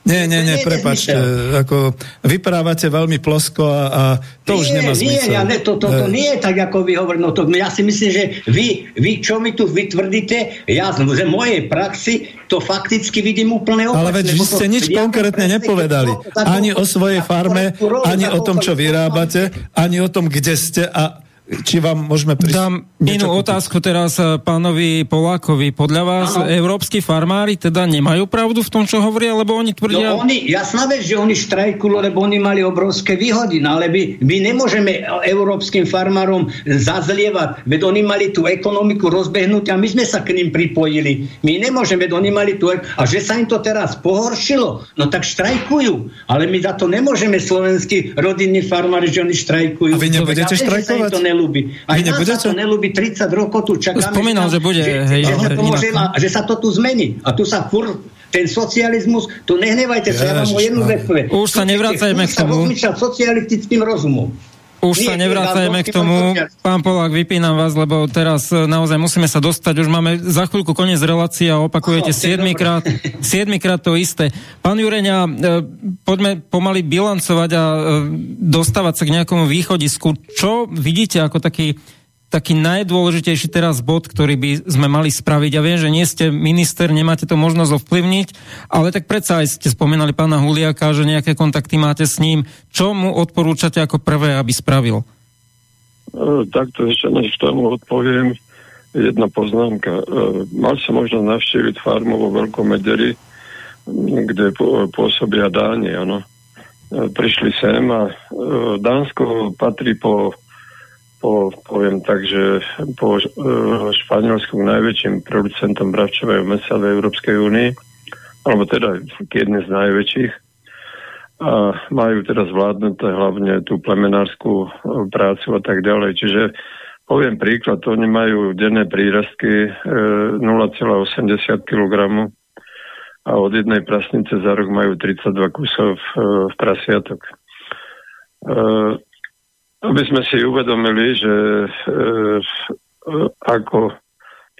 Nie, nie, nie, prepačte. Ako, vyprávate veľmi plosko a, a to už nie, nemá nie, zmysel. ja ne, to, to, to Eh, nie je tak, ako vy hovoríte. No to, ja si myslím, že vy, vy čo mi tu vytvrdíte, ja z mojej praxi to fakticky vidím úplne opačne. Ale veď vy ste nič ja- konkrétne nepovedali. za to- Ani o svojej farme, ani o to- tom, čo vyrábate, ani o tom, kde ste a či vám môžeme prísť... Dám inú kúpiť. otázku teraz eh, pánovi Polákovi. Podľa vás Áno. európsky farmári teda nemajú pravdu v tom, čo hovoria, lebo oni tvrdia... No oni, jasná vec, že oni štrajkujú, lebo oni mali obrovské výhody, no ale my, my nemôžeme európskym farmárom zazlievať, veď oni mali tú ekonomiku rozbehnúť a my sme sa k ním pripojili. My nemôžeme, veď oni mali tú... A že sa im to teraz pohoršilo, no tak štrajkujú. Ale my za to nemôžeme slovenskí rodinní farmári, že oni štrajkujú. A vy nebudete štrajkovať? To nelúbi. Aj nás sa to nelúbi, 30 rokov tu čakáme. Spomínal, že bude, že, hej, že, sa ale to môže, inak. a že sa to tu zmení. A tu sa fur, ten socializmus, tu nehnevajte sa, ja vám o jednu vec. Už sa nevracajme k sa tomu. rozmýšľa socialistickým rozumom. Už Nie, sa nevracajme k tomu. Pán Polák, vypínam vás, lebo teraz e, naozaj musíme sa dostať. Už máme za chvíľku koniec relácie a opakujete siedmikrát, siedmikrát to isté. Pán Jureňa, e, poďme pomaly bilancovať a e, dostávať sa k nejakomu východisku. Čo vidíte ako taký taký najdôležitejší teraz bod, ktorý by sme mali spraviť. Ja viem, že nie ste minister, nemáte to možnosť ovplyvniť, ale tak predsa aj ste spomínali pána Huliaka, že nejaké kontakty máte s ním. Čo mu odporúčate ako prvé, aby spravil? E, Takto ešte než tomu odpoviem, jedna poznámka. E, Mal som možnosť navštíviť farmu vo Veľkom Mederi, kde pô- pôsobia Dáni, áno. E, Prišli sem a Dánsko patrí po, po poviem tak, že po e, Španielsku najväčším producentom bravčového mesa v Európskej únii, alebo teda jedný z najväčších a majú teraz vládnuté hlavne tú plemenárskú e, prácu a tak ďalej. Čiže poviem príklad, oni majú denné prírastky e, 0,80 kg a od jednej prasnice za rok majú 32 kusov e, prasiatok. Aby sme si uvedomili, že e, e, ako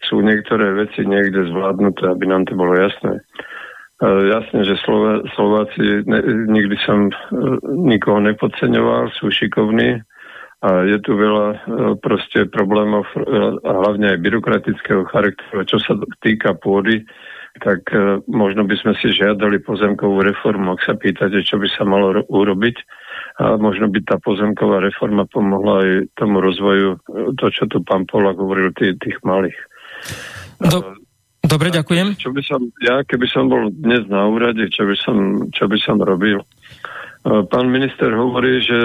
sú niektoré veci niekde zvládnuté, aby nám to bolo jasné. E, Jasne, že Slova, Slováci, ne, nikdy som e, nikoho nepodceňoval, sú šikovní a je tu veľa e, proste problémov e, a hlavne aj byrokratického charakteru. Čo sa týka pôdy, tak e, možno by sme si žiadali pozemkovú reformu, ak sa pýtate, čo by sa malo ro- urobiť. A možno by tá pozemková reforma pomohla aj tomu rozvoju, e, to, čo tu pán Polak hovoril, tých, tých malých. Do, dobre, ďakujem. Čo by som, ja keby som bol dnes na úrade, čo by som, čo by som robil? E, Pán minister hovorí, že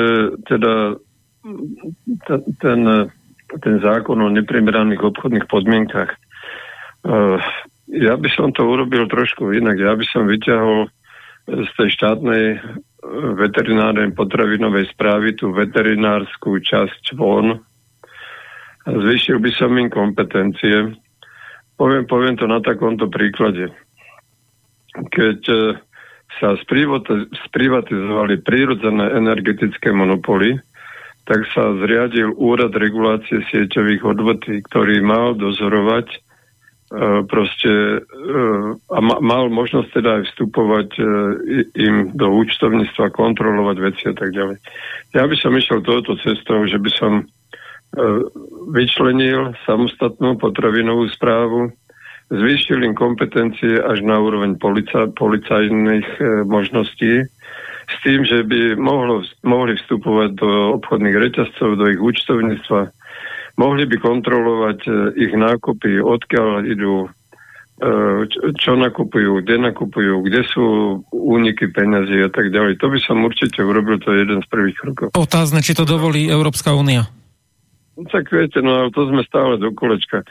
teda t- ten, ten zákon o neprimeraných obchodných podmienkach, e, ja by som to urobil trošku inak. Ja by som vyťahol z tej štátnej e, veterinárnej potravinovej správy tú veterinárskú časť von. A Zvýšil by som im kompetencie. Poviem, poviem to na takomto príklade. Keď e, sa sprivati- sprivatizovali prírodzené energetické monopoly, tak sa zriadil úrad regulácie sieťových odvetví, ktorý mal dozorovať proste e, a ma, mal možnosť teda aj vstupovať e, i- im do účtovníctva, kontrolovať veci a tak ďalej. Ja by som išiel touto cestou, že by som vyčlenil samostatnú potravinovú správu, zvýšil im kompetencie až na úroveň polica, policajných možností, s tým, že by mohlo, mohli vstupovať do obchodných reťazcov, do ich účtovníctva, mohli by kontrolovať e, ich nákupy, odkiaľ idú, e, čo, nakupujú, kde nakupujú, kde sú úniky peňazí a tak ďalej. To by som určite urobil, to je jeden z prvých krokov. Otázne, či to dovolí Európska únia. No Tak viete, no ale to sme stále do kolečka. E,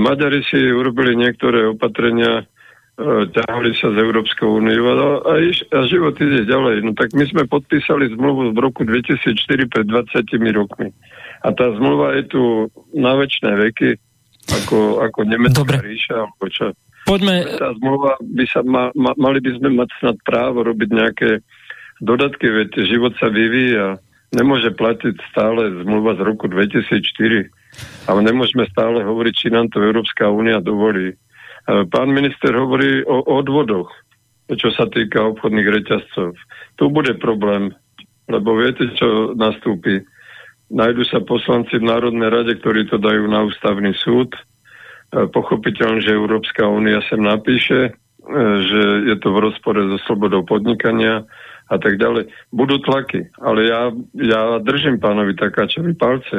Maďari si urobili niektoré opatrenia, ťahali sa z Európskou úniou a, a, a život ide ďalej. No tak my sme podpísali zmluvu v roku 2004 pred 20 rokmi. A tá zmluva je tu na väčšie veky. ako, ako nemecká Dobre. ríša, čo. Poďme, Tá zmluva by sa ma, ma, mali by sme mať snad právo robiť nejaké dodatky, veď život sa vyvíja. Nemôže platiť stále zmluva z roku 2004. Ale nemôžeme stále hovoriť, či nám to Európska únia dovolí. E, Pán minister hovorí o odvodoch, čo sa týka obchodných reťazcov. Tu bude problém, lebo viete, čo nastúpi. Najdu sa poslanci v Národnej rade, ktorí to dajú na ústavný súd. E, Pochopiteľne, že Európska únia sem napíše, e, že je to v rozpore so slobodou podnikania a tak ďalej. Budú tlaky, ale ja, ja držím pánovi Takáčovi palce,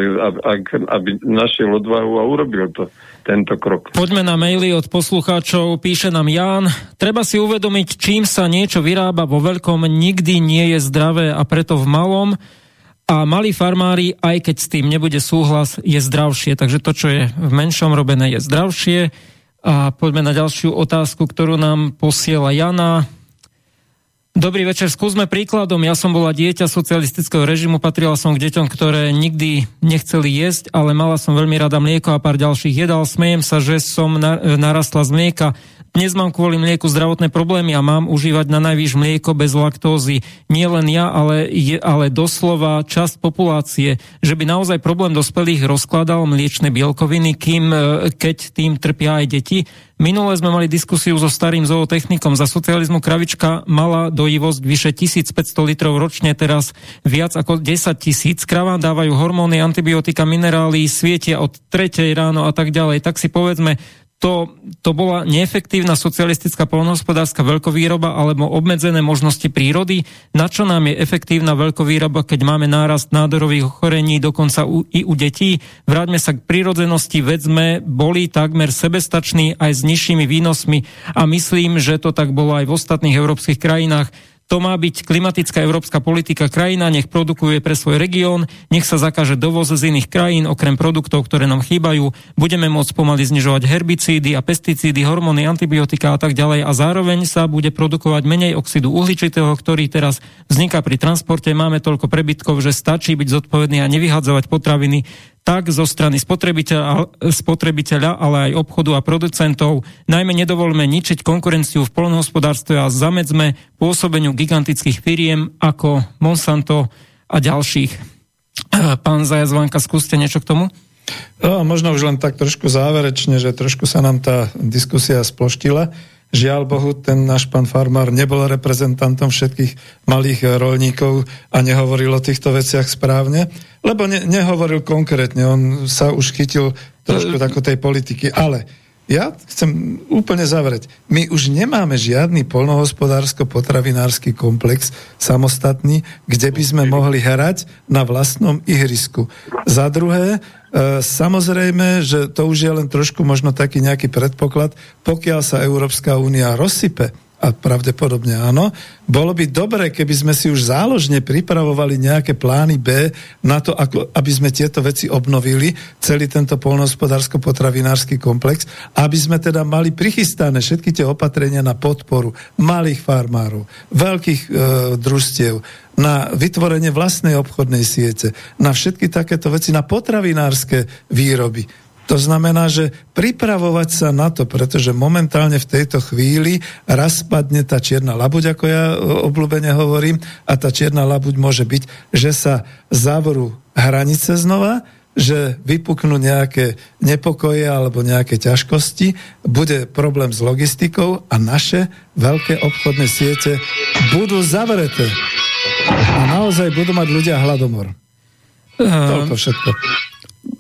aby našiel odvahu a urobil to, tento krok. Poďme na maily od poslucháčov. Píše nám Ján. Treba si uvedomiť, čím sa niečo vyrába vo veľkom, nikdy nie je zdravé a preto v malom. A malí farmári, aj keď s tým nebude súhlas, je zdravšie. Takže to, čo je v menšom robené, je zdravšie. A poďme na ďalšiu otázku, ktorú nám posiela Jana. Dobrý večer, skúsme príkladom. Ja som bola dieťa socialistického režimu, patrila som k deťom, ktoré nikdy nechceli jesť, ale mala som veľmi rada mlieko a pár ďalších jedál. Smejem sa, že som e, narastla z mlieka. Dnes mám kvôli mlieku zdravotné problémy a mám užívať na najvýš mlieko bez laktózy. Nie len ja, ale, je, ale doslova časť populácie, že by naozaj problém dospelých rozkladal mliečne bielkoviny, kým e, keď tým trpia aj deti. Minule sme mali diskusiu so starým zootechnikom. Za socializmu kravička mala dojivosť vyše 1500 litrov ročne, teraz viac ako 10 tisíc. Kravám dávajú hormóny, antibiotika, minerály, svietia od 3 ráno a tak ďalej. Tak si povedzme, to, to bola neefektívna socialistická polnohospodárska veľkovýroba alebo obmedzené možnosti prírody. Na čo nám je efektívna veľkovýroba, keď máme nárast nádorových ochorení dokonca u, i u detí? Vráťme sa k prírodzenosti, veď sme boli takmer sebestační aj s nižšími výnosmi a myslím, že to tak bolo aj v ostatných európskych krajinách. To má byť klimatická európska politika krajina, nech produkuje pre svoj región, nech sa zakáže dovoz z iných krajín, okrem produktov, ktoré nám chýbajú. Budeme môcť pomaly znižovať herbicídy a pesticídy, hormóny, antibiotika a tak ďalej a zároveň sa bude produkovať menej oxidu uhličitého, ktorý teraz vzniká pri transporte. Máme toľko prebytkov, že stačí byť zodpovedný a nevyhadzovať potraviny tak zo strany spotrebiteľa, spotrebiteľa, ale aj obchodu a producentov. Najmä nedovolme ničiť konkurenciu v polnohospodárstve a zamedzme pôsobeniu gigantických firiem ako Monsanto a ďalších. Pán Zajazvanka, skúste niečo k tomu? No, možno už len tak trošku záverečne, že trošku sa nám tá diskusia sploštila. Žiaľ Bohu, ten náš pán farmár nebol reprezentantom všetkých malých rolníkov a nehovoril o týchto veciach správne, lebo ne, nehovoril konkrétne, on sa už chytil trošku tako tej politiky. Ale ja chcem úplne zavrieť. My už nemáme žiadny polnohospodársko-potravinársky komplex samostatný, kde by sme mohli hrať na vlastnom ihrisku. Za druhé, Samozrejme, že to už je len trošku možno taký nejaký predpoklad, pokiaľ sa Európska únia rozsype, a pravdepodobne áno, bolo by dobre, keby sme si už záložne pripravovali nejaké plány B na to, ako, aby sme tieto veci obnovili, celý tento polnohospodársko-potravinársky komplex, aby sme teda mali prichystané všetky tie opatrenia na podporu malých farmárov, veľkých e, družstiev, na vytvorenie vlastnej obchodnej siete, na všetky takéto veci, na potravinárske výroby. To znamená, že pripravovať sa na to, pretože momentálne v tejto chvíli raz spadne tá čierna labuť, ako ja obľúbene hovorím, a tá čierna labuť môže byť, že sa zavrú hranice znova, že vypuknú nejaké nepokoje alebo nejaké ťažkosti, bude problém s logistikou a naše veľké obchodné siete budú zavreté. A naozaj budú mať ľudia hladomor. Toľko všetko.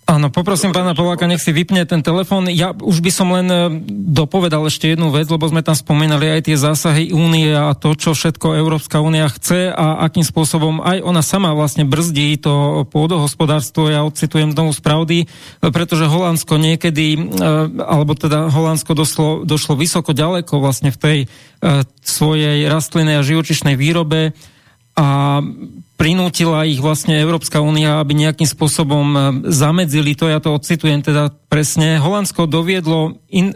Áno, poprosím pána Poláka, nech si vypne ten telefón. Ja už by som len e, dopovedal ešte jednu vec, lebo sme tam spomínali aj tie zásahy únie a to, čo všetko Európska únia chce a akým spôsobom aj ona sama vlastne brzdí to pôdohospodárstvo. Ja odcitujem znovu z pravdy, pretože Holandsko niekedy, e, alebo teda Holandsko došlo, došlo vysoko ďaleko vlastne v tej e, svojej rastlinnej a živočišnej výrobe a prinútila ich vlastne Európska únia, aby nejakým spôsobom e, zamedzili to, ja to ocitujem teda presne. Holandsko doviedlo in, e,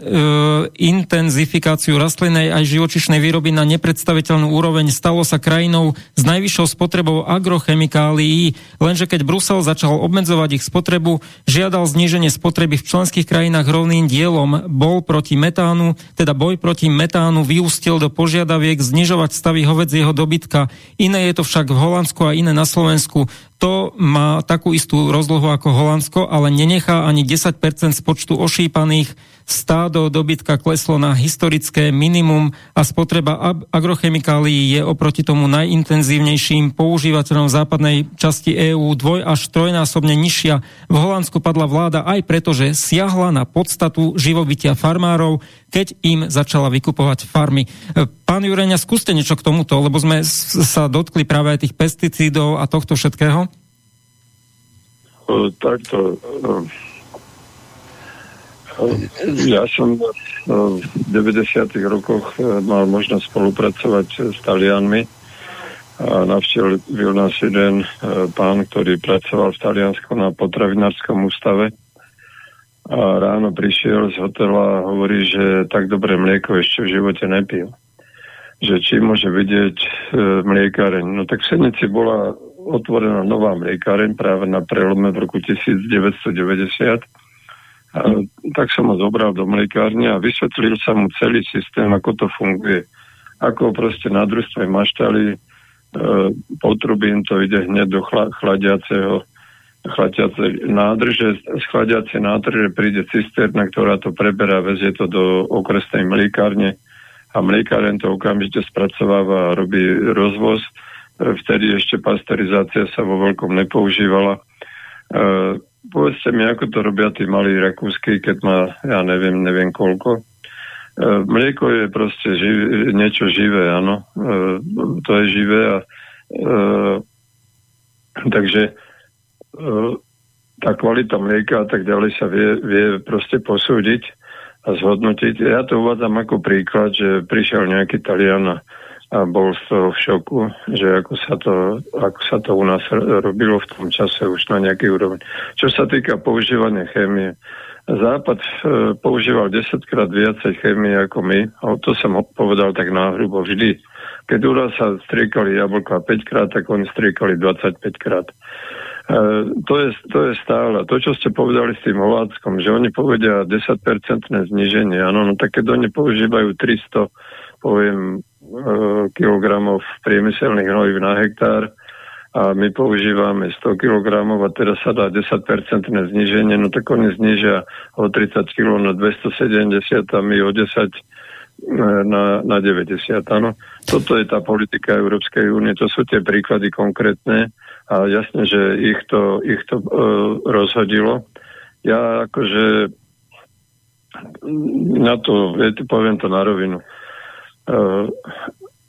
intenzifikáciu rastlinnej aj živočišnej výroby na nepredstaviteľnú úroveň. Stalo sa krajinou s najvyššou spotrebou agrochemikálií, lenže keď Brusel začal obmedzovať ich spotrebu, žiadal zníženie spotreby v členských krajinách rovným dielom. Bol proti metánu, teda boj proti metánu vyústil do požiadaviek znižovať stavy hovedzieho dobytka. Iné je to však v Holandsku a iné na Slovensku. To má takú istú rozlohu ako Holandsko, ale nenechá ani 10% z počtu ošípaných. Stádo dobytka kleslo na historické minimum a spotreba agrochemikálií je oproti tomu najintenzívnejším používateľom západnej časti EÚ dvoj až trojnásobne nižšia. V Holandsku padla vláda aj preto, že siahla na podstatu živobytia farmárov, keď im začala vykupovať farmy. Pán Jureňa, skúste niečo k tomuto, lebo sme sa dotkli práve aj tých pesticídov a tohto všetkého. Takto. Ja som v 90. rokoch mal možnosť spolupracovať s Talianmi a navštívil nás jeden pán, ktorý pracoval v Taliansku na potravinárskom ústave a ráno prišiel z hotela a hovorí, že tak dobré mlieko ešte v živote nepil že či môže vidieť e, mliekareň. No tak v Senici bola otvorená nová mliekareň práve na prelome v roku 1990. Tak som ho zobral do mliekárne a vysvetlil sa mu celý systém, ako to funguje. Ako proste na družstve maštali e, potrubím to ide hneď do chla, chladiaceho chladiace nádrže, z chladiacej nádrže príde cisterna, ktorá to preberá, vezie to do okresnej mliekárne a mliekáren to okamžite spracováva a robí rozvoz. E, vtedy ešte pasterizácia sa vo veľkom nepoužívala. E, povedzte mi, ako to robia tí malí rakúsky, keď má, ja neviem, neviem koľko. E, mlieko je proste živ, niečo živé, áno. E, to je živé a e, takže e, tá kvalita mlieka a tak ďalej sa vie, vie proste posúdiť a zhodnotiť. Ja to uvádzam ako príklad, že prišiel nejaký Talian a, a bol z toho v šoku, že ako sa, to, ako sa to u nás robilo v tom čase už na nejaký úroveň. Čo sa týka používania chémie, Západ e, používal 10 krát viacej chémie ako my, a to som povedal tak náhrubo vždy. Keď u nás sa striekali jablka 5 krát, tak oni striekali 25 krát. E, to, je, to je stále. To, čo ste povedali s tým Holáckom, že oni povedia 10-percentné zniženie, áno, no tak keď oni používajú 300, poviem, e, kilogramov priemyselných hnojív na hektár a my používame 100 kg a teraz sa dá 10-percentné zniženie, no tak oni znižia o 30 kg na 270 a my o 10 e, na, na 90. Áno. Toto je tá politika Európskej únie, to sú tie príklady konkrétne a jasne, že ich to, ich to uh, rozhodilo. Ja akože na to, viete, poviem to na rovinu. Uh,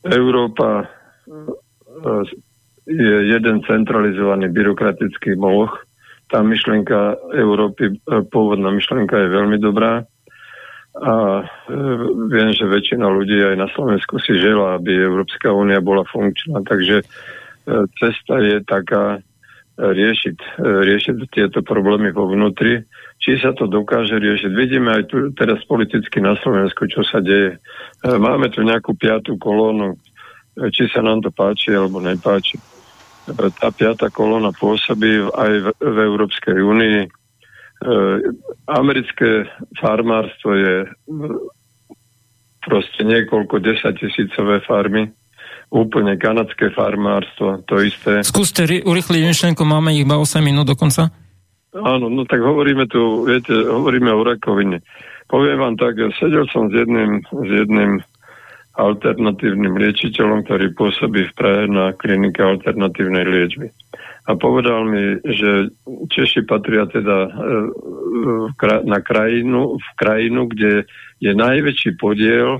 Európa uh, je jeden centralizovaný byrokratický moloch. Tá myšlienka Európy, uh, pôvodná myšlienka je veľmi dobrá a viem, že väčšina ľudí aj na Slovensku si žela, aby Európska únia bola funkčná, takže cesta je taká riešiť, e, riešiť tieto problémy vo vnútri. Či sa to dokáže riešiť. Vidíme aj tu teraz politicky na Slovensku, čo sa deje. Máme tu nejakú piatú kolónu, či sa nám to páči alebo nepáči. Tá piatá kolóna pôsobí aj v, v Európskej únii. Americké farmárstvo je proste niekoľko desatisícové farmy úplne kanadské farmárstvo, to isté. Skúste urychliť myšlenku, máme iba 8 minút dokonca. Áno, no tak hovoríme tu, viete, hovoríme o rakovine. Poviem vám tak, sedel som s jedným, s jedným alternatívnym liečiteľom, ktorý pôsobí v Prahe na klinike alternatívnej liečby. A povedal mi, že Češi patria teda e, na krajinu, v krajinu, kde je najväčší podiel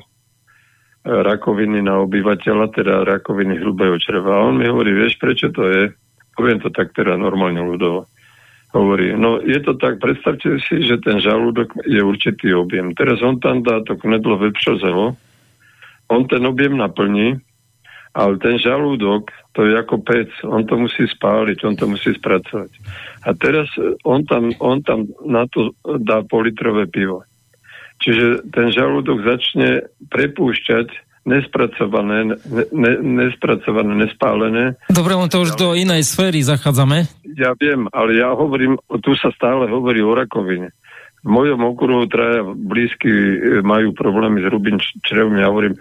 rakoviny na obyvateľa, teda rakoviny hrubého čreva. A on mi hovorí, vieš, prečo to je? Poviem to tak teda normálne ľudovo. Hovorí, no je to tak, predstavte si, že ten žalúdok je určitý objem. Teraz on tam dá to knedlo vepšo zelo, on ten objem naplní Ale ten žalúdok, to je ako pec, on to musí spáliť, on to musí spracovať. A teraz on tam, on tam na to dá politrové pivo. Čiže ten žalúdok začne prepúšťať nespracované, ne, ne, nespracované, nespálené. Dobre, len to už do inej sféry zachádzame. Ja viem, ale ja hovorím, tu sa stále hovorí o rakovine. V mojom okruhu traja blízky e, majú problémy s hrubým črevom. Ja hovorím,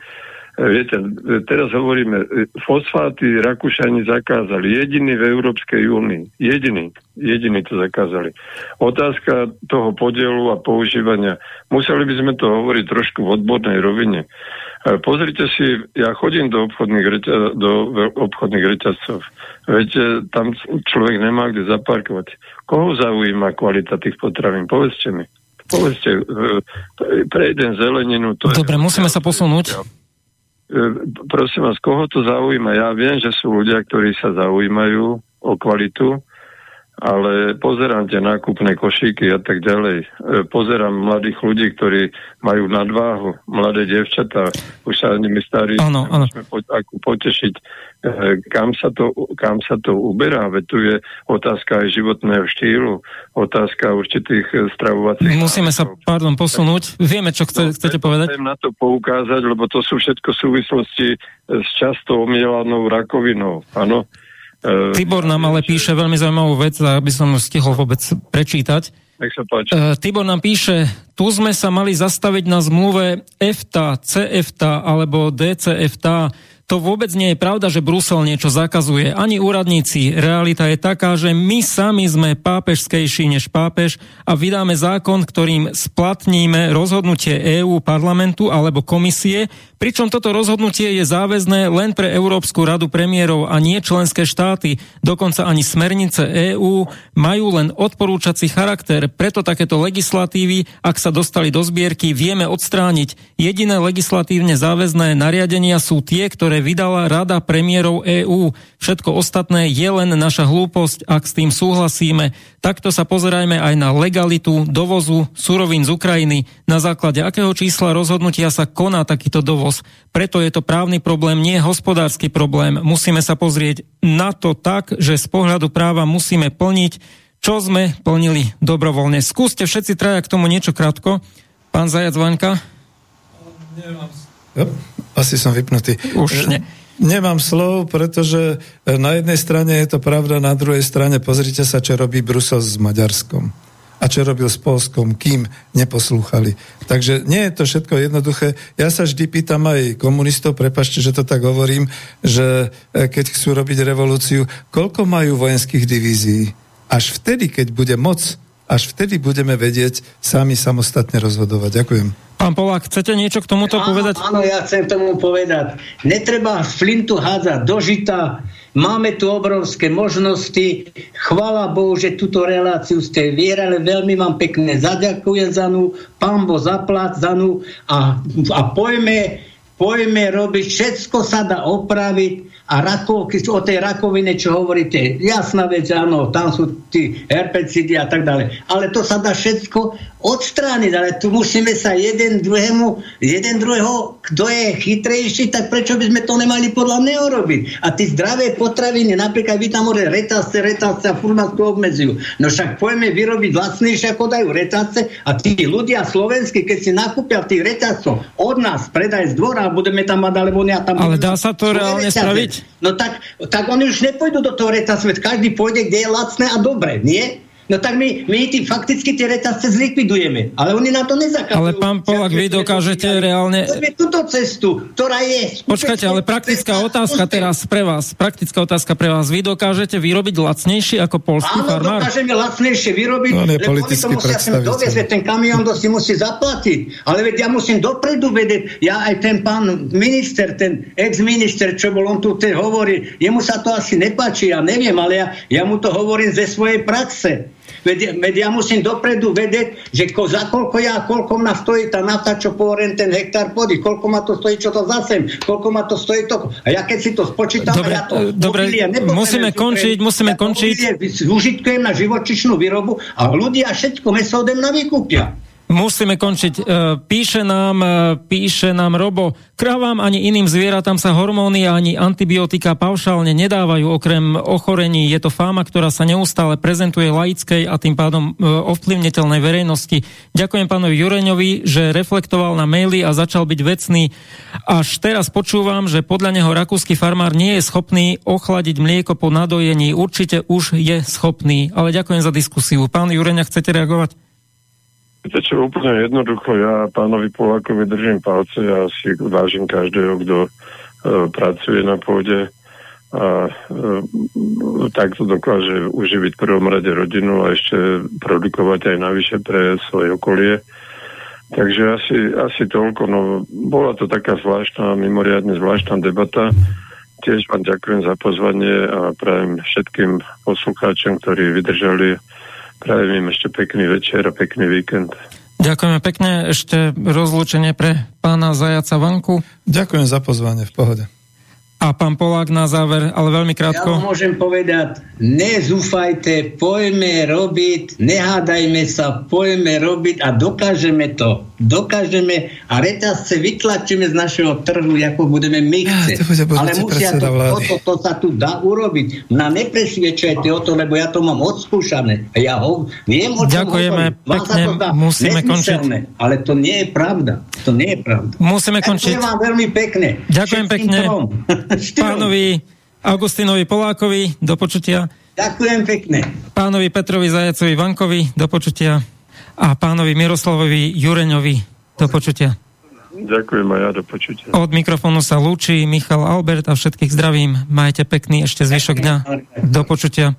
Viete, teraz hovoríme, fosfáty Rakúšani zakázali. Jediný v Európskej únii. Jediný. Jediný to zakázali. Otázka toho podielu a používania. Museli by sme to hovoriť trošku v odbornej rovine. E, pozrite si, ja chodím do obchodných, reťa, do obchodných reťazcov. Viete, tam človek nemá kde zaparkovať. Koho zaujíma kvalita tých potravín? Povedzte mi. Povedzte, e, prejdem zeleninu. To Dobre, je... musíme sa posunúť. E, prosím vás, koho to zaujíma? Ja viem, že sú ľudia, ktorí sa zaujímajú o kvalitu, ale pozerám tie nákupné košíky a tak ďalej. E, pozerám mladých ľudí, ktorí majú nadváhu, mladé devčatá, už sa nimi starí, ano, ano. Po, ako potešiť, kam sa, to, kam sa to uberá, veď tu je otázka aj životného štýlu, otázka určitých stravovacích... Musíme sa, pardon, posunúť. Vieme, čo chce, no, chcete povedať? Chcem na to poukázať, lebo to sú všetko súvislosti s často omielanou rakovinou, áno. Tibor nám ale píše veľmi zaujímavú vec, aby som stihol vôbec prečítať. Nech sa páči. Tibor nám píše, tu sme sa mali zastaviť na zmluve EFTA, CEFTA alebo DCFTA to vôbec nie je pravda, že Brusel niečo zakazuje. Ani úradníci. Realita je taká, že my sami sme pápežskejší než pápež a vydáme zákon, ktorým splatníme rozhodnutie EÚ parlamentu alebo komisie, pričom toto rozhodnutie je záväzné len pre Európsku radu premiérov a nie členské štáty. Dokonca ani smernice EÚ majú len odporúčací charakter. Preto takéto legislatívy, ak sa dostali do zbierky, vieme odstrániť. Jediné legislatívne záväzné nariadenia sú tie, ktoré vydala Rada premiérov EÚ. Všetko ostatné je len naša hlúposť, ak s tým súhlasíme. Takto sa pozerajme aj na legalitu dovozu surovín z Ukrajiny. Na základe akého čísla rozhodnutia sa koná takýto dovoz. Preto je to právny problém, nie hospodársky problém. Musíme sa pozrieť na to tak, že z pohľadu práva musíme plniť, čo sme plnili dobrovoľne. Skúste všetci traja k tomu niečo krátko. Pán Zajac Vaňka. Nemám asi som vypnutý. Už ne. Nemám slov, pretože na jednej strane je to pravda, na druhej strane pozrite sa, čo robí Brusel s Maďarskom a čo robil s Polskom, kým neposlúchali. Takže nie je to všetko jednoduché. Ja sa vždy pýtam aj komunistov, prepašte, že to tak hovorím, že e, keď chcú robiť revolúciu, koľko majú vojenských divízií? Až vtedy, keď bude moc, až vtedy budeme vedieť sami samostatne rozhodovať. Ďakujem. Pán Polák, chcete niečo k tomuto áno, povedať? Áno, ja chcem tomu povedať. Netreba flintu hádzať do žita. Máme tu obrovské možnosti. Chvala Bohu, že túto reláciu ste vierali. Veľmi vám pekne zaďakujem za ňu. Pán Bo zaplát za ňu. A, a pojme, pojme robiť. Všetko sa dá opraviť a rakovky, o tej rakovine, čo hovoríte, jasná vec, áno, tam sú tí herpecidy a tak ďalej. Ale to sa dá všetko odstrániť, ale tu musíme sa jeden druhému, jeden druhého, kto je chytrejší, tak prečo by sme to nemali podľa mňa urobiť? A tí zdravé potraviny, napríklad vy tam môže retáce, retáce a furt nás tu obmedzujú. No však poďme vyrobiť vlastnejšie, ako dajú retáce a tí ľudia slovenskí, keď si nakúpia tých retácoch od nás, predaj z dvora budeme tam mať, alebo ja tam... Ale dá sa to reálne spraviť? No tak, tak oni už nepôjdu do toho retácu, každý pôjde, kde je lacné a dobre, nie? No tak my, my tým fakticky tie reťazce zlikvidujeme. Ale oni na to nezakazujú. Ale pán Polak, vy dokážete reálne... túto cestu, ktorá je... Počkajte, ale praktická otázka teraz pre vás. Praktická otázka pre vás. Vy dokážete vyrobiť lacnejšie ako polský Áno, farmár? Áno, dokážeme lacnejšie vyrobiť, no, lebo oni to musia sem doviezť, ten kamión to si musí zaplatiť. Ale veď ja musím dopredu vedieť, ja aj ten pán minister, ten ex-minister, čo bol on tu ten hovorí, jemu sa to asi nepáči, ja neviem, ale ja, ja mu to hovorím ze svojej praxe. Veď, veď ja musím dopredu vedieť, že ko, za koľko ja, koľko ma stojí tá nafta, čo povorím ten hektár pôdy, koľko ma to stojí, čo to zasem, koľko ma to stojí to. A ja keď si to spočítam, dobre, ja to dobre, musíme končiť, musíme končiť. Užitkujem na živočišnú výrobu a ľudia všetko meso ode mňa vykúpia. Musíme končiť. E, píše nám, e, píše nám Robo, kravám ani iným zvieratám sa hormóny ani antibiotika paušálne nedávajú okrem ochorení. Je to fáma, ktorá sa neustále prezentuje laickej a tým pádom e, ovplyvniteľnej verejnosti. Ďakujem pánovi Jureňovi, že reflektoval na maily a začal byť vecný. Až teraz počúvam, že podľa neho rakúsky farmár nie je schopný ochladiť mlieko po nadojení. Určite už je schopný. Ale ďakujem za diskusiu. Pán Jureňa, chcete reagovať? Viete čo, úplne jednoducho, ja pánovi Polákovi držím palce, ja si vážim každého, kto e, pracuje na pôde a e, takto dokáže uživiť v prvom rade rodinu a ešte produkovať aj navyše pre svoje okolie. Takže asi, asi toľko. No, bola to taká zvláštna, mimoriadne zvláštna debata. Tiež vám ďakujem za pozvanie a prajem všetkým poslucháčom, ktorí vydržali Prajem im ešte pekný večer a pekný víkend. Ďakujeme pekne. Ešte rozlúčenie pre pána Zajaca Vanku. Ďakujem za pozvanie, v pohode. A pán Polák na záver, ale veľmi krátko. Ja môžem povedať, nezúfajte, poďme robiť, nehádajme sa, poďme robiť a dokážeme to. Dokážeme a reťazce vytlačíme z našeho trhu, ako budeme my chcieť. Ja, to Ale musia to, to, to, to sa tu dá urobiť. Na nepresviečajte o to, lebo ja to mám odskúšané. A ja ho, viem, o čom Ďakujeme hovorím. pekne, musíme končiť. Ale to nie je pravda. To nie je pravda. Musíme končiť. Ďakujem vám veľmi pekne. Ďakujem pekne. Trom. pánovi Augustinovi Polákovi, do počutia. Ďakujem pekne. Pánovi Petrovi Zajacovi Vankovi, do počutia. A pánovi Miroslavovi Jureňovi, do počutia. Ďakujem aj ja, do počutia. Od mikrofónu sa lúči Michal Albert a všetkých zdravím. Majte pekný ešte zvyšok dňa. Do počutia.